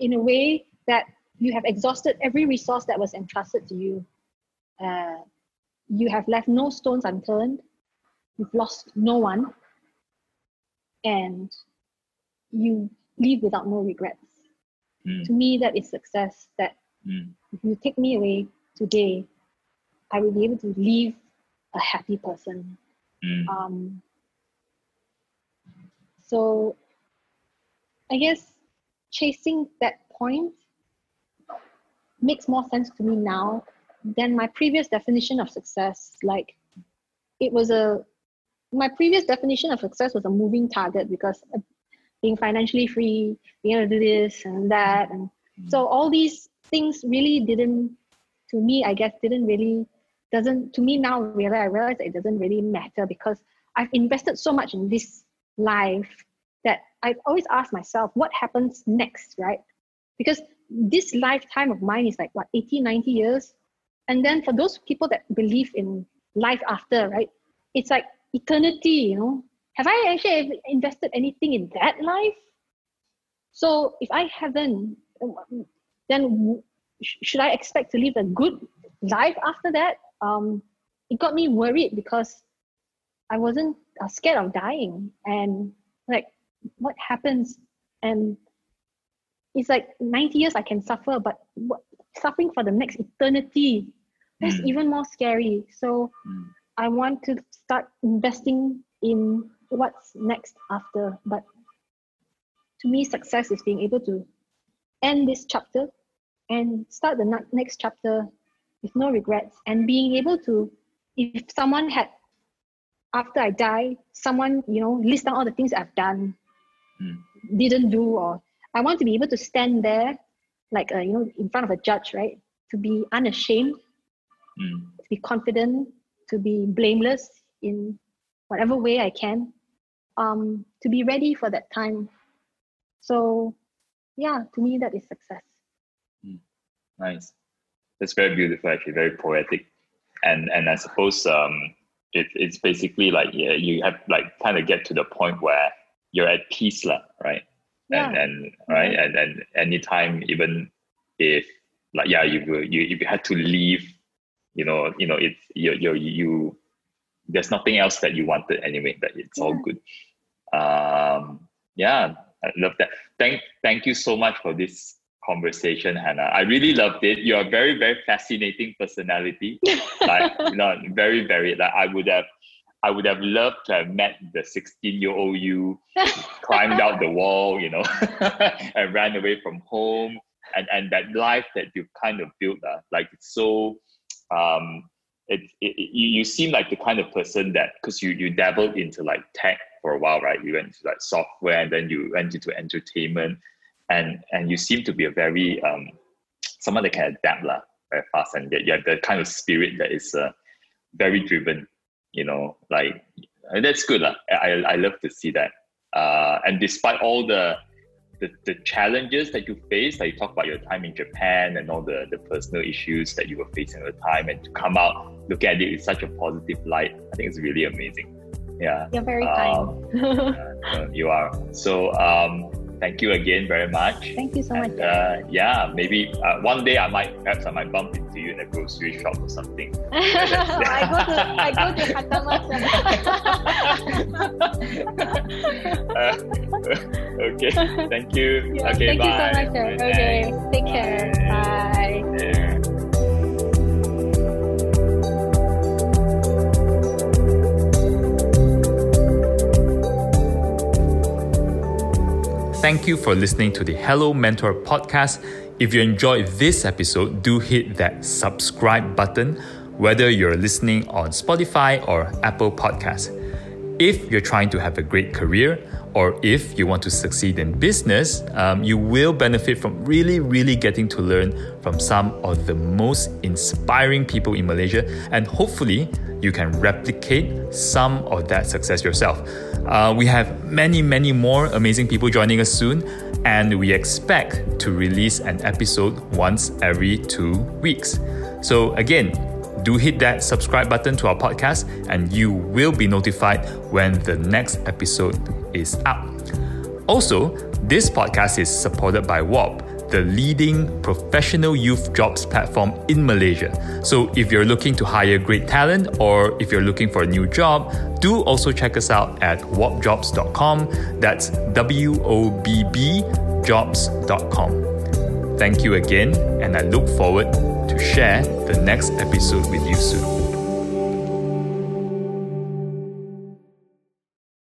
in a way that you have exhausted every resource that was entrusted to you. Uh, you have left no stones unturned. You've lost no one. And you leave without no regrets. Mm, to me that is success that mm, if you take me away today i will be able to leave a happy person. Mm, um, so i guess chasing that point makes more sense to me now than my previous definition of success. Like it was a my previous definition of success was a moving target because being financially free being able to do this and that. And So mm. all these things really didn't, to me, I guess, didn't really doesn't to me now really I realize it doesn't really matter because I've invested so much in this life I've always asked myself what happens next, right? Because this lifetime of mine is like what 80, 90 years. And then for those people that believe in life after, right? It's like eternity, you know. Have I actually invested anything in that life? So if I haven't, then should I expect to live a good life after that? Um, it got me worried because I wasn't uh, scared of dying and like what happens and it's like 90 years I can suffer, but what, suffering for the next eternity, that's mm. even more scary. So mm. I want to start investing in what's next after. But to me, success is being able to end this chapter and start the next chapter with no regrets and being able to, if someone had, after I die, someone, you know, list down all the things I've done, mm. didn't do, or I want to be able to stand there, like, uh, you know, in front of a judge, right? To be unashamed, mm. to be confident, to be blameless in whatever way I can, um, to be ready for that time. So, yeah, to me, that is success. Mm. Nice. That's very beautiful, actually, very poetic. And and I suppose um, it, it's basically like yeah, you have like kind of get to the point where you're at peace, lah, right? Yeah. And and right, and and anytime, even if like yeah, you you if you had to leave you know you know it's you you you there's nothing else that you wanted anyway that it's yeah. all good. Um yeah i love that. Thank thank you so much for this conversation hannah. I really loved it. You're a very very fascinating personality. Like you know very very like i would have I would have loved to have met the 16 year old you, climbed out the wall, you know, and ran away from home. And, and that life that you've kind of built, uh, like it's so um, it, it, you, you seem like the kind of person that because you you dabbled into like tech for a while, right? You went into like software and then you went into entertainment, and and you seem to be a very um, someone that can adapt lah, very fast, and you have the kind of spirit that is uh, very driven. You know, like and that's good. I I love to see that. Uh, and despite all the the, the challenges that you faced, like you talk about your time in Japan and all the, the personal issues that you were facing at the time, and to come out, look at it in such a positive light, I think it's really amazing. Yeah. You're very um, kind. you are. So, um, thank you again very much. Thank you so and, much. Uh, yeah, maybe uh, one day I might, perhaps I might bump into you in a grocery shop or something. I go to I go to uh, okay, thank you. Yeah, okay, thank bye. you so much. Sir. Okay, take care. Bye. Yeah. Thank you for listening to the Hello Mentor podcast. If you enjoyed this episode, do hit that subscribe button, whether you're listening on Spotify or Apple Podcasts. If you're trying to have a great career, or if you want to succeed in business, um, you will benefit from really, really getting to learn from some of the most inspiring people in Malaysia, and hopefully, you can replicate some of that success yourself. Uh, we have many, many more amazing people joining us soon, and we expect to release an episode once every two weeks. So, again, do hit that subscribe button to our podcast, and you will be notified when the next episode is up. Also, this podcast is supported by WOBB the leading professional youth jobs platform in Malaysia. So if you're looking to hire great talent or if you're looking for a new job, do also check us out at wobbjobs.com. That's W O B B jobs.com. Thank you again, and I look forward to share the next episode with you soon.